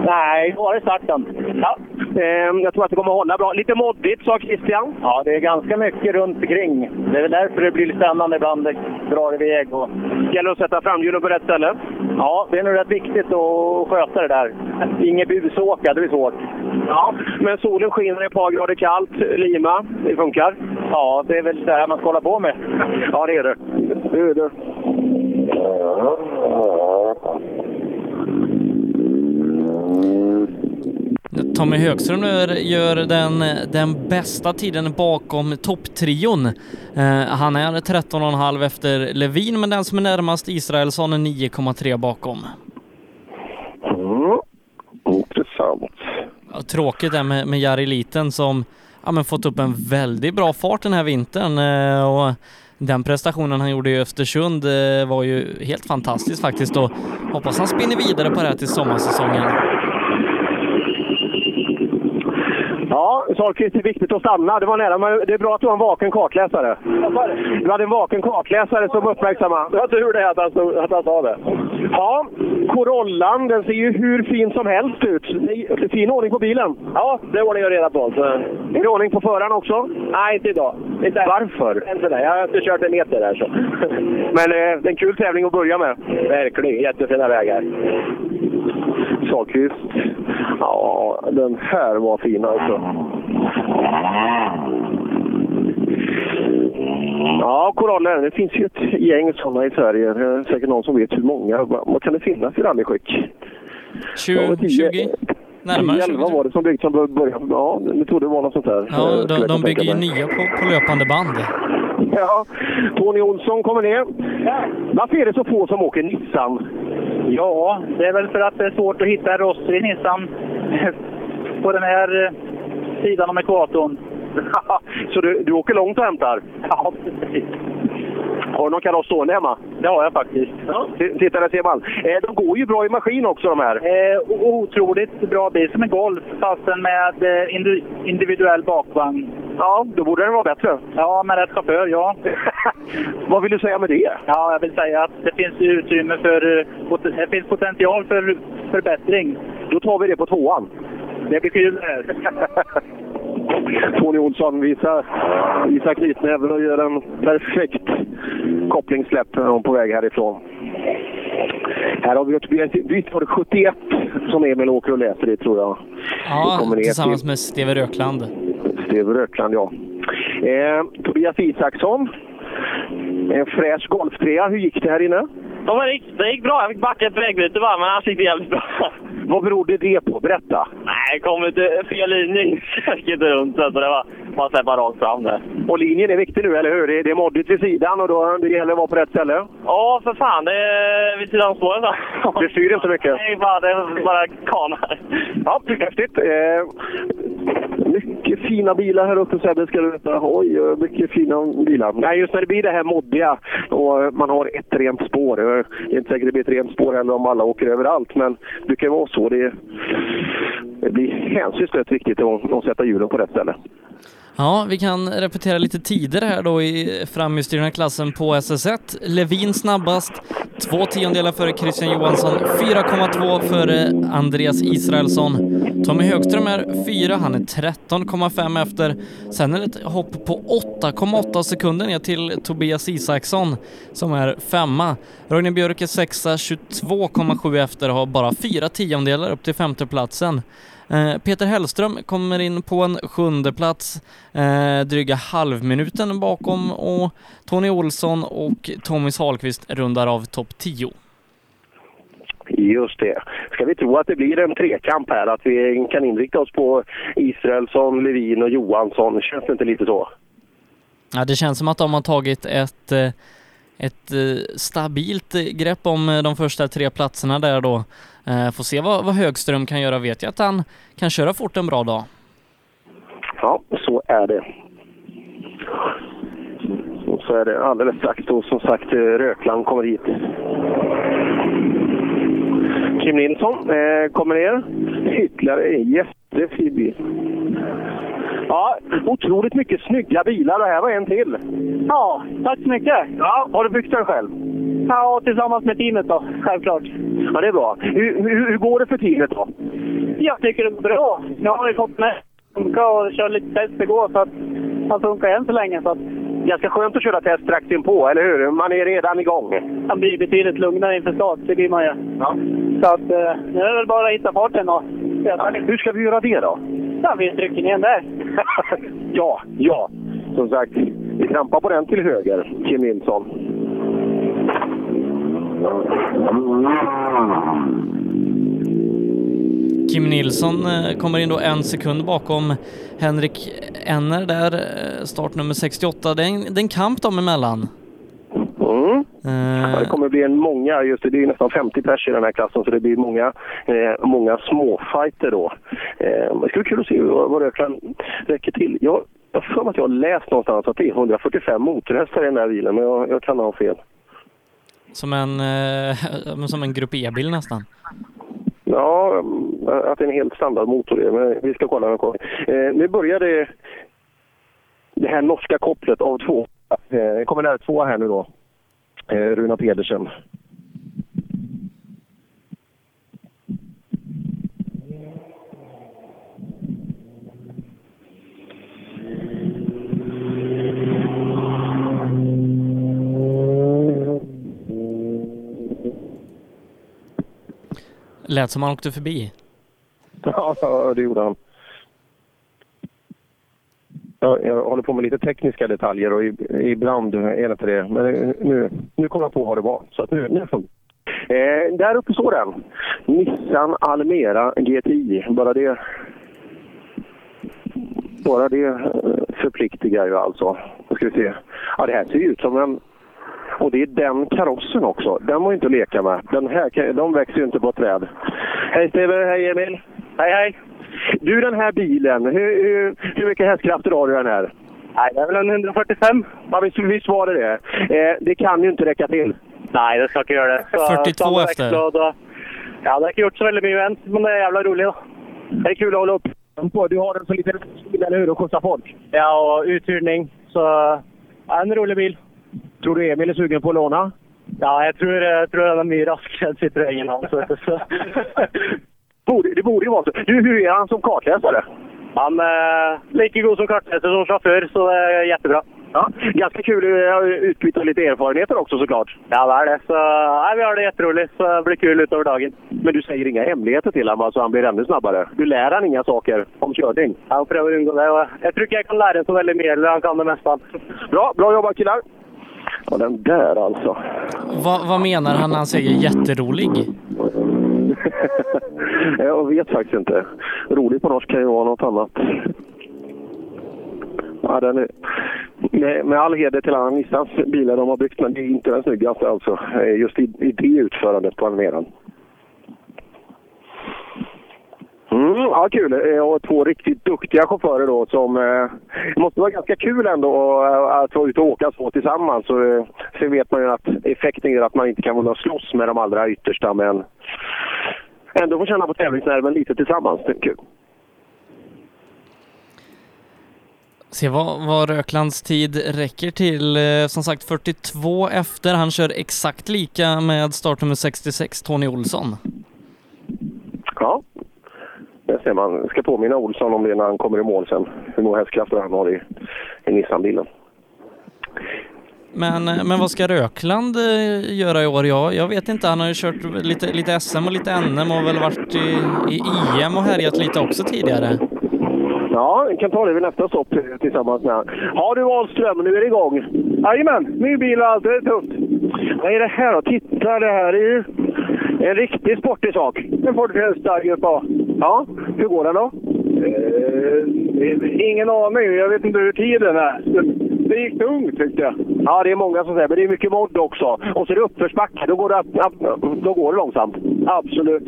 Nej, bara i starten. Ja. Eh, jag tror att det kommer att hålla bra. Lite moddigt sa Christian. Ja, det är ganska mycket runt omkring. Det är väl därför det blir spännande ibland. Det drar iväg. Och... Gäller att sätta framhjulen på rätt ställe. Ja, det är nog rätt viktigt att sköta det där. Inget busåka, det blir svårt. Ja, men solen skiner ett par grader kallt. Lima, det funkar? Ja, det är väl det här man ska hålla på med. Ja, det är det. Det är det.
Tommy Högström nu gör den, den bästa tiden bakom topptrion. Eh, han är 13,5 efter Levin, men den som är närmast Israelsson är 9,3 bakom.
Mm. Intressant.
Ja, tråkigt det med, med Jari Liten som ja, men fått upp en väldigt bra fart den här vintern eh, och den prestationen han gjorde i Östersund eh, var ju helt fantastisk faktiskt och hoppas han spinner vidare på det här till sommarsäsongen.
Ja, Sahlqvist, det är viktigt att stanna. Det var nära, men det är bra att du har en vaken kartläsare. Du hade en vaken kartläsare som uppmärksammade. Det var tur det att han, stod- att han sa det. Ja, Corollan, den ser ju hur fin som helst ut. Fin ordning på bilen. Ja, det är ordning och reda på. Så. Är det ordning på föraren också? Nej, inte idag. Inte. Varför? Inte det. Jag har inte kört en meter där så. Men eh, det är en kul tävling att börja med. Verkligen, jättefina vägar. Sahlqvist. Ja, den här var fin alltså. Ja, koraller. Det finns ju ett gäng sådana i Sverige. Det är säkert någon som vet hur många. Vad kan det finnas i rallyskick?
20? 20? Närmare 20?
11 var det som byggts från början. Ja, jag tror det var något sånt där.
Ja, de, de bygger ju nya på, på löpande band.
Ja, Tony Olsson kommer ner. Varför är det så få som åker Nissan?
Ja, det är väl för att det är svårt att hitta rostfri Nissan på den här eh, sidan om ekvatorn.
så du, du åker långt och hämtar?
Ja, precis.
Har du någon kaross stående hemma?
Det har jag faktiskt.
T- Titta, där ser man. Eh, de går ju bra i maskin också de här.
Eh, otroligt bra bil, som en Golf fastän med eh, indi- individuell bakvagn.
Ja, då borde den vara bättre.
Ja, med rätt chaufför, ja.
Vad vill du säga med det?
Ja, jag vill säga att det finns utrymme för... eh, Det finns potential för förbättring.
Då tar vi det på tvåan.
Det blir kul det här.
Tony Olsson visar, visar knytnäven och gör en perfekt kopplingssläpp när de är på väg härifrån. Här har vi ett byte var det 71 som Emil åker och läser i tror jag.
Ja, tillsammans
till-
med Steve Rökland.
Steve Rökland, ja. Eh, Tobias Isaksson. En fräsch golftrea. Hur gick det här inne?
Det, gick, det gick bra. Jag fick backa ett vägbyte bara, men annars gick det jävligt bra.
Vad berodde det på? Berätta.
Nej, det kom lite fel linje. gick inte runt så det var bara släppa rakt fram där.
Och linjen är viktig nu, eller hur? Det är, det är moddigt vid sidan och då det gäller att vara på rätt ställe.
Ja, för fan. Det är vid sidan av spåret.
Det styr inte mycket.
Nej, bara, det är bara kanar.
Ja, häftigt. Eh, mycket fina bilar här uppe Sebbe, ska du veta. Oj, mycket fina bilar. Nej, just när det blir det här moddiga och man har ett rent spår. Jag är inte säker att det blir ett rent spår heller om alla åker överallt, men det kan vara så. Det, det blir hänsynslöst viktigt att, att sätta hjulen på rätt ställe.
Ja, vi kan repetera lite tider här då i framhjulsdrivna klassen på SS1. Levin snabbast, två tiondelar före Christian Johansson, 4,2 före Andreas Israelsson. Tommy Högström är fyra, han är 13,5 efter. Sen är det ett hopp på 8,8 sekunder ner till Tobias Isaksson som är femma. Roine Björk är sexa, 22,7 efter och har bara fyra tiondelar upp till femteplatsen. Eh, Peter Hellström kommer in på en sjunde plats, eh, dryga halvminuten bakom och Tony Olsson och Tommy Sahlqvist rundar av topp 10.
Just det. Ska vi tro att det blir en trekamp här? Att vi kan inrikta oss på Israelsson, Levin och Johansson? Känns det inte lite så?
Ja, det känns som att de har tagit ett, eh, ett eh, stabilt grepp om eh, de första tre platserna där då. Eh, Får se vad, vad Högström kan göra. Vet jag att han kan köra fort en bra dag.
Ja, så är det. Så är det alldeles strax då som sagt eh, Rökland kommer hit. Kim Nilsson eh, kommer ner. Ytterligare en jättefin bil. Ja, otroligt mycket snygga bilar. Det här var en till.
Ja, tack så mycket.
Ja, har du byggt den själv?
Ja, tillsammans med teamet då, självklart.
Ja, det är bra. Hur, hur, hur går det för teamet då?
Jag tycker det är bra. Nu har vi fått med funka och kört lite test igår så att han funkar än så länge. Så att
Ganska skönt att köra test strax inpå, eller hur? Man är redan igång.
han blir betydligt lugnare inför start, det blir man ju.
Ja.
Så att eh, nu är det väl bara att hitta farten och
Ja, hur ska vi göra det då?
Ja, vi trycker ner där.
ja, ja. Som sagt, vi trampar på den till höger, Kim Nilsson.
Kim Nilsson eh, kommer in då en sekund bakom Henrik Enner där, eh, startnummer 68. Det är en, det är en kamp dem emellan.
Mm.
Eh,
Ja, det kommer bli en många, just det, det är nästan 50 pers i den här klassen så det blir många, eh, många småfighter då. Eh, det ska bli kul att se vad, Rökland räcker till. Jag har för mig att jag har läst någonstans att det är 145 motorhästar i den här bilen, men jag, jag kan ha fel.
Som en, eh, som en Grupp E-bil nästan.
Ja, att det är en helt standardmotor det, men vi ska kolla. Eh, nu börjar det, det här norska kopplet av två. Eh, det kommer nära två här nu då. Eh, Runa Pedersen.
Lät som han åkte förbi.
Ja, det gjorde han. Jag håller på med lite tekniska detaljer och ibland är det inte det. Men nu, nu kommer jag på vad det var. Så att nu, nu funkar det. eh, Där uppe står den. Nissan Almera GTI. Bara det, bara det eh, förpliktigar ju alltså. Nu ska vi se. Ja, det här ser ju ut som en... Och det är den karossen också. Den var ju inte att leka med. Den här, de växer ju inte på träd. Hej Steve, hej Emil. Hej hej. Du den här bilen, hur, hur, hur mycket hästkrafter har du den här? Nej, det är väl en 145. Ja, visst, visst var det det. Eh, det kan ju inte räcka till.
Nej, det ska inte göra det. Så
42
samma
efter.
växellåda. Ja, det har inte gjort så väldigt mycket än, men det är jävla roligt då.
Det är kul att hålla upp. Du har den som lite bil, eller hur? Och skjutsa folk.
Ja, och uthyrning. Så ja, en rolig bil.
Tror du Emil är sugen på att låna?
Ja, jag tror, jag tror den är mycket raskare än Citroën. Alltså.
Borde, det borde ju vara så. Du, hur är han som kartläsare?
Han är lika god som kartläsare som chaufför, så det är jättebra.
Ja, ganska kul att utbyta lite erfarenheter också såklart.
Ja, det är det. Så, nej, vi har det jätteroligt, så det blir kul utöver dagen.
Men du säger inga hemligheter till honom så han blir ännu snabbare? Du lär han inga saker om körning?
Jag prövar att undgå det. Jag tror inte jag kan lära honom så väldigt eller han kan det mesta.
Bra, bra jobbat killar! Ja, den där alltså.
Va, vad menar han när han säger jätterolig?
Jag vet faktiskt inte. Rolig på norsk kan ju vara något annat. Ja, den är, med, med all heder till alla Nissans bilar de har byggt, men det är inte den snyggaste alltså. Just i, i det utförandet på Almeran. Mm, ja, kul. Eh, Och två riktigt duktiga chaufförer då som... Eh, det måste vara ganska kul ändå eh, att vara ute och åka så tillsammans. Så, eh, sen vet man ju att effekten är att man inte kan vara slåss med de allra yttersta, men ändå få känna på tävlingsnerven lite tillsammans. Det är kul.
Se vad, vad Röklands tid räcker till. Eh, Som sagt 42 efter. Han kör exakt lika med startnummer 66, Tony Olsson.
Ja, det ser man. Ska påminna Olsson om det när han kommer i mål sen. Hur många hästkrafter han har i, i Nissan-bilen.
Men, eh, men vad ska Rökland eh, göra i år? Jag, jag vet inte. Han har ju kört lite, lite SM och lite NM och väl varit i, i EM och härjat lite också tidigare.
Ja, vi kan ta det vid nästa stopp tillsammans med. Ja du Ahlström, nu är det igång.
Jajamän, ny bil och allt. Det är tufft.
Vad är det här då? Titta, det här är ju en riktig sportig sak.
En Ford Fiesta Grupp A.
Ja, hur går den då?
Eh, ingen aning. Jag vet inte hur tiden är. Det gick tungt tyckte jag.
Ja, det är många som säger, men det är mycket modd också. Och så är det uppförsbacke, då går det, då går det långsamt.
Absolut.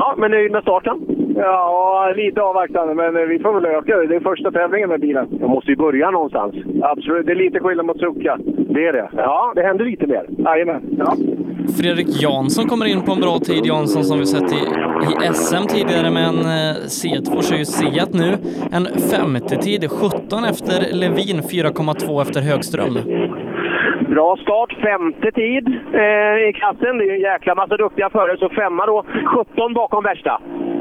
Ja, men nöjd med starten?
Ja, lite avvaktande, men vi får väl öka det. Det är första tävlingen med bilen.
Jag måste ju börja någonstans.
Absolut. Det är lite skillnad mot Succa.
Det är det? Ja, det händer lite mer.
Jajamän. Ja.
Fredrik Jansson kommer in på en bra tid. Jansson som vi sett i, i SM tidigare med en eh, C2 kör ju Seat nu. En femte tid 17 efter Levin, 4,2 efter Högström.
Bra start, femte tid eh, i klassen. Det är en jäkla massa duktiga förare, så femma då. 17 bakom värsta.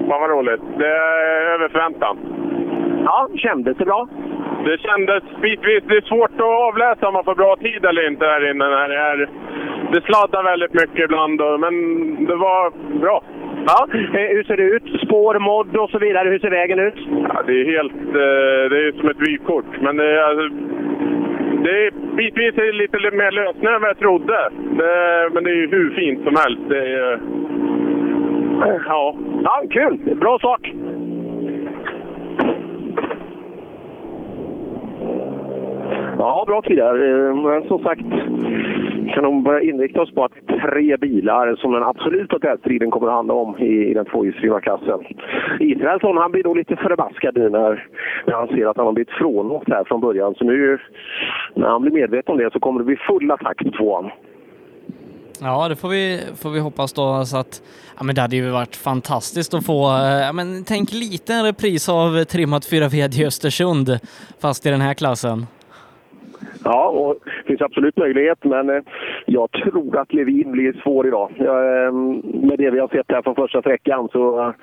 Fan vad roligt. Det är över förväntan.
Ja, kändes det bra?
Det kändes bitvis. Det är svårt att avläsa om man får bra tid eller inte här inne. När det, är, det sladdar väldigt mycket ibland, men det var bra.
Ja, eh, hur ser det ut? Spår, modd och så vidare. Hur ser vägen ut?
Ja, det är helt... eh, Det är som ett vykort. Men det är, det är bitvis är lite mer lössnö än vad jag trodde. Det, men det är ju hur fint som helst. Det är, ja.
ja, kul! Bra start! Ja, bra tider. Eh, men som sagt kan de börja inrikta oss på att det är tre bilar som den absoluta tätstriden kommer att handla om i, i den tvåhjulsdrivna klassen. Israelsson han blir då lite förbaskad nu när, när han ser att han har blivit frånåkt här från början. Så nu när han blir medveten om det så kommer det bli full attack på tvåan.
Ja, det får vi, får vi hoppas då. Så att, ja, men det hade ju varit fantastiskt att få, eh, ja, men tänk lite en repris av trimmat 4 VD i Östersund, fast i den här klassen.
Ja, och det finns absolut möjlighet, men eh, jag tror att Levin blir svår idag. Ehm, med det vi har sett här från första sträckan så,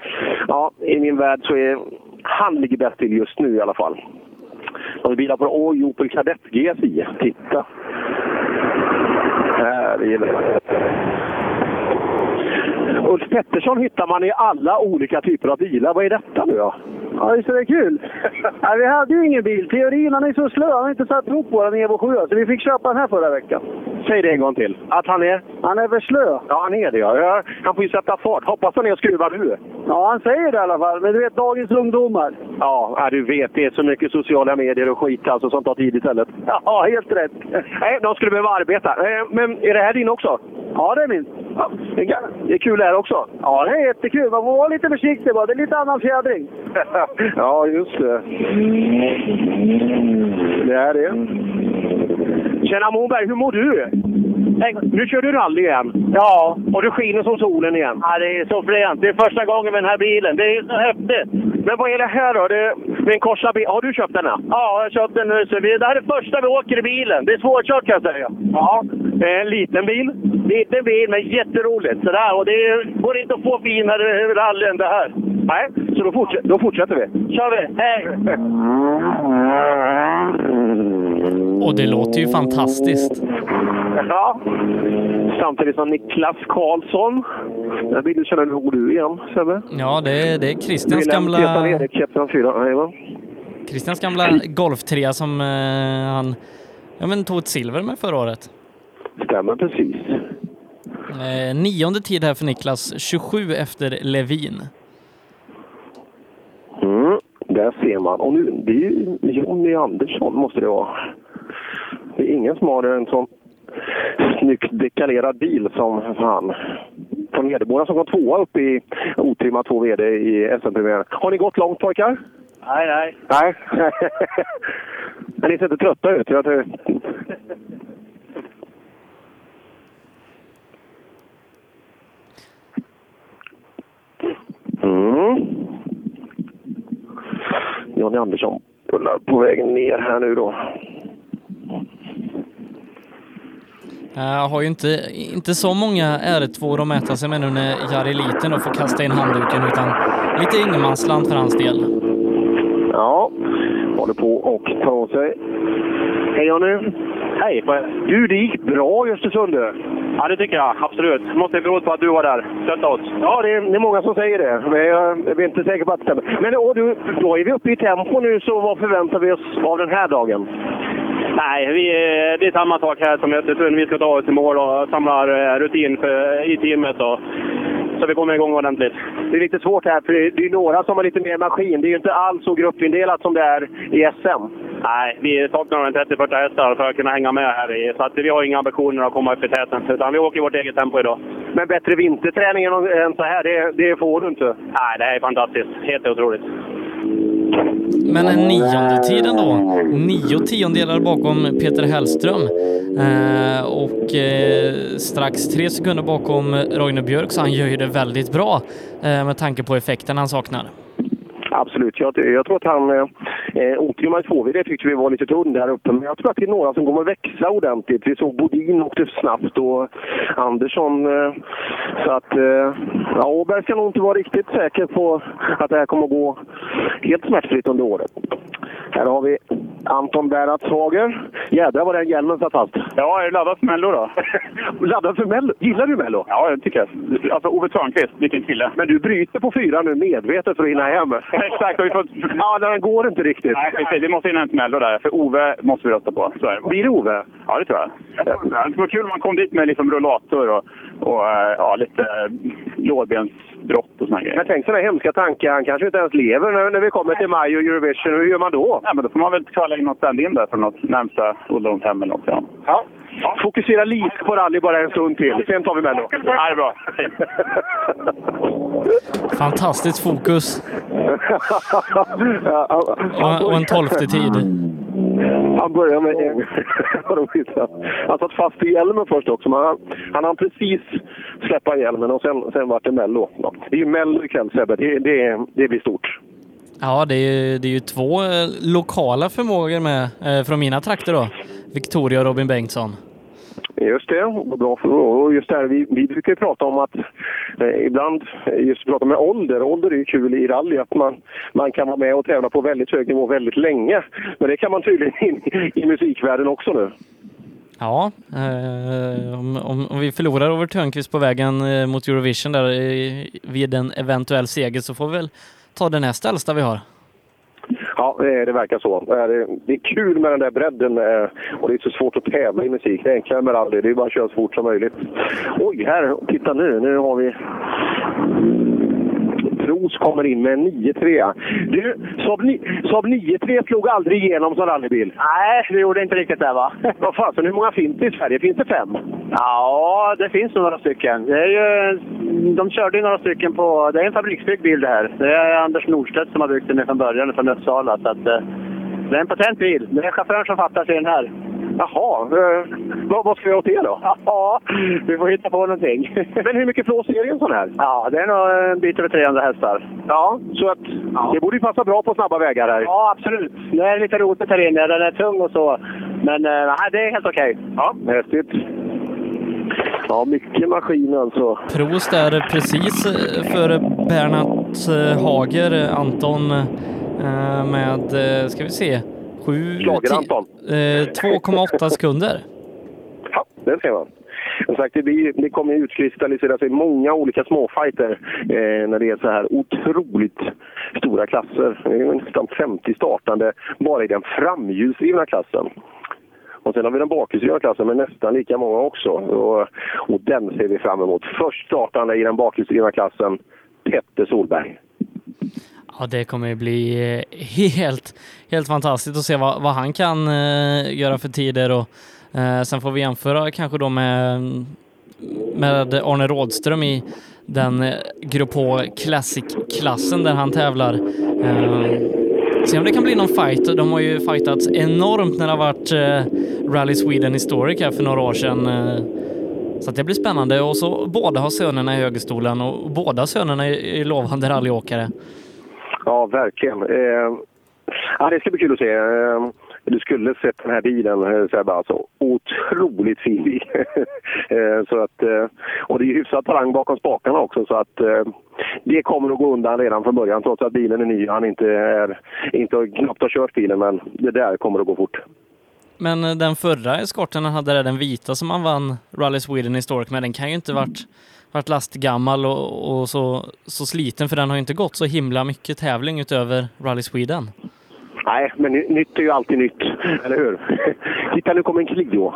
ja, i min värld så är han ligger bäst till just nu i alla fall. Och vi bilar på oj, Opel Kadett GSI. Titta! Här är det. Ulf Pettersson hittar man i alla olika typer av bilar. Vad är detta nu då?
Ja, visst är det kul? Nej, vi hade ju ingen bil. Teorin han är så slö. Han har inte satt ihop våran Evo 7 så vi fick köpa den här förra veckan.
Säg det en gång till. Att han är?
Han är för slö.
Ja, han är det ja. Han får ju sätta fart. Hoppas han är och skruvar nu.
Ja, han säger det i alla fall. Men du vet, dagens ungdomar.
Ja, du vet. Det är så mycket sociala medier och skit alltså som tar tid istället.
Ja, helt rätt.
Nej, de skulle behöva arbeta. Eh, Men är det här din också?
Ja, det är min.
Ja, det är kul det här också.
Ja, det är jättekul. Man får vara lite försiktig bara. Det är lite annan fjädring.
ja, just det. Det är det. Tjena Moberg, hur mår du? Nu kör du rally igen.
Ja.
Och du skiner som solen igen.
Ja, det är så fränt. Det är första gången med den här bilen. Det är så häftigt.
Men vad är det här då? Det är en Corsa bil. Har du köpt den? här?
Ja, jag har köpt den nu. Så vi, det här är första vi åker i bilen. Det är svårkört kan jag säga.
Ja. En liten bil?
Liten bil, men jätteroligt. Sådär. Och det är, går inte att få finare rally än det här.
Nej, så då, forts- då fortsätter vi.
kör vi. Hej!
Och det låter ju fantastiskt.
Ja. Samtidigt som Niklas Karlsson. Den bilden känner nog du igen, Sebbe?
Ja, det, är- det är Christians gamla,
Stefan Erik, Kapten 4. Jajamän.
Christians gamla golftrea som eh, han ja, men tog ett silver med förra året.
Stämmer precis.
Eh, nionde tid här för Niklas, 27 efter Levin.
Mm, där ser man. Och nu, det är ju Jonny Andersson måste det vara. Det är ingen som har en sån snyggt dekaljerad bil som han. Från Hedemora som kom tvåa upp i otrimma 2 VD i SM-premiären. Har ni gått långt pojkar?
Nej, nej.
Nej. Men ni ser inte trötta ut. Jag tror... Mm. Jonny Andersson rullar på väg ner här nu då.
Jag har ju inte, inte så många R2 att mäta sig med nu när Jari Liten då får kasta in handduken, utan lite ingenmansland för hans del.
Ja, håller på och tar sig. Hej Jonny!
Hej!
Du, det gick bra i Östersund.
Ja, det tycker jag. Absolut. Måste bero på att du var där. Stötta oss.
Ja, det är, det är många som säger det. Men jag, är inte säker på att det stämmer. Men och du, då är vi uppe i tempo nu, så vad förväntar vi oss av den här dagen?
Nej, vi, det är samma sak här som i Östersund. Vi ska ta oss i mål och samla eh, rutin för, i teamet. Och, så vi kommer igång ordentligt.
Det är lite svårt här, för det är några som har lite mer maskin. Det är ju inte alls så gruppindelat som det är i SM.
Nej, vi saknar en 30-40 hästar för att kunna hänga med här. I, så att vi har inga ambitioner att komma upp i täten, utan vi åker i vårt eget tempo idag.
Men bättre vinterträning än så här, det, det får du inte.
Nej, det är fantastiskt. Helt otroligt.
Men en nionde tiden då, nio tiondelar bakom Peter Hellström eh, och eh, strax tre sekunder bakom Roine Björk, så han gör ju det väldigt bra eh, med tanke på effekten han saknar.
Absolut. Jag, jag tror att han... Eh, otrimmad 2 det tyckte vi var lite tunn där uppe. Men jag tror att det är några som kommer att växla ordentligt. Vi såg Bodin åkte snabbt och Andersson. Eh, så att... Eh, ja, Åberg ska nog inte vara riktigt säker på att det här kommer gå helt smärtfritt under året. Här har vi Anton Bernhardshager. Jädrar vad den hjälmen satt fast.
Ja, är du laddad för Mello då?
laddad för Mello? Gillar du Mello?
Ja, det tycker jag. Alltså Ove Thörnqvist, vilken kille.
Men du bryter på fyra nu medvetet för att hinna hem.
Exakt. Vi får...
Ja, den går inte riktigt.
Nej, precis. Vi måste hinna en Mello där. För Ove måste vi rösta på. Så är det.
Blir det Ove?
Ja, det tror jag. Det var kul om man kom dit med liksom rullator och, och eh, ja, lite lårbensbrott och såna grejer.
Jag tänkte sådana hemska tankar. Han kanske inte ens lever när, när vi kommer till maj och Eurovision. Hur gör man då?
Ja, men då får man väl kvala in något stand-in där från något närmsta ålderdomshem eller något. Ja.
ja. Fokusera lite på rally bara en stund till. Sen tar vi Mello.
Ja, det är bra.
Fantastiskt fokus. och, och en tolfte tid.
Han börjar med en... Han satt fast i hjälmen först också, men han, han hann precis släppa hjälmen och sen, sen vart det Mello. Ja, det är ju Mello ikväll Sebbe. Det, det, det blir stort.
Ja, det är, det är ju två eh, lokala förmågor med eh, från mina trakter då. Victoria och Robin Bengtsson.
Just det, bra och just det här, vi, vi brukar ju prata om att eh, ibland just prata med ålder. Ålder är ju kul i rally, att man, man kan vara med och tävla på väldigt hög nivå väldigt länge. Men det kan man tydligen in i musikvärlden också nu.
Ja, eh, om, om, om, vi förlorar Robert Törnqvist på vägen eh, mot Eurovision där eh, vid en eventuell seger så får vi väl ta den näst äldsta vi har.
Ja, det verkar så. Det är kul med den där bredden eh, och det är så svårt att tävla i musik. Det är enklare med rally. Det är bara att köra så fort som möjligt. Oj, här! Titta nu. Nu har vi Pros kommer in med en 9-3. Du, Saab, Saab 9-3 slog aldrig igenom som rallybil.
Nej, det gjorde inte riktigt det va.
Vad fasen, hur många finns det i Sverige? Finns det fem?
Ja, det finns några stycken. Det är ju, de körde ju några stycken på... Det är en fabriksbyggd bil det här. Det är Anders Nordstedt som har byggt den från början, från Uppsala. Så att, det är en patent bil. Det är chauffören som fattar sig den här.
Jaha, eh, vad, vad ska vi göra åt det då?
Ja, vi får hitta på någonting.
Men hur mycket flås är det en sån här?
Ja, det är nog en bit över 300 hästar.
Ja, så att ja. det borde ju passa bra på snabba vägar här.
Ja, absolut. Det är lite rotigt här inne. Den är tung och så. Men äh, det är helt okej.
Ja, häftigt. Ja, mycket maskin alltså.
Prost är precis före Bernhard Hager, Anton med, ska vi se, 2,8 sekunder.
Ja, det ser man. Som sagt, det, blir, det kommer utkristallisera sig många olika småfighter eh, när det är så här otroligt stora klasser. Det är nästan 50 startande bara i den framhjulsdrivna klassen. Och sen har vi den bakhjulsdrivna klassen med nästan lika många också. Och, och den ser vi fram emot. Först startande i den bakhjulsdrivna klassen, Petter Solberg.
Ja, det kommer ju bli eh, helt, helt fantastiskt att se vad, vad han kan eh, göra för tider och eh, sen får vi jämföra kanske då med, med Arne Rådström i den eh, Grupp H Classic-klassen där han tävlar. Eh, se om det kan bli någon fight. De har ju fightats enormt när det har varit eh, Rally Sweden Historic här för några år sedan. Eh, så att det blir spännande och så båda har sönerna i högerstolen och båda sönerna är, är lovande rallyåkare.
Ja, verkligen. Eh, ja, det ska bli kul att se. Eh, du skulle sett den här bilen, eh, Sebbe. Alltså, otroligt fin bil. eh, så att, eh, och det är hyfsat talang bakom spakarna också. Så att, eh, det kommer att gå undan redan från början trots att bilen är ny. Han inte, är, inte knappt har kört bilen, men det där kommer att gå fort.
Men eh, den förra eskorten han hade där, den vita som han vann Rally Sweden i Stork med, den kan ju inte varit, varit lastgammal och, och så, så sliten för den har ju inte gått så himla mycket tävling utöver Rally Sweden.
Nej, men nytt är ju alltid nytt, eller hur? Titta, nu kommer en Clio.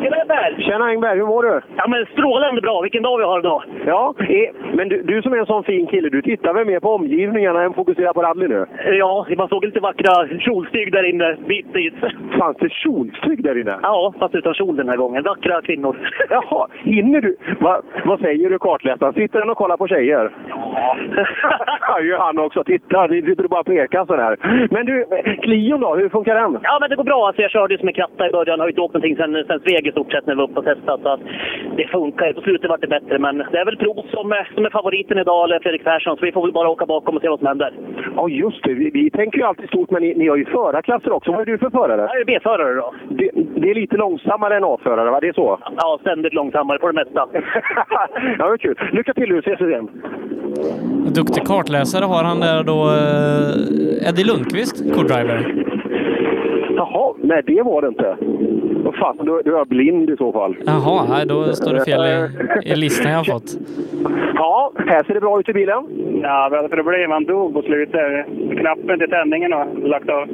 Tjena Engberg!
Tjena Engberg, hur mår du?
Ja men strålande bra, vilken dag vi har idag.
Ja, eh, men du, du som är en sån fin kille, du tittar väl mer på omgivningarna än fokuserar på rally nu?
Ja, man såg lite vackra kjolstyg där inne bitvis.
Fanns det kjolstyg där inne?
Ja, fast utan kjol den här gången. Vackra kvinnor.
Jaha, hinner du? Va, vad säger du kartläsaren? Sitter han och kollar på tjejer?
Ja.
Ja, ju han också. Titta, ni sitter bara på pekar här. Men du, Clion då, hur funkar den?
Ja, men det går bra. Alltså, jag körde ju som en kratta i början. Har inte åkt någonting sen, sen Sveg i stort sett när vi var uppe och testade. Så att det funkar. På slutet vart det bättre. Men det är väl Prov som, är- som är favoriten idag, eller Fredrik Persson. Så vi får väl bara åka bakom och se vad som händer.
Ja, just det. Vi, vi tänker ju alltid stort, men ni, ni har ju förarklasser också. Vad är du för förare?
Jag är B-förare då.
Det, det är lite långsammare än A-förare, va? Det är så?
Ja, ständigt långsammare på det mesta.
ja, vad kul. Lycka till nu, ses vi igen.
Duktig kartläsare har han där då eh, Eddie Lundqvist, co-driver.
Jaha, nej det var det inte. Vad fan, då, då är jag blind i så fall.
Jaha, nej, då står det fel i, i listan jag har fått.
Ja, här ser det bra ut i bilen.
Ja, vi hade problem. Han dog på slutet. Knappen till tändningen har lagt av.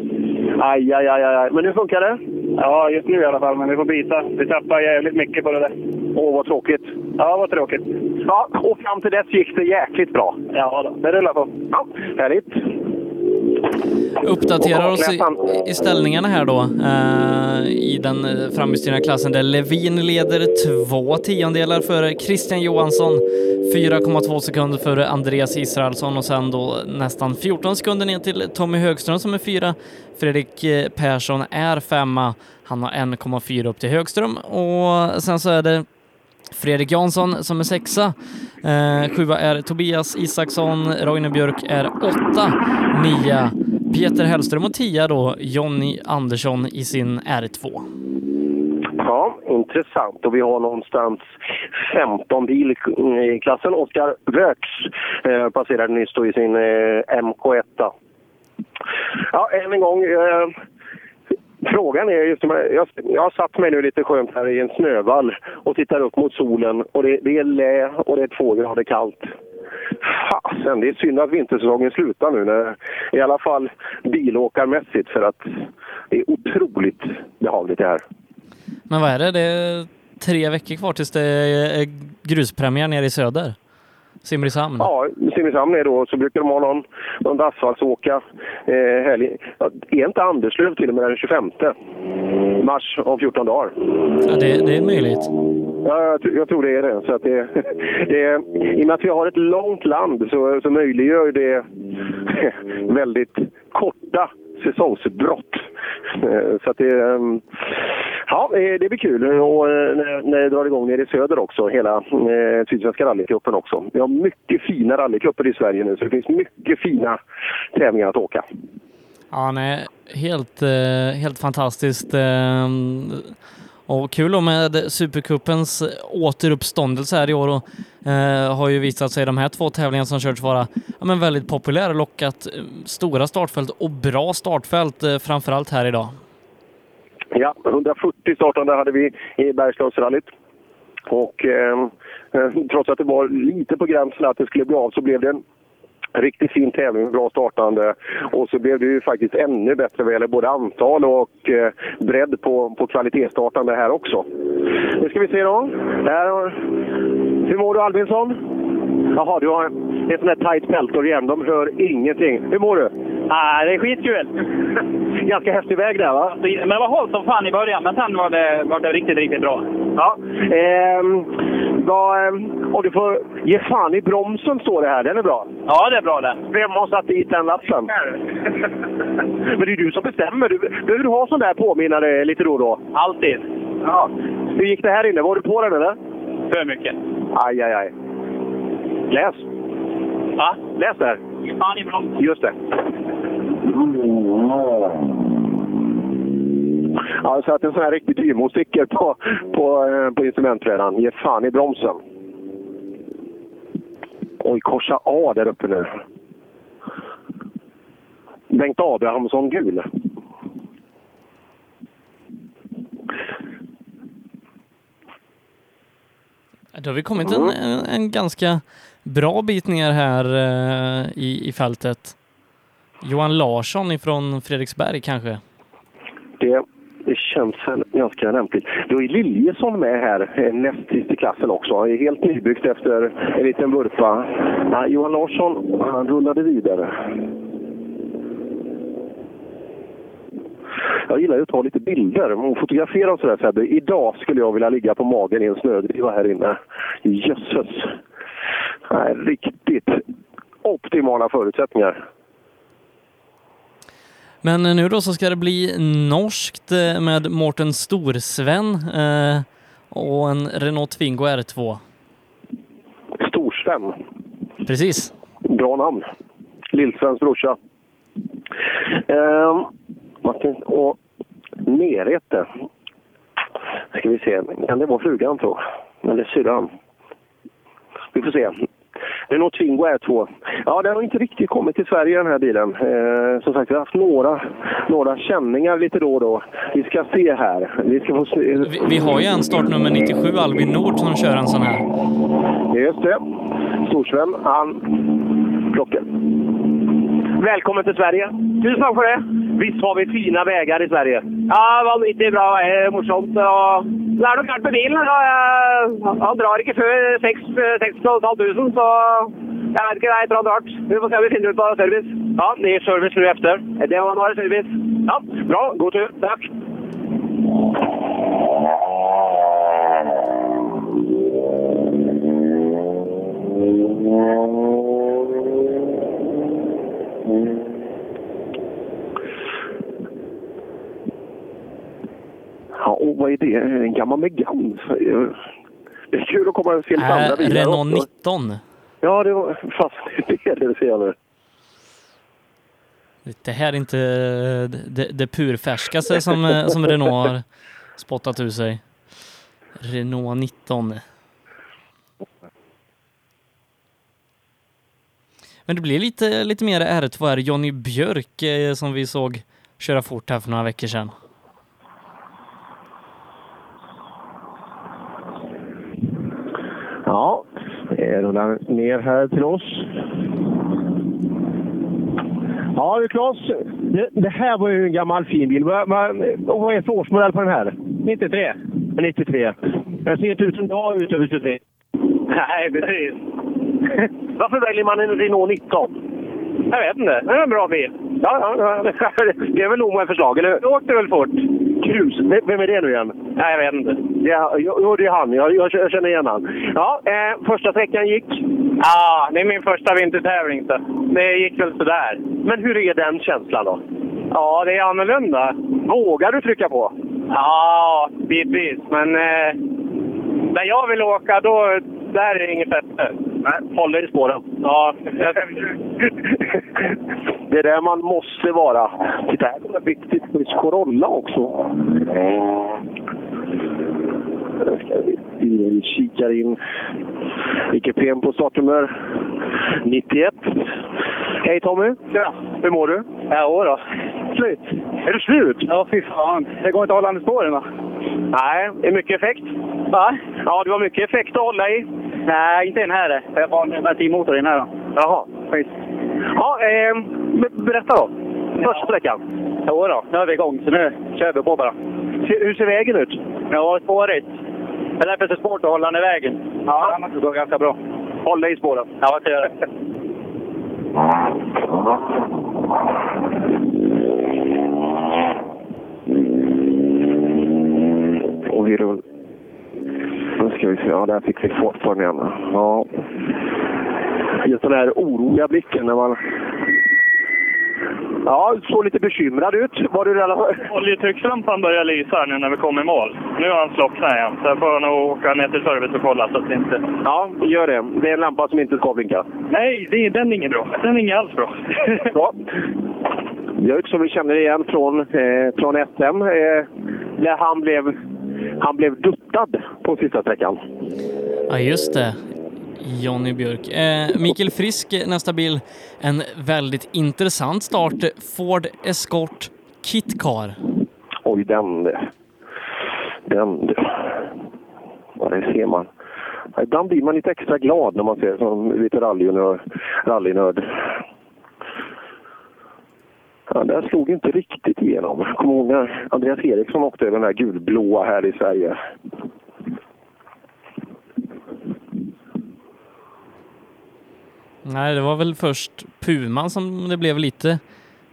Aj, aj, aj, aj. Men nu funkar det?
Ja, just nu i alla fall. Men vi får byta. Vi tappar jävligt mycket på det där.
Åh, vad tråkigt.
Ja, vad tråkigt.
Ja, och fram till dess gick det jäkligt bra.
Ja, då. det rullar på.
Ja, härligt.
Uppdaterar oss i, i ställningarna här då eh, i den framhjulsdrivna klassen där Levin leder två tiondelar före Christian Johansson, 4,2 sekunder före Andreas Israelsson och sen då nästan 14 sekunder ner till Tommy Högström som är fyra. Fredrik eh, Persson är femma. Han har 1,4 upp till Högström och sen så är det Fredrik Jansson som är sexa. Eh, sjua är Tobias Isaksson. Roine Björk är åtta. Nia Peter Hellström och tia då Jonny Andersson i sin R2.
Ja, intressant. Och vi har någonstans 15 bil i klassen. Oskar Röks eh, passerade nyss då i sin eh, MK1. Ja, än en gång. Eh, Frågan är just, jag, jag har satt mig nu lite skönt här i en snövall och tittar upp mot solen och det, det är lä och det är två grader kallt. Fasen, det är synd att vintersäsongen slutar nu, när, i alla fall bilåkarmässigt, för att det är otroligt behagligt det här.
Men vad är det? Det är tre veckor kvar tills det är gruspremiär nere i söder. Simrishamn.
Ja, Simrishamn är då, så brukar de ha någon, någon asfaltsåka. Eh, helg. Ja, är inte Anderslöv till och med den 25 mars om 14 dagar?
Ja, det, det är möjligt.
Ja, jag, jag tror det är det. Så att det, det I och med att vi har ett långt land så, så möjliggör det väldigt korta säsongsbrott. Eh, så att det, ehm, ja, eh, det blir kul. Och eh, när, det drar igång nere i söder också, hela Sydsvenska rallycupen också. Vi har mycket fina rallycuper i Sverige nu, så det finns mycket fina tävlingar att åka.
Ja, nej, helt, helt fantastiskt. Ehm, och kul då med Supercupens återuppståndelse här i år och eh, har ju visat sig de här två tävlingarna som körts vara ja, men väldigt populära lockat eh, stora startfält och bra startfält eh, framförallt här idag.
Ja, 140 startande hade vi i Bergslagsrallyt. Och eh, eh, trots att det var lite på gränsen att det skulle bli av så blev det En riktigt fin tävling, bra startande. Och så blev det ju faktiskt ännu bättre vad gäller både antal och eh, bredd på, på kvalitetsstartande här också. Nu ska vi se då. Här, har- hur mår du Albinsson? Jaha, du har ett sånt här tight igen. De hör ingenting. Hur mår du?
Nej, det är skitkul.
Ganska häftig väg där va?
Men det var hårt som fan i början, men sen var det, var det riktigt, riktigt bra.
Ja. Ehm, vad, ehm, och du får ge fan i bromsen står det här. Den är bra.
Ja, det är bra det.
Vem har satt dit den lappen? Men det är du som bestämmer. Du, behöver du ha sån där påminnare lite då och då?
Alltid.
Ja. Hur gick det här inne? Var du på den eller?
För mycket.
Aj, aj, aj. Läs.
Va?
Läs där.
Fan i broms.
Just det. Ja, så att en sån här riktig Dymo-sticker på, på, eh, på instrumentbrädan. Ge fan i bromsen. Oj, korsa A där uppe nu. Bengt Abrahamsson gul.
Då har vi kommit en, en, en ganska bra bit ner här eh, i, i fältet. Johan Larsson ifrån Fredriksberg kanske?
Det, det känns ganska lämpligt. Då är Liljesson med här eh, näst sist i klassen också. Han är helt nybyggt efter en liten vurpa. Ja, Johan Larsson, han rullade vidare. Jag gillar ju att ta lite bilder och fotografera och sådär Sebbe. Idag skulle jag vilja ligga på magen i en snödriva här inne. Jösses! Nej, riktigt optimala förutsättningar.
Men nu då så ska det bli norskt eh, med Mårten Storsven eh, och en Renault Twingo R2.
Storsven.
Precis.
Bra namn. Lillsvens brorsa. Martin och Merete. Ska vi se. Kan det vara frugan tror? Eller syrran? Vi får se. Renault Twingo R2. Ja, den har inte riktigt kommit till Sverige den här bilen. Eh, som sagt, vi har haft några, några känningar lite då och då. Vi ska se här. Vi ska få se.
Vi, vi har ju en startnummer 97, Albin Nord, som kör en sån här.
Just det. Storsven, han plockar. Välkommen till Sverige. Tusen tack för det. Visst har vi fina vägar i Sverige?
Ja, vanvittig bra. Det är morsomt. Och det er noe gærent med bilen. Da. Jeg- Han drar ikke før 6 500, så jeg vet ikke. Det er et eller annet rart. Vi får se om vi finner ut på service.
Ja, det är service nu efter.
Det var, nå det service.
Ja, bra. God tur.
Tack.
Ja, och vad är det? En gammal Megane? Det är kul att komma och se lite andra
Äh,
bilar
Renault
också.
19.
Ja, det var... Fast det är det ser nu.
Det här är inte det, det purfärskaste som, eh, som Renault har spottat ur sig. Renault 19. Men det blir lite, lite mer R2 här. Johnny Björk eh, som vi såg köra fort här för några veckor sedan.
Ja, det rullar ner här till oss. Ja du Claes, det, det här var ju en gammal fin bil. Vad, vad, och vad är för årsmodell på den här?
93.
93. Den ser inte ut som jag ut över 23.
Nej, precis.
Varför väljer man en Renault 19?
Jag vet inte. Det är en bra bil.
Ja, ja, ja. det är väl nog med förslag, eller
Det åkte väl fort.
Krus. Vem är det nu igen?
Nej, jag vet inte.
Ja, jo, det är han. Jag, jag, jag känner igen han. Ja, eh, första sträckan gick.
Ja, det är min första vintertävling så det gick väl sådär.
Men hur är den känslan då?
Ja, det är annorlunda.
Vågar du trycka på?
Ja, bitvis. Men eh, där jag vill åka, då där är det inget fäste.
Nej, håller i spåren.
Ja,
Det är där man måste vara. Titta, här kommer viktigt med Corolla också. Vi kikar in. PM på startnummer 91. Hej Tommy!
Ja.
Hur mår du?
Ja, då.
Slut. Är du slut?
Ja, fy fan. Det går inte att hålla i spåren va?
Nej, det är mycket effekt.
Va?
Ja, du har mycket effekt att hålla i.
Nej, inte den här. Jag har en bensinmotor i den här. Då.
Jaha.
Skit.
Ja, eh, berätta då. Första sträckan.
Jo då, nu är vi igång så nu kör vi på bara.
Hur ser vägen ut?
Ja, spårigt. Det är därför det är svårt att hålla den i vägen.
Ja.
Annars går det ganska bra.
Håll dig i spåren.
Ja, det gör det.
Och vi rull... Nu ska vi se. Ja, där fick vi fart på den igen. Ja. Just den här oroliga blicken när man... Ja, såg lite bekymrad ut. Var du redan...
Oljetryckslampan börjar lysa här nu när vi kommer i mål. Nu har han slocknat igen, så jag får nog åka ner till service och kolla så att det inte...
Ja, gör det. Det är en lampa som inte ska blinka.
Nej, det, den är ingen bra. Den är inte alls bra.
Bra. Björk som vi känner igen från, eh, från SM. Eh, när han blev, han blev duttad på sista sträckan.
Ja, just det. Jonny Björk. Eh, Mikael Frisk, nästa bil. En väldigt intressant start. Ford Escort Kit Car.
Oj, den... Den... Ja, det ser man. Ibland blir man lite extra glad när man ser som lite rallynörd. rallynörd. Ja, den slog inte riktigt igenom. Kommer ihåg när Andreas Eriksson åkte den här gulblåa här i Sverige.
Nej, det var väl först Puman som det blev lite,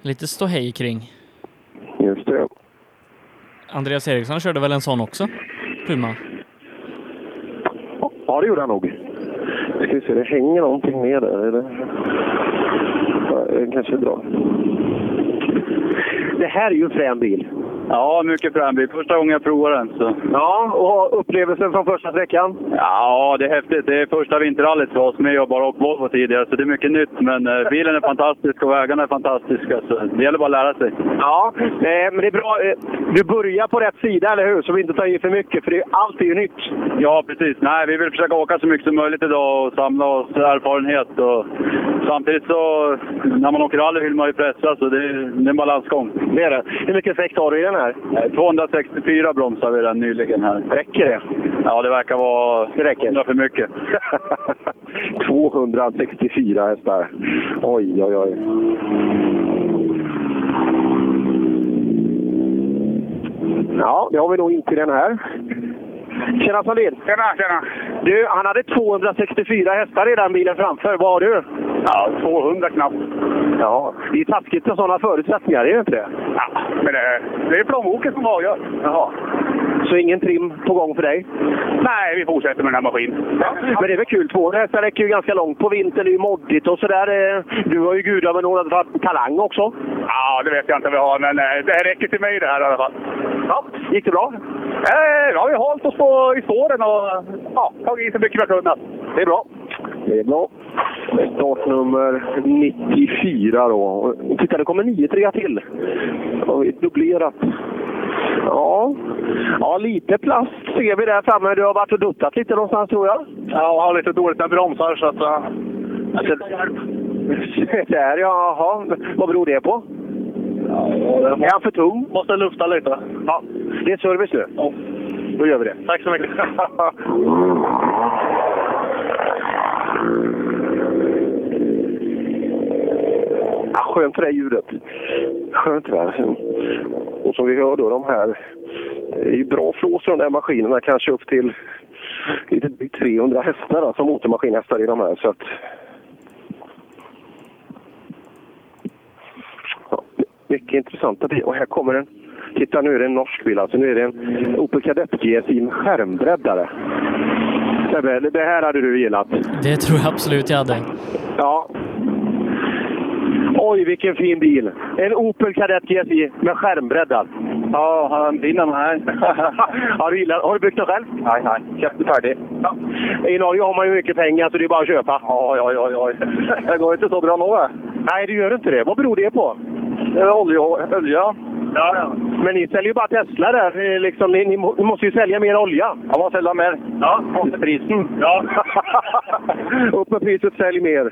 lite ståhej kring.
Just det.
Andreas Eriksson körde väl en sån också? Puma.
Ja, det gjorde han nog. Ska vi se, det hänger någonting med där. Eller? Ja, det kanske bra. Det här är ju en frän bil.
Ja, mycket frän bil. Första gången jag provar den. Så.
Ja, och upplevelsen från första sträckan?
Ja, det är häftigt. Det är första vinterrallyt för oss. Men jag bara åkt Volvo tidigare, så det är mycket nytt. Men eh, bilen är fantastisk och vägarna är fantastiska. Så det gäller bara att lära sig.
Ja, eh, men det är bra. Eh, du börjar på rätt sida, eller hur? Så vi inte tar i för mycket, för det, allt är ju nytt.
Ja, precis. Nej, vi vill försöka åka så mycket som möjligt idag och samla oss erfarenhet. Och samtidigt så, när man åker rally vill man ju pressa, så det är, det är en balansgång.
Det är det. Hur mycket effekt har du i den här?
Eh, 264 bromsar vi den nyligen här.
Räcker det?
Ja, det verkar vara
det räcker.
för mycket.
264 hästar. Oj, oj, oj. Ja, det har vi nog inte den här. Tjena Sandin!
Tjena, tjena!
Du, han hade 264 hästar i den bilen framför. Vad har du?
Ja, 200 knappt.
Ja, det är taskigt med sådana förutsättningar, är det inte det?
Ja, men det, det är plånboken som avgör.
Jaha. Så ingen trim på gång för dig?
Nej, vi fortsätter med den här maskinen.
Ja, men det är väl kul. 200 hästar räcker ju ganska långt på vintern. Det är ju moddigt och sådär. Eh, Du har ju gudabenådad talang också.
Ja, det vet jag inte vad vi har, men eh, det här räcker till mig det här i alla fall.
Ja, gick det bra?
Eh, ja, vi har hållit oss på, i spåren och ja, tagit i så mycket vi har kunnat.
Det är bra. Det är bra. Startnummer 94 då. Titta, det kommer 9-3 till. Har vi dubblerat. Ja. ja, lite plast ser vi där framme. Du har varit och duttat lite någonstans tror jag.
Ja, jag har lite dåligt med bromsar så att... Uh,
alltså, där ja, jaha. Vad beror det på?
Ja,
är han för tung?
Måste lufta lite.
Ja, det är service nu.
Ja.
Då gör vi det.
Tack så mycket.
Ja, skönt det där ljudet. Skönt det där. Och som vi hör då, de här... Det är ju bra flås i de där maskinerna, kanske upp till lite drygt 300 hästar då, som motormaskinhästar i de här. Så att... ja, mycket intressanta bilar. Och här kommer en... Titta, nu är det en norsk bil. Alltså, nu är det en Opel Kadett GSI med skärmbreddare. Det här hade du gillat.
Det tror jag absolut jag hade.
Ja. Oj, vilken fin bil! En Opel Kadett GSI med skärmbreddad.
Ja, han vinner den här.
har, du har du byggt den själv?
Nej, nej. Köpte färdig.
Ja. I Norge har man ju mycket pengar så det är bara att köpa.
Ja, ja, ja. ja. Det går inte så bra nu.
Nej, det gör inte det. Vad beror det på?
Det olja. olja.
Ja, ja. Men ni säljer ju bara Tesla där. Liksom, ni, ni måste ju sälja mer olja.
Ja, man säljer mer.
Ja.
Måste prisen.
Ja. Upp med priset, sälj mer.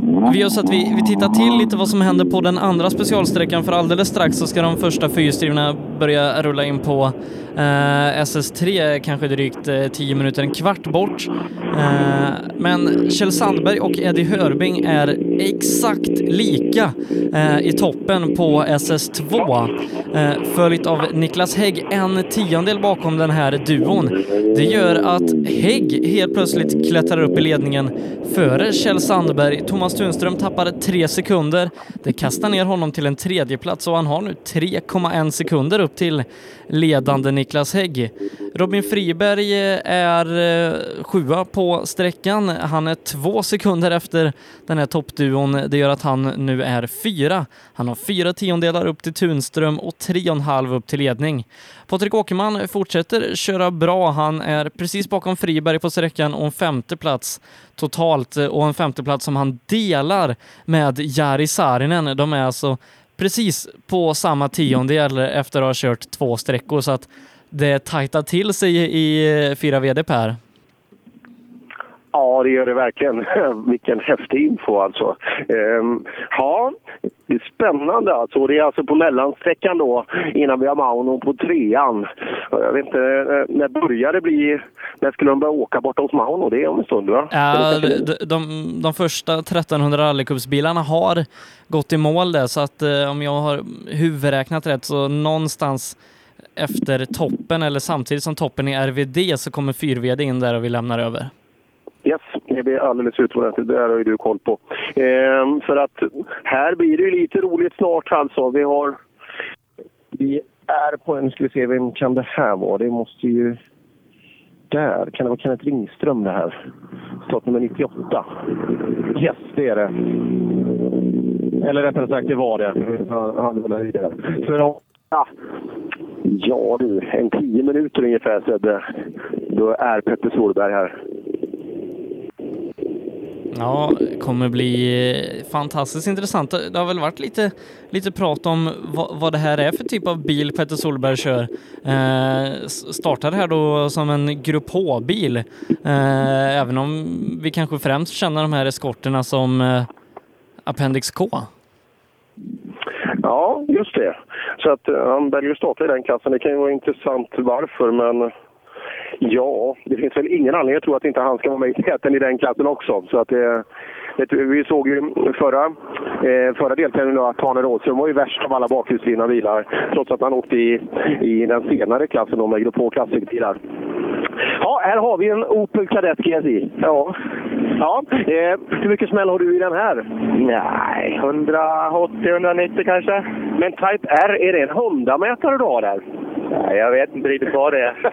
Vi gör så att vi, vi tittar till lite vad som händer på den andra specialsträckan för alldeles strax så ska de första fyrhjulsdrivna börja rulla in på Eh, SS3 kanske drygt eh, 10 minuter, en kvart bort. Eh, men Kjell Sandberg och Eddie Hörbing är exakt lika eh, i toppen på SS2. Eh, följt av Niklas Hägg en tiondel bakom den här duon. Det gör att Hägg helt plötsligt klättrar upp i ledningen före Kjell Sandberg. Thomas Tunström tappade tre sekunder. Det kastar ner honom till en tredjeplats och han har nu 3,1 sekunder upp till ledande Niklas Hägg. Robin Friberg eh, är eh, sjua på sträckan. Han är två sekunder efter den här toppduon. Det gör att han nu är fyra. Han har fyra tiondelar upp till Tunström och tre och en halv upp till ledning. Patrik Åkerman fortsätter köra bra. Han är precis bakom Friberg på sträckan och en femte plats totalt och en femte plats som han delar med Jari Saarinen. De är alltså precis på samma tiondel efter att ha kört två sträckor så att det tajtar till sig i fyra VD Per.
Ja, det gör det verkligen. Vilken häftig info alltså. Ehm, ja, det är spännande alltså. Det är alltså på mellansträckan då innan vi har Mauno på trean. Jag vet inte, eh, när börjar det bli... När skulle de börja åka borta hos Mauno? Det är om en stund va?
Ja, de, de, de första 1300 rallycupsbilarna har gått i mål där så att eh, om jag har huvudräknat rätt så någonstans efter toppen eller samtidigt som toppen i RVD så kommer 4VD in där och vi lämnar över.
Yes, det blir alldeles utomordentligt. Det här har ju du koll på. Ehm, för att här blir det ju lite roligt snart alltså. Vi har... Vi är på en... Ska vi se, vem kan det här vara? Det måste ju... Där. Kan det vara Kenneth Ringström det här? Startnummer 98. Yes, det är det. Eller rättare sagt, det var det. Han, han var. För Ja. ja du, en tio minuter ungefär Sebbe. Då är Petter Solberg här.
Ja, det kommer bli eh, fantastiskt intressant. Det har väl varit lite, lite prat om vad, vad det här är för typ av bil Petter Solberg kör. Eh, startar här då som en Grupp H-bil, eh, även om vi kanske främst känner de här eskorterna som eh, Appendix K.
Ja, just det. Så att eh, han väljer att starta i den klassen. Det kan ju vara intressant varför, men ja, det finns väl ingen anledning att tro att inte han ska vara med i täten i den klassen också. Så att eh, det, det, vi såg ju förra, eh, förra deltävlingen att Tane Rådström var ju värst av alla bakhjulsdrivna bilar. Trots att han åkte i, i den senare klassen då med Grupp H klassikbilar. Ja, här har vi en Opel Kadett GSI. Ja. ja. Eh, hur mycket smäll har du i den här?
Nej, 180-190 kanske.
Men Type R, är det en Honda-mätare du har där?
Nej, jag vet inte riktigt vad det är.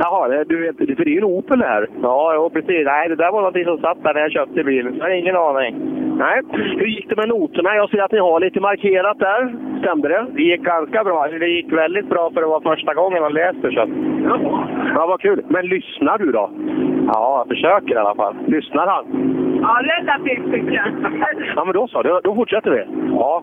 Jaha, du vet, för det är ju en Opel här.
Ja, jo, precis. Nej, det där var någonting som satt där när jag köpte bilen. Jag har ingen aning.
Nej. Hur gick det med noterna? Jag ser att ni har lite markerat där. Stämde det?
Det gick ganska bra. Det gick väldigt bra för det var första gången man läste. Så.
Ja, vad kul. Men lyssnar du då?
Ja, jag försöker i alla fall.
Lyssnar han?
Ja, relativt mycket.
Ja, men då så. Då, då fortsätter vi.
Ja.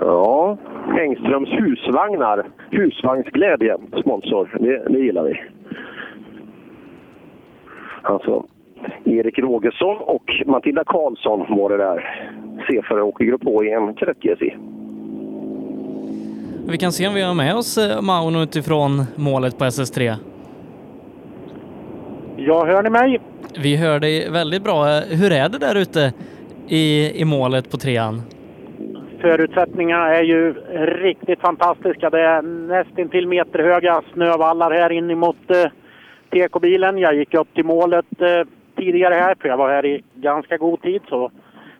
Ja, Engströms husvagnar. Husvagnsglädje, sponsor. Det, det gillar vi. Alltså, Erik Rogesson och Matilda Karlsson var det där. C-förare åker grupp H i en Kadett GSI.
Vi kan se om vi har med oss eh, Mauno utifrån målet på SS3.
Ja, hör ni mig?
Vi hör dig väldigt bra. Hur är det där ute i, i målet på trean?
Förutsättningarna är ju riktigt fantastiska. Det är nästintill meterhöga snövallar här in emot eh, TK-bilen. Jag gick upp till målet eh, tidigare här, för jag var här i ganska god tid. Så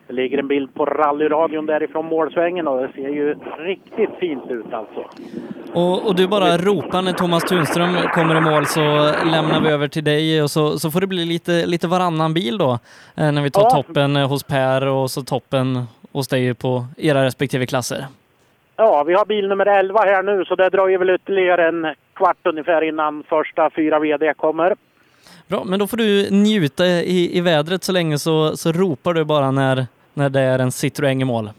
det ligger en bild på rallyradion därifrån målsvängen och det ser ju riktigt fint ut alltså.
Och, och, du bara ropar när Thomas Tunström kommer i mål så lämnar vi över till dig och så, så får det bli lite, lite varannan bil då eh, när vi tar
Ja.
toppen eh, hos Per och så toppen hos dig på era respektive klasser.
Ja, vi har bil nummer 11 här nu så det dröjer väl ytterligare en kvart ungefär innan första fyra VD kommer.
Bra, men då får du njuta i, i vädret så länge så, så ropar du bara när, när det är en Citroën i mål.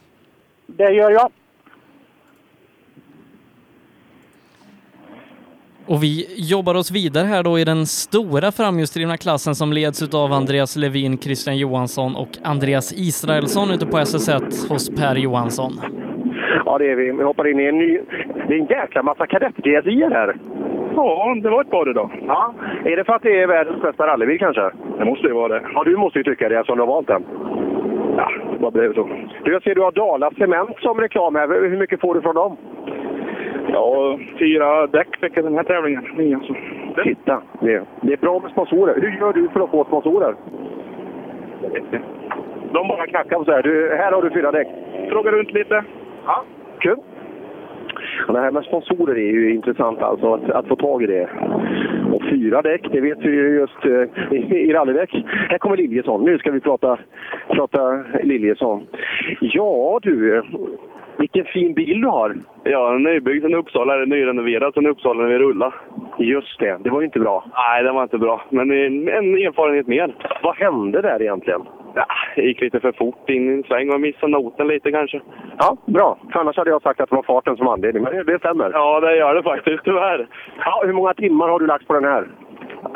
Det gör jag.
Och vi jobbar oss vidare här då i den stora framhjulsdrivna klassen som leds av Andreas Levin, Christian Johansson och Andreas Israelsson ute på SS1 hos Per Johansson.
Ja, det är vi. Vi hoppar in i en ny... Det är en jäkla massa kadett-GSIer här.
Ja, det var ett par idag.
Ja. Är det för att det är världens bästa rallybil kanske?
Det måste ju vara det.
Ja, du måste ju tycka det eftersom du har valt den.
Ja, bara blev så.
Du, jag ser du har Dala Cement som reklam här. Hur mycket får du från dem?
Ja, fyra däck fick jag den här tävlingen. Nya, så.
Titta, det, det är bra med sponsorer. Hur gör du för att få sponsorer? De bara knackar och säger du, här har du fyra däck.
Fråga runt lite.
Ja, kul. Det här med sponsorer är ju intressant alltså, att, att få tag i det. Och fyra däck, det vet vi ju just eh, i, rallydäck. Här kommer Liljesson. Nu ska vi prata, prata Liljesson. Ja du, vilken fin bil du har.
Ja, den är nybyggd sen Uppsala, eller nyrenoverad sen Uppsala när vi rullade.
Just det, det var ju inte bra.
Nej, det var inte bra. Men en, en erfarenhet mer.
Vad hände där egentligen?
Ja, det gick lite för fort in i en sväng och missade noten lite kanske.
Ja, bra. För annars hade jag sagt att det var farten som anledning, men det, det stämmer.
Ja, det gör det faktiskt, tyvärr.
Ja, hur många timmar har du lagt på den här?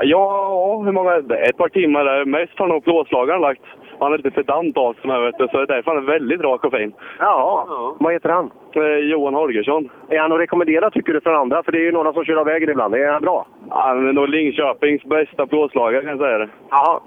Ja, hur många? Ett par timmar. där. Mest har nog plåtslagaren lagt. Han är lite pedant av sig, vet du, så det är därför han är väldigt rak och fin.
Ja, vad heter han?
Eh, Johan Holgersson.
Är han att rekommendera tycker du för andra? För det är ju några som kör av vägen ibland. Är han bra?
Han är nog Linköpings bästa plåtslagare kan jag säga det.
Ja,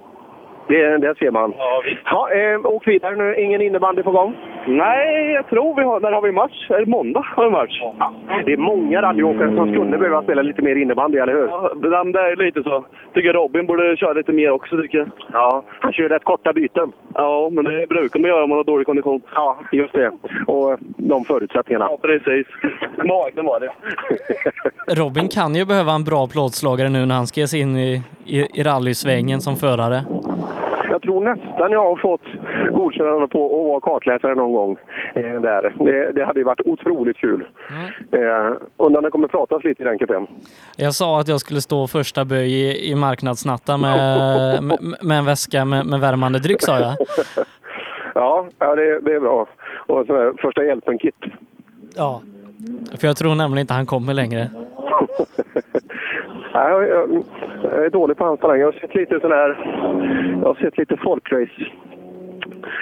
det, det ser man.
Ja, visst.
Ja, eh, åk vidare nu. Ingen innebandy på gång?
Nej, jag tror vi har... När har vi match? Är det måndag har vi match?
Ja. Det är många rallyåkare som skulle behöva spela lite mer innebandy, eller hur?
Ja, det är lite så. Tycker Robin borde köra lite mer också, tycker jag.
Ja, han kör rätt korta byten.
Ja, men det brukar man göra om man har dålig kondition.
Ja, just det. Och de förutsättningarna.
Ja, precis. Magen var det.
Robin kan ju behöva en bra plåtslagare nu när han ska ge sig in i, i, i rallysvängen som förare.
Jag tror nästan jag har fått godkännande på att vara kartläsare någon gång. Eh, där. Det, det hade ju varit otroligt kul. Eh, undrar det kommer pratas lite i den kupén.
Jag sa att jag skulle stå första böj i, i marknadsnatta med, med, med en väska med, med värmande dryck, sa jag.
ja, ja det, det är bra. Och här första hjälpen-kit.
Ja, för jag tror nämligen inte han kommer längre.
Nej, jag, jag, jag är dålig på hans talang. Jag har sett lite sån här... Jag har sett lite folkrace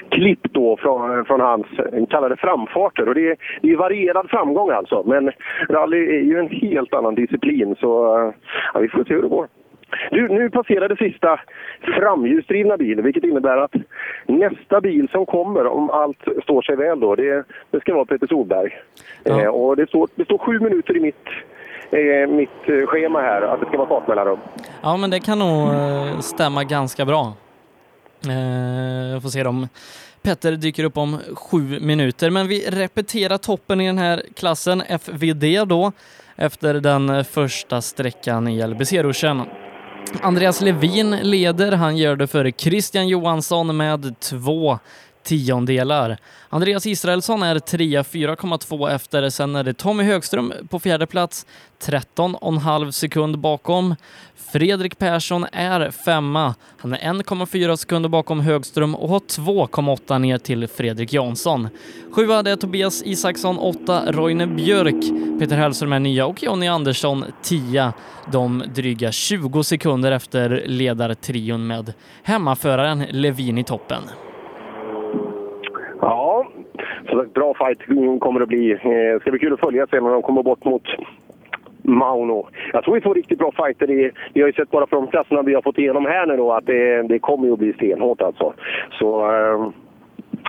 klipp då från, från hans kallade framfarter. Och det är, det är varierad framgång alltså. Men rally är ju en helt annan disciplin så ja, vi får se hur det går. Du, nu passerade sista framhjulsdrivna bilen, vilket innebär att nästa bil som kommer, om allt står sig väl då, det, det ska vara Peter Solberg.
Ja.
Eh, och det står, det står sju minuter i mitt, är mitt eh, schema här, att det ska vara fartmellanrum.
Ja, men det kan nog eh, stämma ganska bra. Eh, Jag får se om Petter dyker upp om sju minuter. Men vi repeterar toppen i den här klassen, FVD då, efter den eh, första sträckan i LBC-ruschen. Andreas Levin leder. Han gör det före Christian Johansson med två tiondelar. Andreas Israelsson är trea, 4,2 efter. Sen är det Tommy Högström på fjärde plats, 13,5 sekund bakom. Fredrik Persson är femma. Han är 1,4 sekunder bakom Högström och har 2,8 ner till Fredrik Jansson. Sjua det är Tobias Isaksson, åtta Roine Björk, Peter Hellström är nia och Jonny Andersson tia. De dryga 20 sekunder efter ledartrion med hemmaföraren Levin i toppen.
Så bra fight kommer det att bli. Det ska bli kul att följa sen när de kommer bort mot Mauno. Jag tror vi får riktigt bra fighter. I, vi har ju sett bara från klasserna vi har fått igenom här nu då att det, det kommer ju att bli stenhårt alltså. Så eh,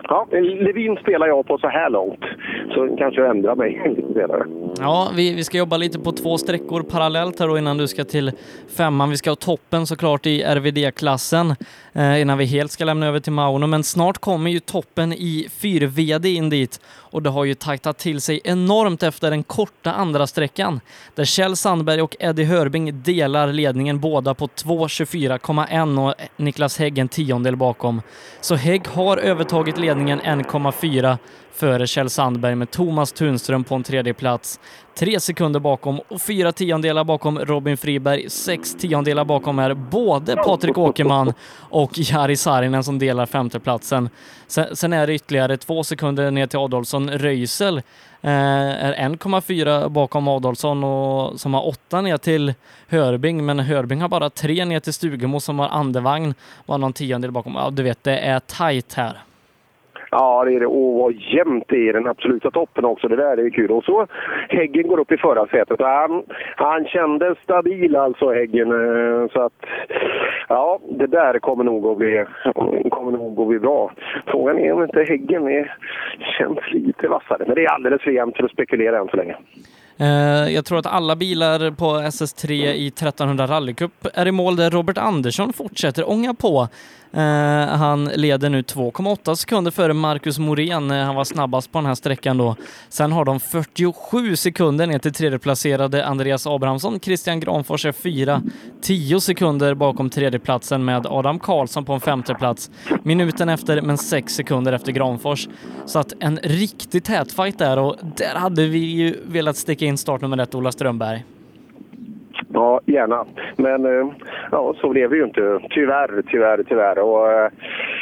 ja, Levin spelar jag på så här långt. Så kanske jag ändrar mig lite senare.
Ja, vi, vi ska jobba lite på två sträckor parallellt här då innan du ska till femman. Vi ska ha toppen såklart i RVD-klassen eh, innan vi helt ska lämna över till Mauno. Men snart kommer ju toppen i 4VD in dit och det har ju tajtat till sig enormt efter den korta andra sträckan där Kjell Sandberg och Eddie Hörbing delar ledningen båda på 2.24,1 och Niklas Hägg en tiondel bakom. Så Hägg har övertagit ledningen 1,4 före Kjell Sandberg med Thomas Tunström på en tredje plats. Tre sekunder bakom och fyra tiondelar bakom Robin Friberg. Sex tiondelar bakom är både Patrik Åkerman och Jari Saarinen som delar femteplatsen. Sen, sen är det ytterligare två sekunder ner till Adolfsson. Röisel eh, är 1,4 bakom Adolfsson och som har åtta ner till Hörbing, men Hörbing har bara tre ner till Stugemo som har andevagn, var någon tiondel bakom. Ja, du vet, det är tajt här.
Ja, det är det. Och vad jämnt det är i den absoluta toppen också. Det där är kul. Och så Häggen går upp i förarsätet. Han, han kändes stabil alltså, Häggen. Eh, så att, ja, det där kommer nog att bli, kommer nog att bli bra. Frågan är om inte Häggen är, känns lite vassare. Men det är alldeles för jämnt för att spekulera än så länge.
Eh, jag tror att alla bilar på SS3 i 1300 rallycup är i mål där Robert Andersson fortsätter ånga på. Eh, han leder nu 2,8 sekunder före Marcus Morén. Eh, han var snabbast på den här sträckan då. Sen har de 47 sekunder ner till tredjeplacerade Andreas Abrahamsson. Christian Granfors är fyra, 10 sekunder bakom tredjeplatsen med Adam Karlsson på en femteplats. Minuten efter, men sex sekunder efter Granfors. Så att en riktig tätfight där och där hade vi ju velat sticka in startnummer ett, Ola Strömberg.
Ja, gärna. Men eh, ja, så blev det ju inte. Tyvärr, tyvärr, tyvärr. Och, eh,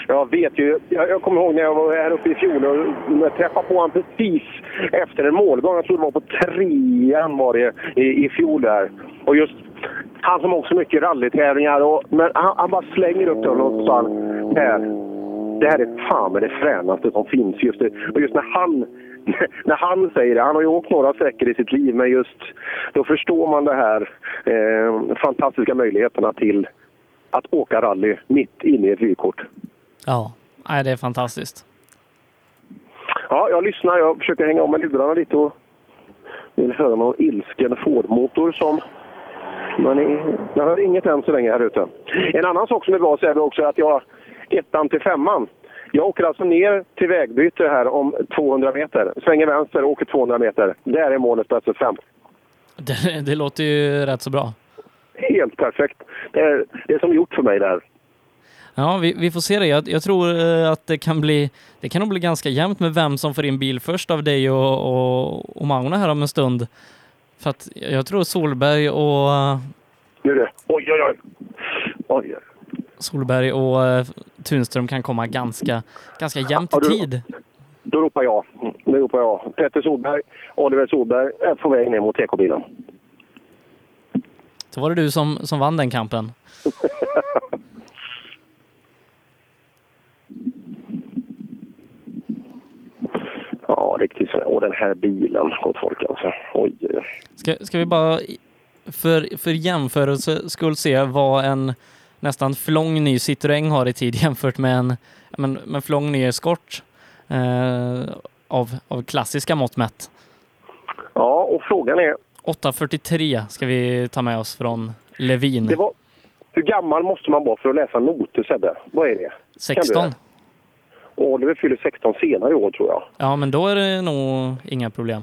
jag vet ju, jag, jag kommer ihåg när jag var här uppe i fjol och jag träffade på honom precis efter en målgång. Jag tror det var på trean var det i, i fjol där. Och just han som också mycket rallytävlingar. Och, men han, han bara slänger upp den och sa han, här, det här är fan med det fränaste som finns just det. Och just när han när han säger det, han har ju åkt några sträckor i sitt liv, men just då förstår man det här eh, fantastiska möjligheterna till att åka rally mitt inne i ett vykort.
Ja, det är fantastiskt.
Ja, jag lyssnar. Jag försöker hänga om med lurarna lite och vill höra någon ilsken Ford-motor som... Men jag hör inget än så länge här ute. En annan sak som är bra så är det också att jag ettan till femman. Jag åker alltså ner till vägbyte här om 200 meter. Svänger vänster och åker 200 meter. Där är målet på SS5.
Det, det låter ju rätt så bra.
Helt perfekt. Det är, det är som gjort för mig där.
Ja, vi, vi får se det. Jag, jag tror eh, att det kan bli det kan nog bli ganska jämnt med vem som får in bil först av dig och, och, och Mauna här om en stund. För att jag tror Solberg och
Nu är det. Oj, oj, oj. oj.
Solberg och eh, Tunström kan komma ganska, ganska jämnt
Ja,
i
du-
tid.
Då ropar jag. Då ropar jag. Petter Solberg, Oliver Solberg är på väg ner mot TK-bilen.
Så var det du som, som vann den kampen.
Ja, riktigt så. Och den här bilen, gott folk alltså. Oj.
Ska, ska vi bara för, för jämförelse skull se vad en nästan flång ny Citroën har i tid jämfört med en men, men flång ny Escort eh, av, av klassiska mått mätt.
Ja, och frågan är...
843 ska vi ta med oss från Levin.
Det var, hur gammal måste man vara för att läsa noter, Sebbe? Vad är det? Kan du
16.
det? Och Oliver fyller 16 senare i år, tror jag.
Ja, men då är det nog inga problem.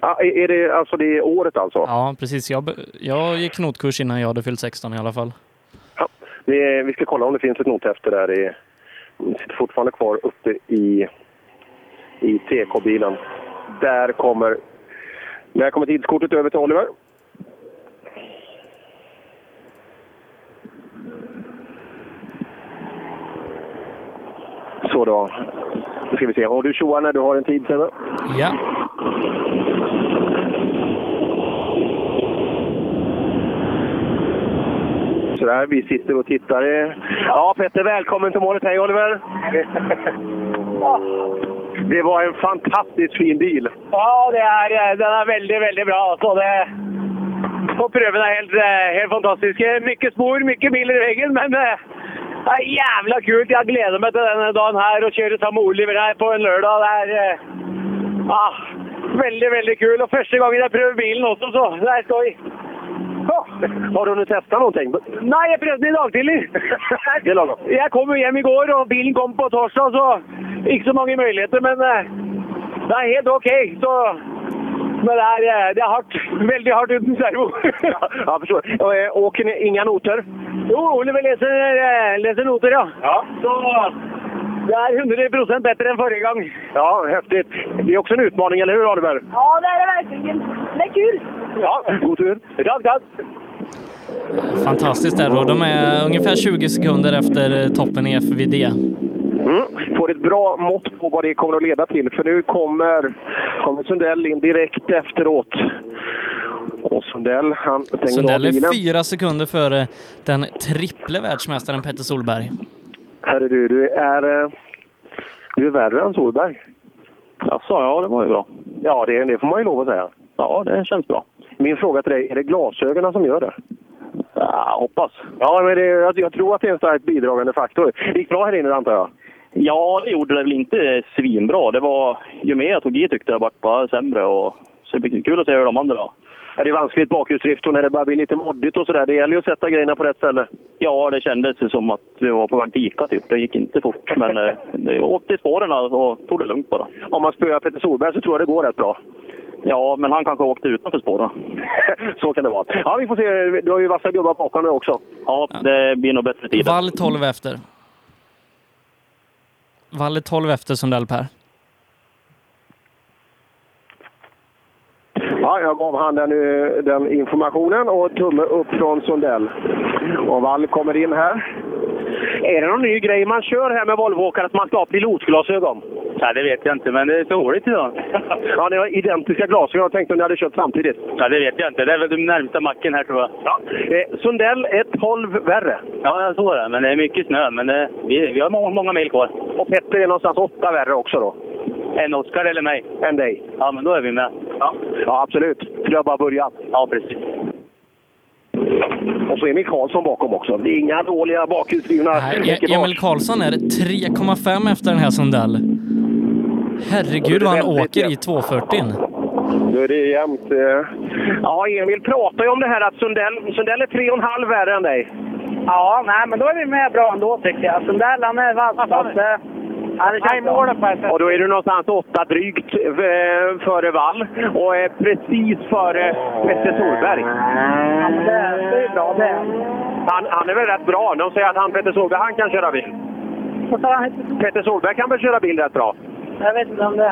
Ah, är det alltså det är året alltså?
Ja, precis. Jag, jag gick notkurs innan jag hade fyllt 16 i alla fall.
Vi, vi ska kolla om det finns ett nothäfte där. Det sitter fortfarande kvar uppe i, i TK-bilen. Där kommer, där kommer tidskortet över till Oliver. Så då. Nu ska vi se. Och du tjoar när du har en tid, Sebbe?
Ja.
Sådär, vi sitter och tittar. Ja, Petter, välkommen till målet. Hej Oliver! Det var en fantastiskt fin bil.
Ja, det är, eh, den är väldigt, väldigt bra. Så det, og prøven är helt, eh, helt fantastisk. Mycket spår, mycket bilar i väggen. men eh, det er jævla kult. Jeg gleder meg til denne dagen här och köra samma Oliver här på en lördag. Det är eh, ah, väldigt kul. Och första gången jag prövar bilen också. så det är skoj.
Har du hunnit testa någonting?
Nei, jeg prøvde den i dag tidlig.
Det er lagom.
Jeg kom jo hjem i går, og bilen kom på torsdag, så ikke så mange muligheter. Men eh, det er helt OK. Så, men det eh, det er hardt. Veldig hardt uten servo.
Ja, jag förstår. Och, eh, Åker ni inga noter?
Jo, Oliver leser, eh, leser noter, ja. Så det er 100 bättre än förra gång.
Ja, häftigt. Det är också en utmaning, eller hur Oliver?
Ja, det är det verkligen. Det är kul. Ja,
god tur.
Tack, tack.
Fantastiskt där och de är ungefär 20 sekunder efter toppen i FVD.
Mm. Får ett bra mått på vad det kommer att leda till. För nu kommer, kommer Sundell in direkt efteråt. Och Sundell, han
Sundell är fyra sekunder före den triple världsmästaren Petter Solberg.
Herre du, du är... eh, du värre än Solberg?
Jaså, ja det var ju bra.
Ja, det, det får man ju lov att säga.
Ja, det känns bra.
Min fråga till dig, är det glasögonen som gör det?
Ja, hoppas.
Ja, men det, jag, jag tror att det är en starkt bidragande faktor. Det gick bra här inne antar jag?
Ja, det gjorde det väl inte svinbra. Det var, ju mer jag tog i tyckte jag vart bara sämre. Och, så det blir kul att se hur de andra
det är vanskligt bakhjulsdrift och när det börjar bli lite moddigt och sådär. Det gäller ju att sätta grejerna på rätt ställe.
Ja, det kändes som att vi var på väg till Ica typ. Det gick inte fort. Men eh, det åkte i spåren och tog det lugnt bara.
Om man spöar Peter Solberg så tror jag det går rätt bra.
Ja, men han kanske åkte utanför spåren.
så kan det vara. Ja, vi får se. Du har ju vassa gubbar bakom dig också.
Ja, det blir nog bättre tider.
Vall 12 efter. Vall är 12 efter Sundell Per.
Ja, jag gav han den, eh, den informationen och tumme upp från Sundell. Och Wall kommer in här. Är det någon ny grej man kör här med Volvoåkare att man ska ha pilotglasögon?
Nej, det vet jag inte, men det är så roligt idag.
Ja, ni har identiska glasögon. Jag tänkte om ni hade kört samtidigt.
Ja, det vet jag inte. Det är väl den närmsta macken här tror jag.
Ja. Eh, Sundell är 12 värre.
Ja, jag såg det. Men det är mycket snö. Men det, vi, vi har många, många mil kvar.
Och Petter är någonstans 8 värre också då?
En Oskar eller mig?
En dig.
Ja, men då är vi med.
Ja, ja absolut. Det har bara börjat.
Ja, precis.
Och så Emil Karlsson bakom också. Det är inga dåliga bakhjulsdrivna
E- Emil Karlsson är 3,5 efter den här Sundell. Herregud vad han åker i 240.
Nu är det jämnt. eh. Ja, Emil pratar ju om det här att Sundell, Sundell är 3,5 värre än dig.
Ja, nej, men då är vi med bra ändå tycker jag. Sundell, han är vass. Så att, eh, Ja, det känns bra.
Och då är du någonstans åtta drygt eh, före Wall och är precis före Petter Solberg.
Ja, det, det är bra det.
Han, han är väl rätt bra. De säger att han Petter Solberg, han kan köra bil. Petter Solberg kan väl köra bil rätt bra?
Jag vet inte om det.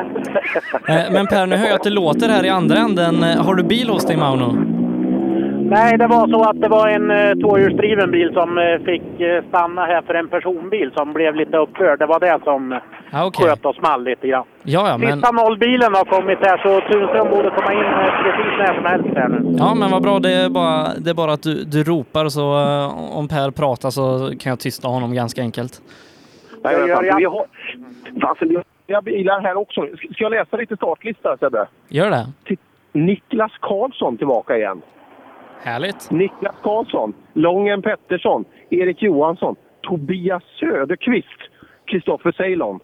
Eh, Men Per, nu hör jag att det låter här i andra änden. Eh, Har du bil hos dig Mauno?
Nej, det var så att det var en uh, tvåhjulsdriven bil som eh, fick eh, stanna här för en personbil som blev lite upprörd. Det var det som
Ja, okej.
sköt och small lite grann.
Ja, ja, men,
Sista nollbilen har kommit här så Tunström borde komma in eh, precis när som helst här nu.
ja, men vad bra. Det är bara, det är bara att du, du ropar så eh, om Per pratar så kan jag tysta honom ganska enkelt.
Nej, men fan, vi har, fasen, vi har bilar här också. Ska jag läsa lite startlista Sebbe?
Gör det.
Niklas Karlsson tillbaka igen.
Härligt.
Niklas Karlsson, Lången Pettersson, Erik Johansson, Tobias Söderqvist, Kristoffer Ceylon.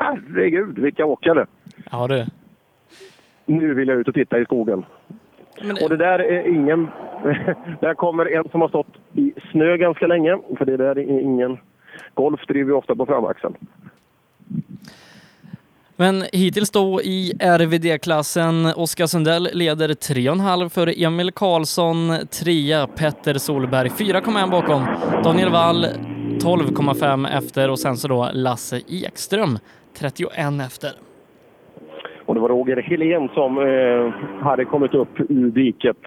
Herregud, vilka åkare!
Ja du.
Nu vill jag ut och titta i skogen. Och det där är ingen... där kommer en som har stått i snö ganska länge, för det där är ingen... Golf driver ju ofta på framaxeln.
Men hittills då i RVD-klassen, Oskar Sundell leder 3,5 för Emil Karlsson, trea Petter Solberg, 4,1 bakom. Daniel Wall 12,5 efter och sen så då Lasse Ekström 31 efter.
Och det var Roger Helén som eh, hade kommit upp ur diket.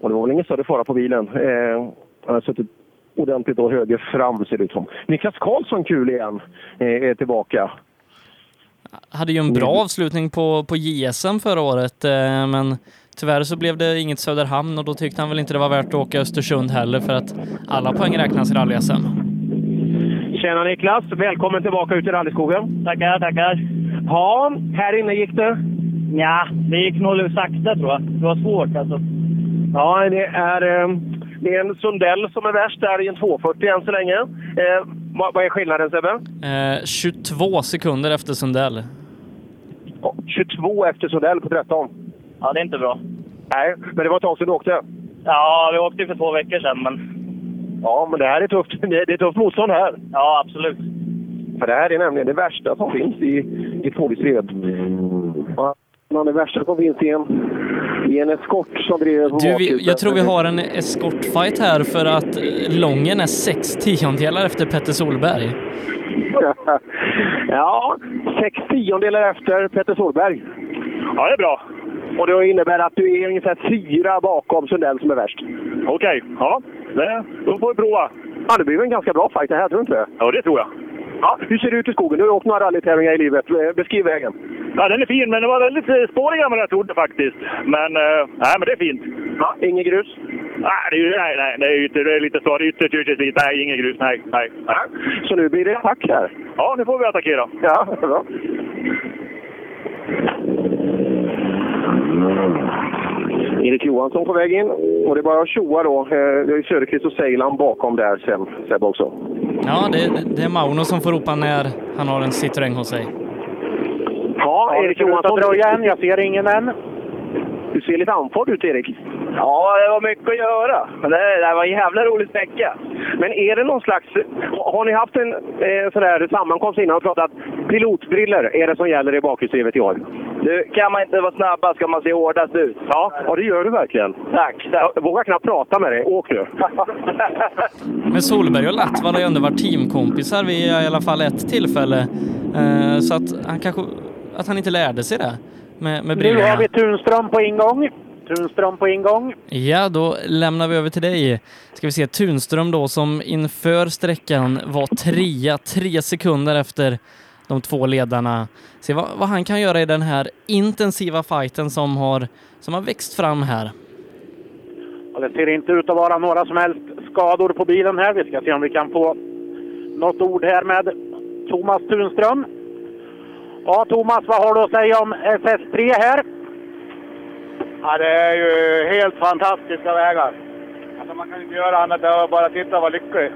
Och det var väl ingen större fara på bilen. Eh, han har suttit ordentligt och höger fram ser det ut som. Niklas Karlsson kul igen, eh, är tillbaka.
Hade ju en bra avslutning på, på JSM förra året, eh, men tyvärr så blev det inget Söderhamn och då tyckte han väl inte det var värt att åka Östersund heller för att alla poäng räknas i rally-SM.
Tjena Niklas, välkommen tillbaka ut i rallyskogen.
Tackar, tackar.
Ja, här inne gick det?
Ja, det gick nog sakta tror jag. Det var svårt alltså.
Ja, det är, eh, det är en Sundell som är värst där i en 240 än så länge. Vad, är skillnaden Sebbe?
Eh, 22 sekunder efter Sundell.
Ja, 22 efter Sundell på 13.
Ja, det är inte bra.
Nej, men det var ett tag sedan du åkte.
Ja, vi åkte för två veckor sedan, men...
Ja, men det här är tufft. Det är tufft motstånd här.
Ja, absolut.
För det här är nämligen det värsta som finns i, i tvåhjulsdrivet. Ja, Det värsta som finns i en, i en eskort som driver på
Du, vi, jag tror vi har en eskortfight här för att Lången är sex tiondelar efter Petter Solberg.
ja, sex tiondelar efter Petter Solberg.
Ja, det är bra.
Och det innebär att du är ungefär fyra bakom Sundell som är värst.
Okej, ja. Det, då får vi prova.
Ja, det blir väl en ganska bra fight det här, tror du inte det?
Ja, det tror jag.
Ja, hur ser det ut i skogen? Du har åkt några rallytävlingar i livet. Eh, Beskriv vägen.
Ja, den är fin, men det var väldigt eh, spårigare än vad jag trodde faktiskt. Men, eh, nej, men det är fint.
Ja, inget grus?
Nej, det är, nej, nej, det är, ytter, det är lite är ytterst, lite. Nej, inget grus. Nej, nej. nej.
Så nu blir det attack här?
Ja, nu får vi attackera.
Ja, bra. Erik Johansson på väg in. Och det är bara att tjoa då. Eh, Det är Söderqvist och Seilan bakom där sen, Sebbe också.
Ja, det, det är Mauno som får ropa när han har en Citroën hos sig.
Ja, Erik Johansson.
dröja än. Jag ser ingen än.
Du ser lite andfådd ut, Erik.
Ja, det var mycket att göra. Men det, det var en jävla rolig sträcka.
Men är det någon slags... Har ni haft en eh, sådär sammankomst innan och pratat pilotbriller är det som gäller i bakhjulsdrivet i år?
Du, kan man inte vara snabbast ska man se hårdast ut.
Ja, ja det gör du verkligen.
Tack.
Jag vågar knappt prata med dig. Åk nu.
Men Solberg och Latval har ju ändå varit teamkompisar vid i alla fall ett tillfälle. Eh, så att han kanske att han inte lärde sig det med, med
Nu har
brillorna.
vi Tunström på ingång. Tunström på ingång.
Ja, då lämnar vi över till dig. Ska vi se, Tunström då som inför sträckan var trea, tre sekunder efter de två ledarna. Se vad, vad han kan göra i den här intensiva fighten som har, som har växt fram här.
Och det ser inte ut att vara några som helst skador på bilen här. Vi ska se om vi kan få något ord här med Thomas Tunström. Ja, Thomas, vad har du att säga om SS3 här?
Ja, det är ju helt fantastiska vägar. Alltså man kan inte göra annat än att bara titta och vara lycklig.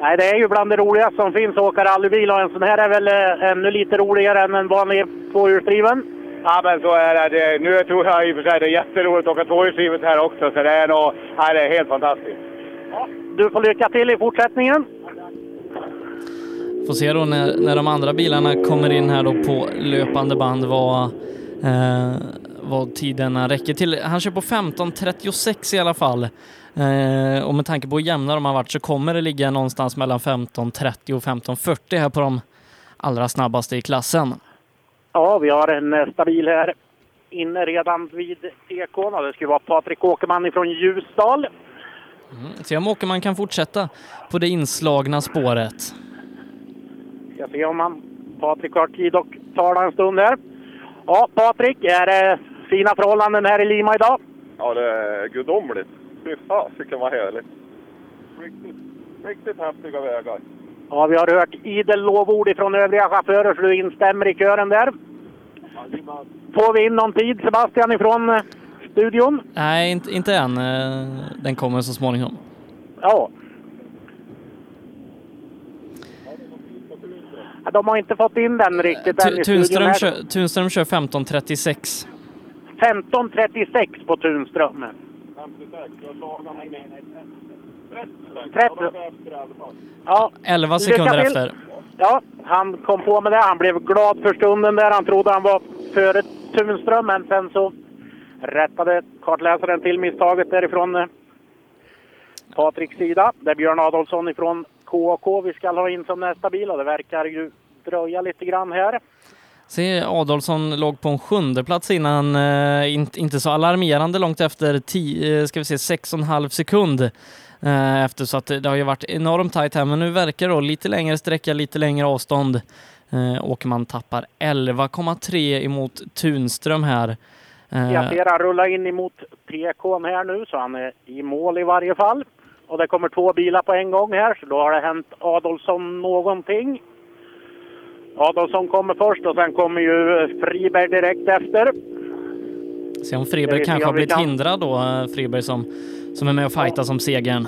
Nej, det är ju bland det roligaste som finns att åka rallybil och en sån här är väl eh, ännu lite roligare än en vanlig tvåhjulsdriven.
Ja, men så är det. Nu tror jag i och för sig det är jätteroligt att åka tvåhjulsdrivet här också, så det är nog... Ja, det är helt fantastiskt.
Du får lycka till i fortsättningen.
Får se då när, när de andra bilarna kommer in här då på löpande band vad, eh, vad tiderna räcker till. Han kör på 15.36 i alla fall. Eh, och med tanke på hur jämna de har varit så kommer det ligga någonstans mellan 15.30 och 15.40 här på de allra snabbaste i klassen.
Ja, vi har nästa bil här inne redan vid tekon och det ska vara Patrik Åkerman ifrån Ljusdal.
Mm. Se om Åkerman kan fortsätta på det inslagna spåret.
Ska se om han, Patrik har tid att tala en stund här. Ja, Patrik, är det fina förhållanden här i Lima idag?
Ja, det är gudomligt. Fy fasiken vad härligt. Riktigt, riktigt häftiga vägar.
Ja, vi har hört idel lovord ifrån övriga chaufförer så du instämmer i kören där. Får vi in någon tid, Sebastian, ifrån eh, studion?
Nej, inte, inte än. Eh, Den kommer så småningom.
Ja. De har inte fått in den riktigt än i studion.
Tunström kör, Tunström kör 15.36.
15.36 på Tunström. 30. Ja.
11
Lycka
sekunder efter.
Ja, han kom på med det. Han blev glad för stunden där. Han trodde han var före Tunström, men sen så rättade kartläsaren till misstaget därifrån eh, Patriks sida. Det är Björn Adolfsson ifrån KK vi ska ha in som nästa bil och det verkar ju dröja lite grann här.
Se, Adolfsson låg på en sjunde plats innan, eh, inte, inte så alarmerande långt efter tio, eh, ska vi se, sex och en halv sekund. Eh, efter så att det, har ju varit enormt tajt här, men nu verkar det då lite längre sträcka, lite längre avstånd. Eh, Åkerman tappar 11,3 emot Tunström här. Eh,
Jag ser han rulla in emot PKn här nu, så han är i mål i varje fall. Och det kommer två bilar på en gång här, så då har det hänt Adolfsson någonting. Adolfsson kommer först och sen kommer ju Friberg direkt efter.
Se om Friberg kanske har blivit
kan-
hindrad då, eh, Friberg som, som är med och fightar som segern.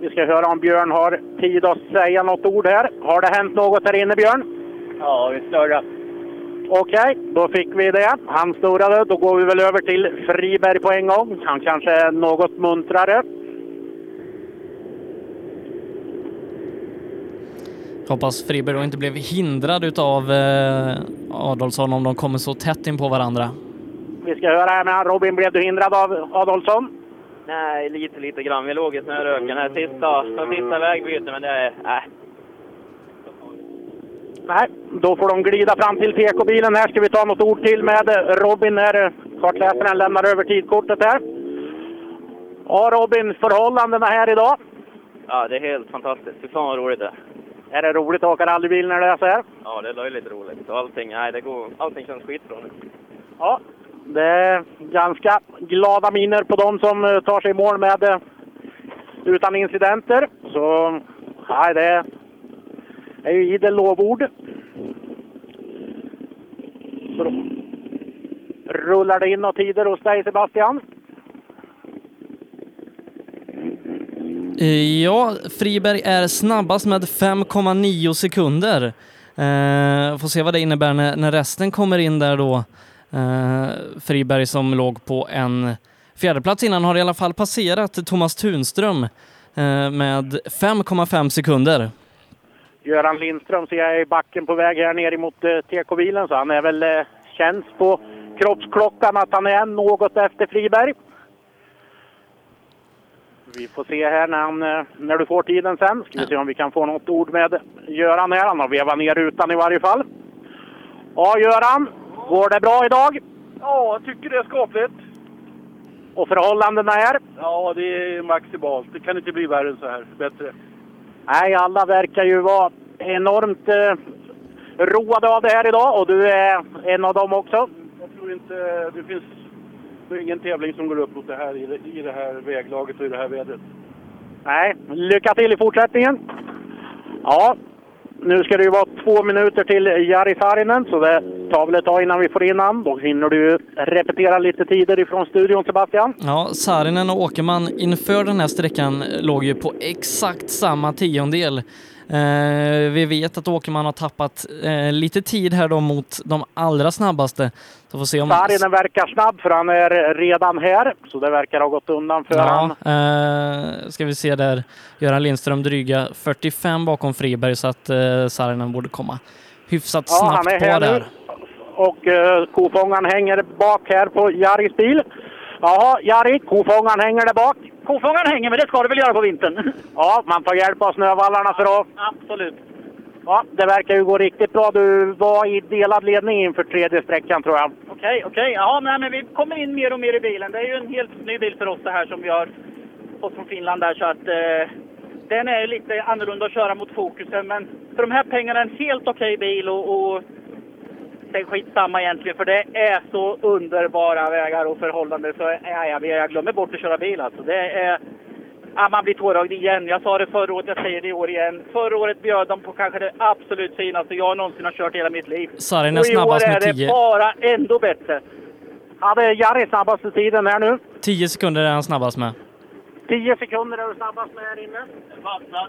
Vi ska höra om Björn har tid att säga något ord här. Har det hänt något här inne, Björn?
Ja, vi snurrar.
Okej, då fick vi det. Han snurrade. Då går vi väl över till Friberg på en gång. Han kanske är något muntrare.
Hoppas Friberg då inte blev hindrad utav eh, Adolfsson om de kommer så tätt in på varandra.
Vi ska höra här med. Robin, blev du hindrad av Adolfsson?
Nej, lite, lite grann. Vi låg i snöröken här sista, de sista vägbyten, men det är... Nej.
Nej, då får de glida fram till TK-bilen. Här ska vi ta något ord till med Robin när kartläsaren lämnar över tidkortet här. Ja, Robin, förhållandena här idag?
Ja, det är helt fantastiskt. Fy fan vad roligt det är.
Är det roligt att åka rallybil när det är så här?
Ja, det är löjligt roligt. Och allting, nej, det går, allting känns skitbra nu.
Ja, det är ganska glada miner på de som eh, tar sig i mål med eh, utan incidenter. Så nej, det är ju idel lovord. Så rullar det in och tider hos dig Sebastian.
Eh, ja, Friberg är snabbast med 5,9 sekunder. Eh, får se vad det innebär när, när resten kommer in där då. Eh, Friberg som låg på en fjärdeplats innan har i alla fall passerat Thomas Tunström eh, med 5,5 sekunder.
Göran Lindström ser jag i backen på väg här ner mot eh, TK-bilen så han är väl eh, känns på kroppsklockan att han är något efter Friberg. Vi får se här när, han, eh, när du får tiden sen. Ska vi se om vi kan få något ord med Göran här. Han har vevat ner rutan i varje fall. Ja, Göran. Går det bra idag?
Ja, jag tycker det är skapligt.
Och förhållandena är?
Ja, det är maximalt. Det kan inte bli värre än så här. Bättre.
Nej, alla verkar ju vara enormt eh, roade av det här idag och du är en av dem också.
Jag tror inte det finns det är ingen tävling som går upp mot det här i det, i det här väglaget och i det här vädret.
Nej, lycka till i fortsättningen. Ja, nu ska det ju vara två minuter till Jari Saarinen, så det tar väl ett tag innan vi får in han. Då hinner du repetera lite tider ifrån studion, Sebastian.
Ja, Saarinen och Åkerman inför den här sträckan låg ju på exakt samma tiondel. Eh, vi vet att Åkerman har tappat eh, lite tid här då mot de allra snabbaste. Så får se om...
Saarinen verkar snabb, för han är redan här, så det verkar ha gått undan för han.
Ja, eh, ska vi se där. Göran Lindström dryga 45 bakom Friberg så att eh, Saarinen borde komma hyfsat
Ja,
snabbt
han är
på
här
där.
nu. Och uh, kofångaren hänger bak här på Jaris bil. Jaha, Jari, kofångaren hänger där bak.
Kofångaren hänger, men det ska det väl göra på vintern?
Ja, man tar hjälp av snövallarna för att...
Absolut.
Ja, det verkar ju gå riktigt bra. Du var i delad ledning inför tredje sträckan tror jag.
Okej, okej. Ja, nej, men vi kommer in mer och mer i bilen. Det är ju en helt ny bil för oss det här som vi har fått från Finland där så att eh, den är lite annorlunda att köra mot fokusen. Men för de här pengarna är en helt okej bil och, och det är skitsamma egentligen för det är så underbara vägar och förhållanden så ja, jag, jag glömmer bort att köra bil alltså. Det är... Ja, man blir tårögd igen. Jag sa det förra året, jag säger det i år igen. Förra året bjöd de på kanske det absolut finaste jag någonsin har kört i hela mitt liv.
Saarinen
Och i år
snabbast med
är det
10.
bara ändå bättre. Ja, det är Jari snabbaste tiden här nu.
10 sekunder är han snabbast med.
10 sekunder är du snabbast med här inne.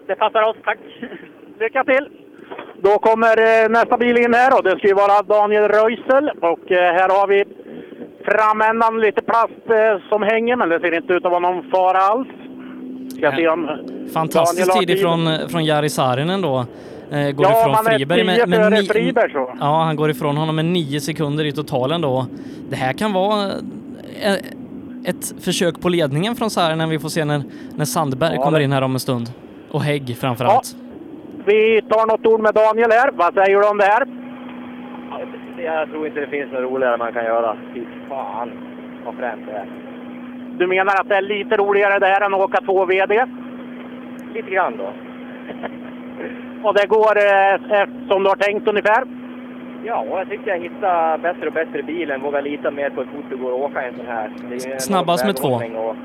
Det passar oss, tack.
Lycka till! Då kommer eh, nästa bil in här och det ska ju vara Daniel Röisel. Och eh, här har vi framändan lite plast eh, som hänger, men det ser inte ut att vara någon fara alls. Ska se om
Fantastisk tid ifrån, från Jari Saarinen då. Går
Ja,
ifrån Friberg
10
med, med ni-
Friberg så.
Ja, han går ifrån honom med nio sekunder i totalen då. Det här kan vara ett försök på ledningen från Saarinen vi får se när, när Sandberg
Ja,
kommer in här om en stund. Och Hägg framförallt.
Vi tar något ord med Daniel här. Vad säger du om det här?
Jag tror inte det finns något roligare man kan göra. Fy fan vad fränt det är.
Du menar att det är lite roligare det här än att åka två VD?
Lite grann då.
Och det går eh, som du har tänkt ungefär?
Ja, jag tyckte jag hittade bättre och bättre bilen. Vågar lita mer på hur fort det går att åka en sån här.
Snabbast med två.
och-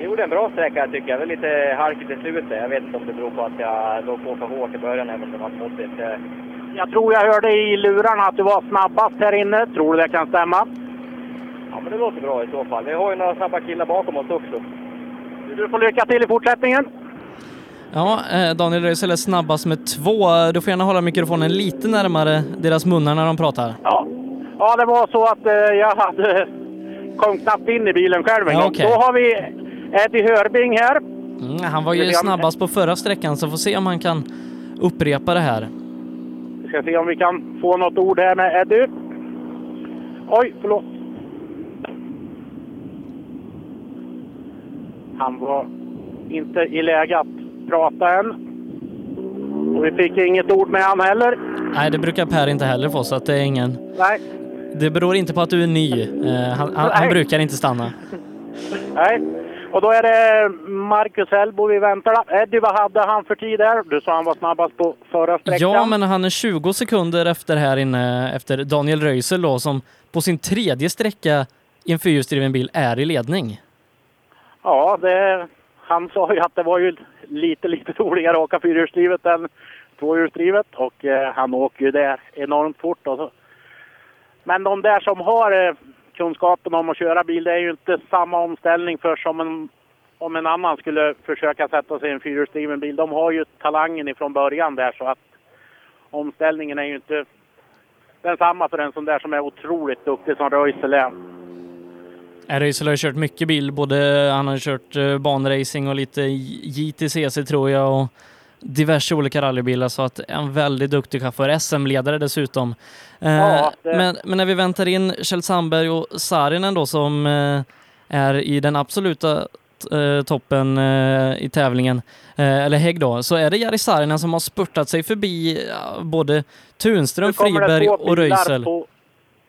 Vi gjorde en bra sträcka tycker jag. Det var lite halkigt i slutet. Jag vet inte om det beror på att jag låg på för hårt i början även om det var småttigt. Eh,
Jag tror jag hörde i lurarna att du var snabbast här inne. Tror du det kan stämma?
Ja, men det låter bra i så fall. Vi har ju några snabba killar bakom oss också.
Du får lycka till i fortsättningen.
Ja, eh, Daniel Röisel är snabbast med två. Du får gärna hålla mikrofonen lite närmare deras munnar när de pratar.
Ja, ja det var så att eh, jag hade kom knappt in i bilen själv en
Ja,
gång.
okej.
Då har vi Eddie Hörbing här.
Mm, han var ju snabbast på förra sträckan så får se om han kan upprepa det här.
Vi ska se om vi kan få något ord här med Eddie. Oj, förlåt. Han var inte i läge att prata än. Och vi fick inget ord med han heller.
Nej, det brukar Per inte heller få så att det är ingen...
Nej,
Det beror inte på att du är ny. Eh, han, han, han brukar inte stanna.
nej. Och då är det Marcus Hellbo vi väntar. Eddie, vad hade han för tid där? Du sa han var snabbast på förra sträckan.
Ja, men han är 20 sekunder efter här inne, efter Daniel Röisel då, som på sin tredje sträcka i en fyrhjulsdriven bil är i ledning.
Ja, det, han sa ju att det var ju lite, lite roligare att åka fyrhjulsdrivet än tvåhjulsdrivet och eh, han åker ju där enormt fort. Och så. Men de där som har eh, kunskapen om att köra bil, det är ju inte samma omställning för som en, om en annan skulle försöka sätta sig i en fyrhjulsdriven bil. De har ju talangen ifrån början där så att omställningen är ju inte densamma för en sån där som är otroligt duktig som Röisel är.
Äh, Röisel har ju kört mycket bil, både han har kört eh, banracing och lite JTCC tror jag och diverse olika rallybilar så att en väldigt duktig chaufför, SM-ledare dessutom. Eh,
Ja, det-
men, men när vi väntar in Kjell Sandberg och Saarinen då som eh, är i den absoluta eh, toppen i tävlingen, eller Hägg då, så är det Jari Saarinen som har spurtat sig förbi både Tunström, Friberg och Röisel.
på-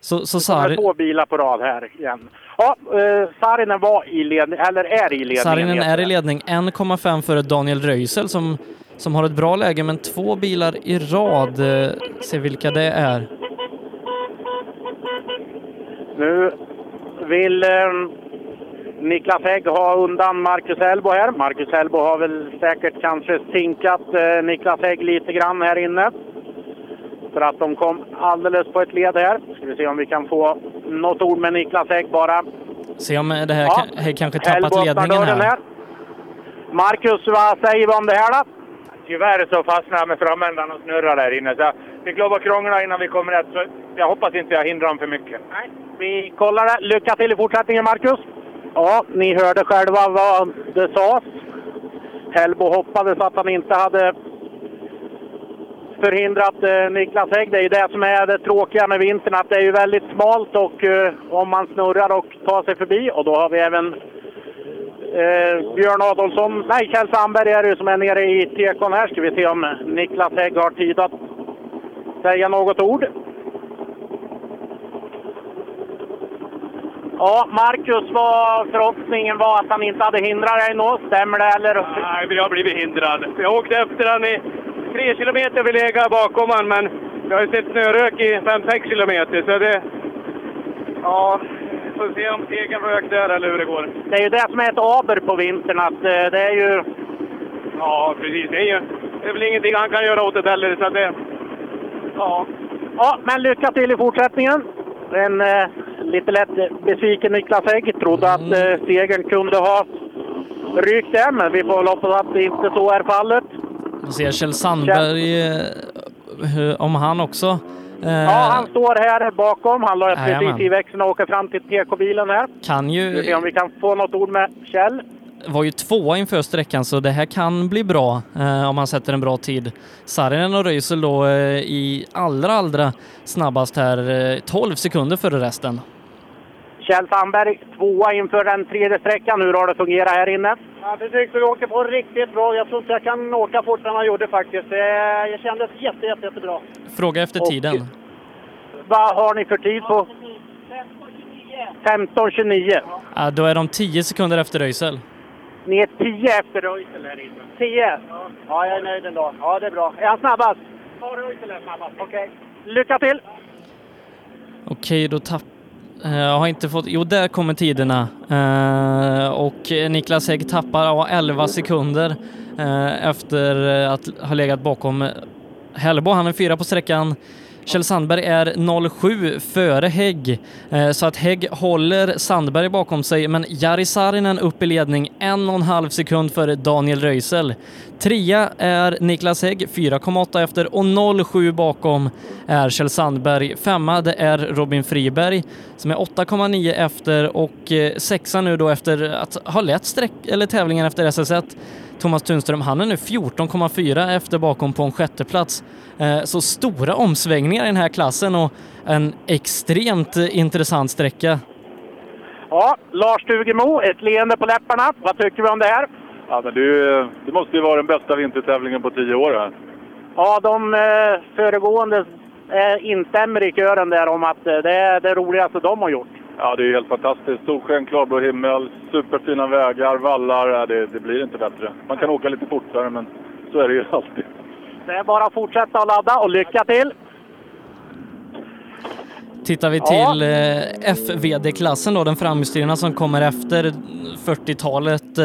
Så, så
kommer det två bilar på rad här igen. Ja, eh, Saarinen var i ledning, eller är i ledningen.
Saarinen är i ledning 1,5 före Daniel Röisel som, som har ett bra läge, men två bilar i rad. Eh, se vilka det är.
Nu vill eh, Niklas Hägg ha undan Marcus Elbo här. Marcus Elbo har väl säkert kanske sinkat eh, Niklas Hägg lite grann här inne. För att de kom alldeles på ett led här. Ska vi se om vi kan få något ord med Niklas Hägg bara.
Se om det här
Ja.
Hägg kanske
Elbo
tappat
öppnar
ledningen
dörren
här.
Marcus, vad säger vi om det här då?
Tyvärr så fastnade jag med framändan och snurrade där inne. Så jag fick lov att krångla innan vi kom rätt. Så jag hoppas inte jag hindrar dem för mycket.
Nej, vi kollar det. Lycka till i fortsättningen, Marcus. Ja, ni hörde själva vad det sades. Hellbo hoppades att han inte hade förhindrat eh, Niklas Hägg. Det är ju det som är det tråkiga med vintern, att det är ju väldigt smalt och eh, om man snurrar och tar sig förbi. Och då har vi även eh, Björn Adolfsson, nej Kjell Sandberg är det som är nere i tekon här. Ska vi se om Niklas Hägg har tid att säga något ord. Ja, Marcus, var förhoppningen var att han inte hade hindrat dig nå. Stämmer det eller?
Nej, vi har blivit hindrad. Jag åkte efter han i tre kilometer vi lägga bakom han, men jag har ju sett snörök i 5-6 kilometer. Så det... Ja, får se om segern rök där eller hur det går.
Det är ju det som är ett aber på vintern, att eh, det är ju...
Ja, precis. Det är ju det är väl ingenting han kan göra åt det heller. Så att det... Ja.
Ja, men lycka till i fortsättningen. En eh, lite lätt besviken Niklas Hägg trodde att eh, segern kunde ha rykt där, men vi får väl hoppas att det inte så är fallet.
Vi ser Kjell Sandberg, eh, hur- om han också. Eh,
Ja, han står här bakom. Han la
Jajamän.
precis i växeln och åker fram till TK-bilen här.
Kan
Vi
ju,
se om vi kan få något ord med Kjell.
var ju tvåa inför sträckan så det här kan bli bra eh, om han sätter en bra tid. Saarinen och Röisel då eh, i allra, allra snabbast här, eh, 12 sekunder före resten.
Kjell Sandberg tvåa inför den tredje sträckan. Hur har det fungerat här inne?
Ja, det tyckte vi åker på riktigt bra. Jag tror inte jag kan åka fortare än jag gjorde faktiskt. Det, jag kändes jätte, jätte, jättebra.
Fråga efter
Och-
tiden.
Vad har ni för tid på? 15.29.
Ja, då är de 10 sekunder efter Röisel.
Ni är 10 efter Röisel här inne.
10? Ja, jag är nöjd ändå. Ja, det är bra. Är han snabbast?
Ja, Röisel är snabbast. Okej. Lycka till!
Okej, då tapp... Eh, jag har inte fått... Jo, där kommer tiderna. Eh, och Niklas Hägg tappar 11 sekunder eh, efter att ha legat bakom Hellbo. Han är fyra på sträckan. Kjell Sandberg är 07 före Hägg, så att Hägg håller Sandberg bakom sig, men Jari Saarinen upp i ledning en och en halv sekund före Daniel Röisel. Trea är Niklas Hägg, 4,8 efter och 07 bakom är Kjell Sandberg. Femma det är Robin Friberg som är 8,9 efter och eh, sexa nu då efter att ha lett streck, eller tävlingen efter SS1 Thomas Tunström, han är nu 14,4 efter bakom på en sjätteplats. Eh, så stora omsvängningar i den här klassen och en extremt eh, intressant sträcka.
Ja, Lars Stugemo, ett leende på läpparna. Vad tycker vi om det här?
Ja, men du, det måste ju vara den bästa vintertävlingen på tio år här.
Ja, de eh, föregående eh, instämmer i kören där om att eh, det är det roligaste de har gjort.
Ja, det är helt fantastiskt. Solsken, klarblå himmel, superfina vägar, vallar. Ja, det, det blir inte bättre. Man kan åka lite fortare, men så är det ju alltid.
Det är bara att fortsätta att ladda och lycka till!
Tittar vi till eh, FVD-klassen då, den framhjulsdrivna som kommer efter 40-talet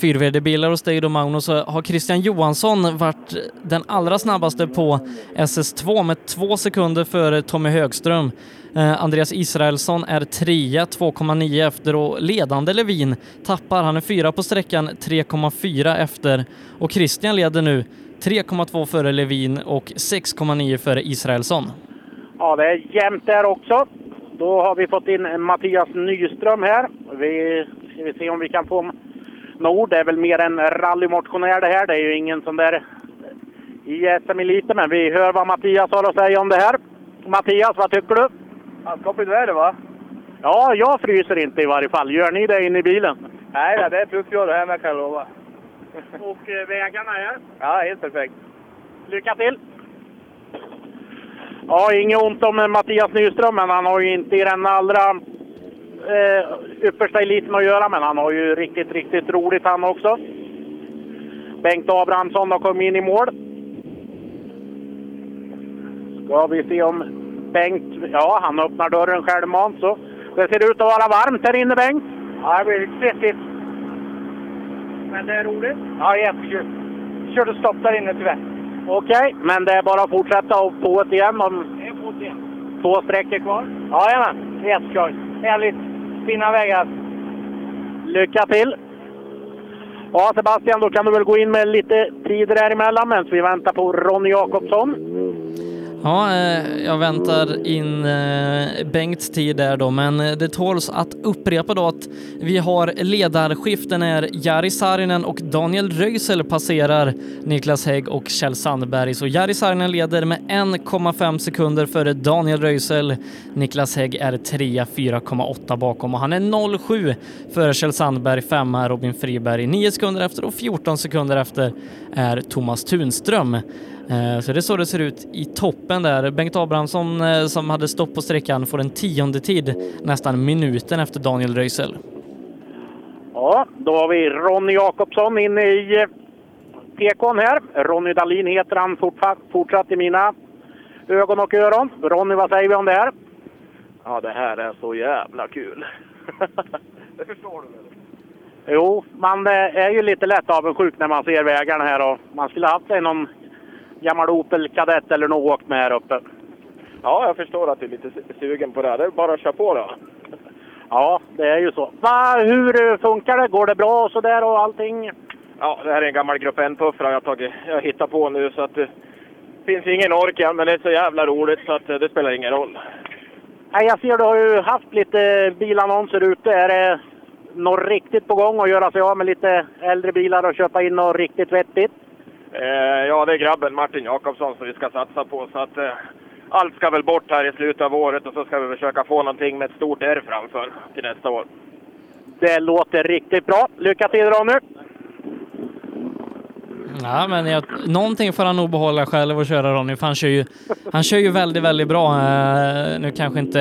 Fyrvärdebilar fyrvd-bilar hos dig då Magnus, så har Christian Johansson varit den allra snabbaste på SS2 med två sekunder före Tommy Högström. Eh, Andreas Israelsson är trea, 2,9 efter och ledande Levin tappar. Han är fyra på sträckan, 3,4 efter och Christian leder nu 3,2 före Levin och 6,9 före Israelsson.
Ja, det är jämnt där också. Då har vi fått in Mattias Nyström här. Vi ska vi se om vi kan få Nord. Det är väl mer en rallymotionär det här. Det är ju ingen som där i SM-eliten, men vi hör vad Mattias har att säga om det här. Mattias, vad tycker du?
Skapligt väder va?
Ja, jag fryser inte i varje fall. Gör ni det inne i bilen?
Nej, det är plusgrader här med kan jag lova.
Och eh, vägarna är?
Ja, helt perfekt.
Lycka till! Ja, inget ont om Mattias Nyström, men han har ju inte i den allra eh, yppersta eliten att göra, men han har ju riktigt, riktigt roligt han också. Bengt Abrahamsson har kommit in i mål. Ska vi se om Bengt... Ja, han öppnar dörren självmant så. Det ser ut att vara varmt här inne, Bengt.
Ja, det blir svettigt.
Men det är roligt.
Ja, jättekul. Körde stopp där inne tyvärr.
Okej, men det är bara att fortsätta och på ett igen om
Det är fort igen.
två sträckor kvar.
Jajamän, jätteskoj enligt Fina vägar.
Lycka till! Ja, Sebastian, då kan du väl gå in med lite tid däremellan medan vi väntar på Ronny Jakobsson.
Ja, eh, jag väntar in eh, Bengts tid där då, men eh, det tåls att upprepa då att vi har ledarskiften när Jari Saarinen och Daniel Röisel passerar Niklas Hägg och Kjell Sandberg. Så Jari Saarinen leder med 1,5 sekunder före Daniel Röisel. Niklas Hägg är trea, 4,8 bakom och han är 0,7 före Kjell Sandberg, femma Robin Friberg, 9 sekunder efter och 14 sekunder efter är Thomas Tunström. Eh, Så det är så det ser ut i toppen där. Bengt Abrahamsson eh, som hade stopp på sträckan får en tionde tid nästan minuten efter Daniel Röisel.
Ja, då har vi Ronny Jakobsson inne i eh, PKn här. Ronny Dahlin heter han fortsatt, fortsatt i mina ögon och öron. Ronny, vad säger vi om det här?
Ja, det här är så jävla kul. det förstår du väl?
Jo, man eh, är ju lite lätt avundsjuk när man ser vägarna här och man skulle haft någon gammal Opel Kadett eller något åkt med här uppe.
Ja, jag förstår att du är lite sugen på det. här. Det är bara att köra på då.
Ja, det är ju så. Va, hur eh, funkar det? Går det bra och sådär och allting?
Ja, det här är en gammal Grupp N-puffra jag, tagit, jag hittar på nu så att det finns ingen ork än, men det är så jävla roligt så att eh, det spelar ingen roll.
Nej, jag ser du har ju haft lite bilannonser ute. Är det något riktigt på gång att göra sig av med lite äldre bilar och köpa in något riktigt vettigt?
Eh, ja, det är grabben Martin Jakobsson som vi ska satsa på. Så att, eh, allt ska väl bort här i slutet av året och så ska vi försöka få någonting med ett stort R framför till nästa år.
Det låter riktigt bra. Lycka till Ronny!
Ja, men jag, någonting får han nog behålla själv och köra Ronny, för han kör ju, han kör ju väldigt, väldigt bra. Eh, nu kanske inte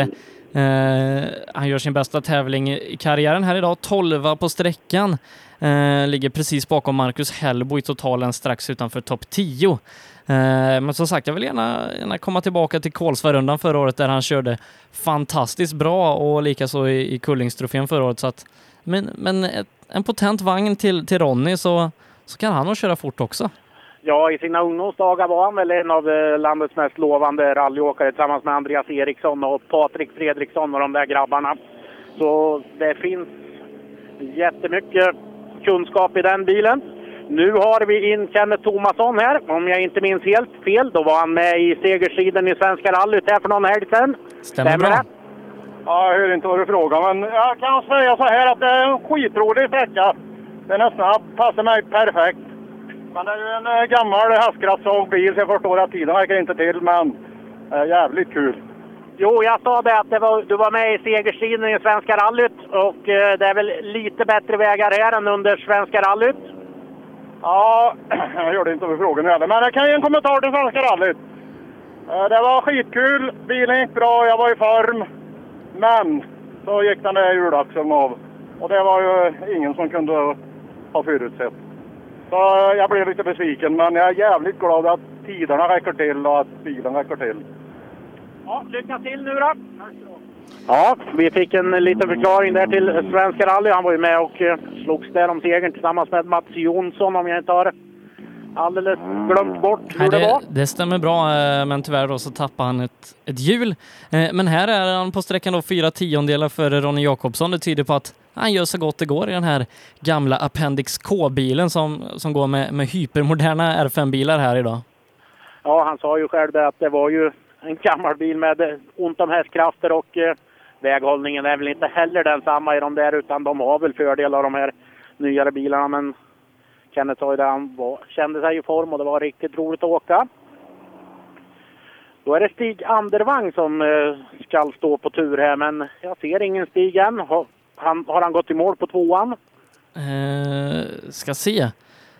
eh, han gör sin bästa tävling i karriären här idag, 12 på sträckan. Eh, ligger precis bakom Marcus Hellbo i totalen strax utanför topp 10. Eh, men som sagt, jag vill gärna, gärna komma tillbaka till Kolsvarundan förra året där han körde fantastiskt bra och likaså i, i Kullingstrofén förra året. Så att, men men ett, en potent vagn till, till Ronny så, så kan han nog köra fort också.
Ja, i sina ungdomsdagar var han väl en av eh, landets mest lovande rallyåkare tillsammans med Andreas Eriksson och Patrik Fredriksson och de där grabbarna. Så det finns jättemycket kunskap i den bilen. Nu har vi in Kenneth Thomasson här. Om jag inte minns helt fel, då var han med i segerstriden i Svenska rallyt här för någon helg sedan.
Stämmer bra.
det?
Ja, jag hörde inte vad du frågade, men jag kan säga så här att det är en skitrolig sträcka. Den är snabb, passar mig perfekt. Men det är ju en eh, gammal haskraftssågbil så jag förstår att tiden räcker inte till, men eh, jävligt kul.
Jo, jag sa det att det var, du var med i segerstriden i Svenska rallyt och eh, det är väl lite bättre vägar här än under Svenska rallyt.
Ja, jag hörde inte vad frågan heller, men jag kan ge en kommentar till Svenska rallyt. Eh, Det var skitkul, bilen gick bra, jag var i form. Men så gick den där hjulaxeln av. Och det var ju ingen som kunde ha förutsett. Så eh, jag blev lite besviken, men jag är jävligt glad att tiderna räcker till och att bilen räcker till.
Ja, lycka till nu då! Ja, vi fick en liten förklaring där till Svenska rally. Han var ju med och eh, slogs där om segern tillsammans med Mats Jonsson om jag inte har alldeles glömt bort hur
Nej,
det var.
det, det stämmer bra, eh, men tyvärr då så tappade han ett, ett hjul. Eh, Men här är han på sträckan då fyra tiondelar före Ronny Jakobsson. Det tyder på att han gör så gott det går i den här gamla Appendix K-bilen som, som går med, med hypermoderna R5-bilar här idag.
Ja, han sa ju själv det att det var ju en gammal bil med ont om hästkrafter och eh, väghållningen är väl inte heller densamma i de där utan de har väl fördelar de här nyare bilarna men Kenneth sa ju det, han var, kände sig i form och det var riktigt roligt att åka. Då är det Stig Andervang som eh, ska stå på tur här men jag ser ingen Stig än. Har han, har han gått i mål på tvåan?
Eh, ska se.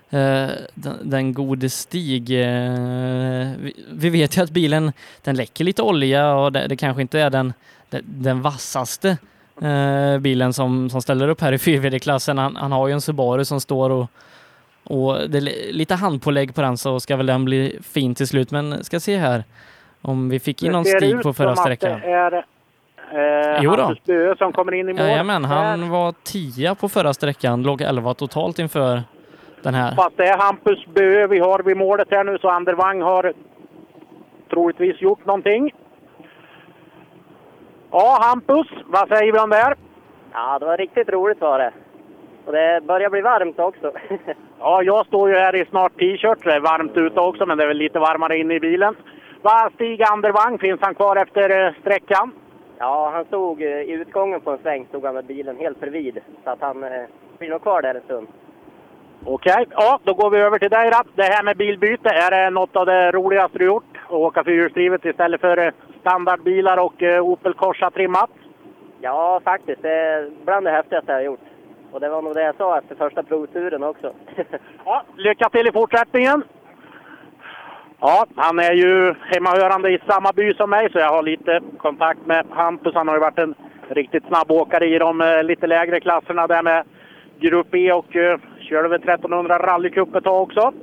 Eh, den, den gode Stig. Eh, vi, vi vet ju att bilen den läcker lite olja och det, det kanske inte är den, den, den vassaste eh, bilen som, som ställer upp här i 4VD-klassen. Han, han har ju en Subaru som står och, och det är li- lite handpålägg på den så ska väl den bli fin till slut. Men ska se här om vi fick in någon Stig på förra sträckan.
Eh,
Jo då.
Hampus Böe som kommer in i mål.
Jajamän, han var tia på förra sträckan, låg 11 totalt inför den här.
Fast det är Hampus Bö vi har vid målet här nu, så Andervang har troligtvis gjort någonting. Ja, Hampus, vad säger vi om det här?
Ja, det var riktigt roligt var det. Och det börjar bli varmt också.
Ja, jag står ju här i snart t-shirt. Det är varmt ute också, men det är väl lite varmare inne i bilen. Vad Stig Andervang, finns han kvar efter eh, sträckan?
ja, han stod eh, i utgången på en sväng, stod han med bilen helt bredvid. Så att han eh, blir nog kvar där en stund.
Okej, ja, då går vi över till dig Rapp. Det här med bilbyte, är det något av det roligaste du gjort? Att åka fyrhjulsdrivet istället för eh, standardbilar och eh, Opel Corsa trimmat?
Ja, faktiskt. Det är bland det häftigaste jag har gjort. Och det var nog det jag sa efter första provturen också.
Ja, lycka till i fortsättningen! Ja, han är ju hemmahörande i samma by som mig, så jag har lite kontakt med Hampus. Han har ju varit en riktigt snabb åkare i de eh, lite lägre klasserna där med Grupp E och körde väl 1300 rallycup ett tag också.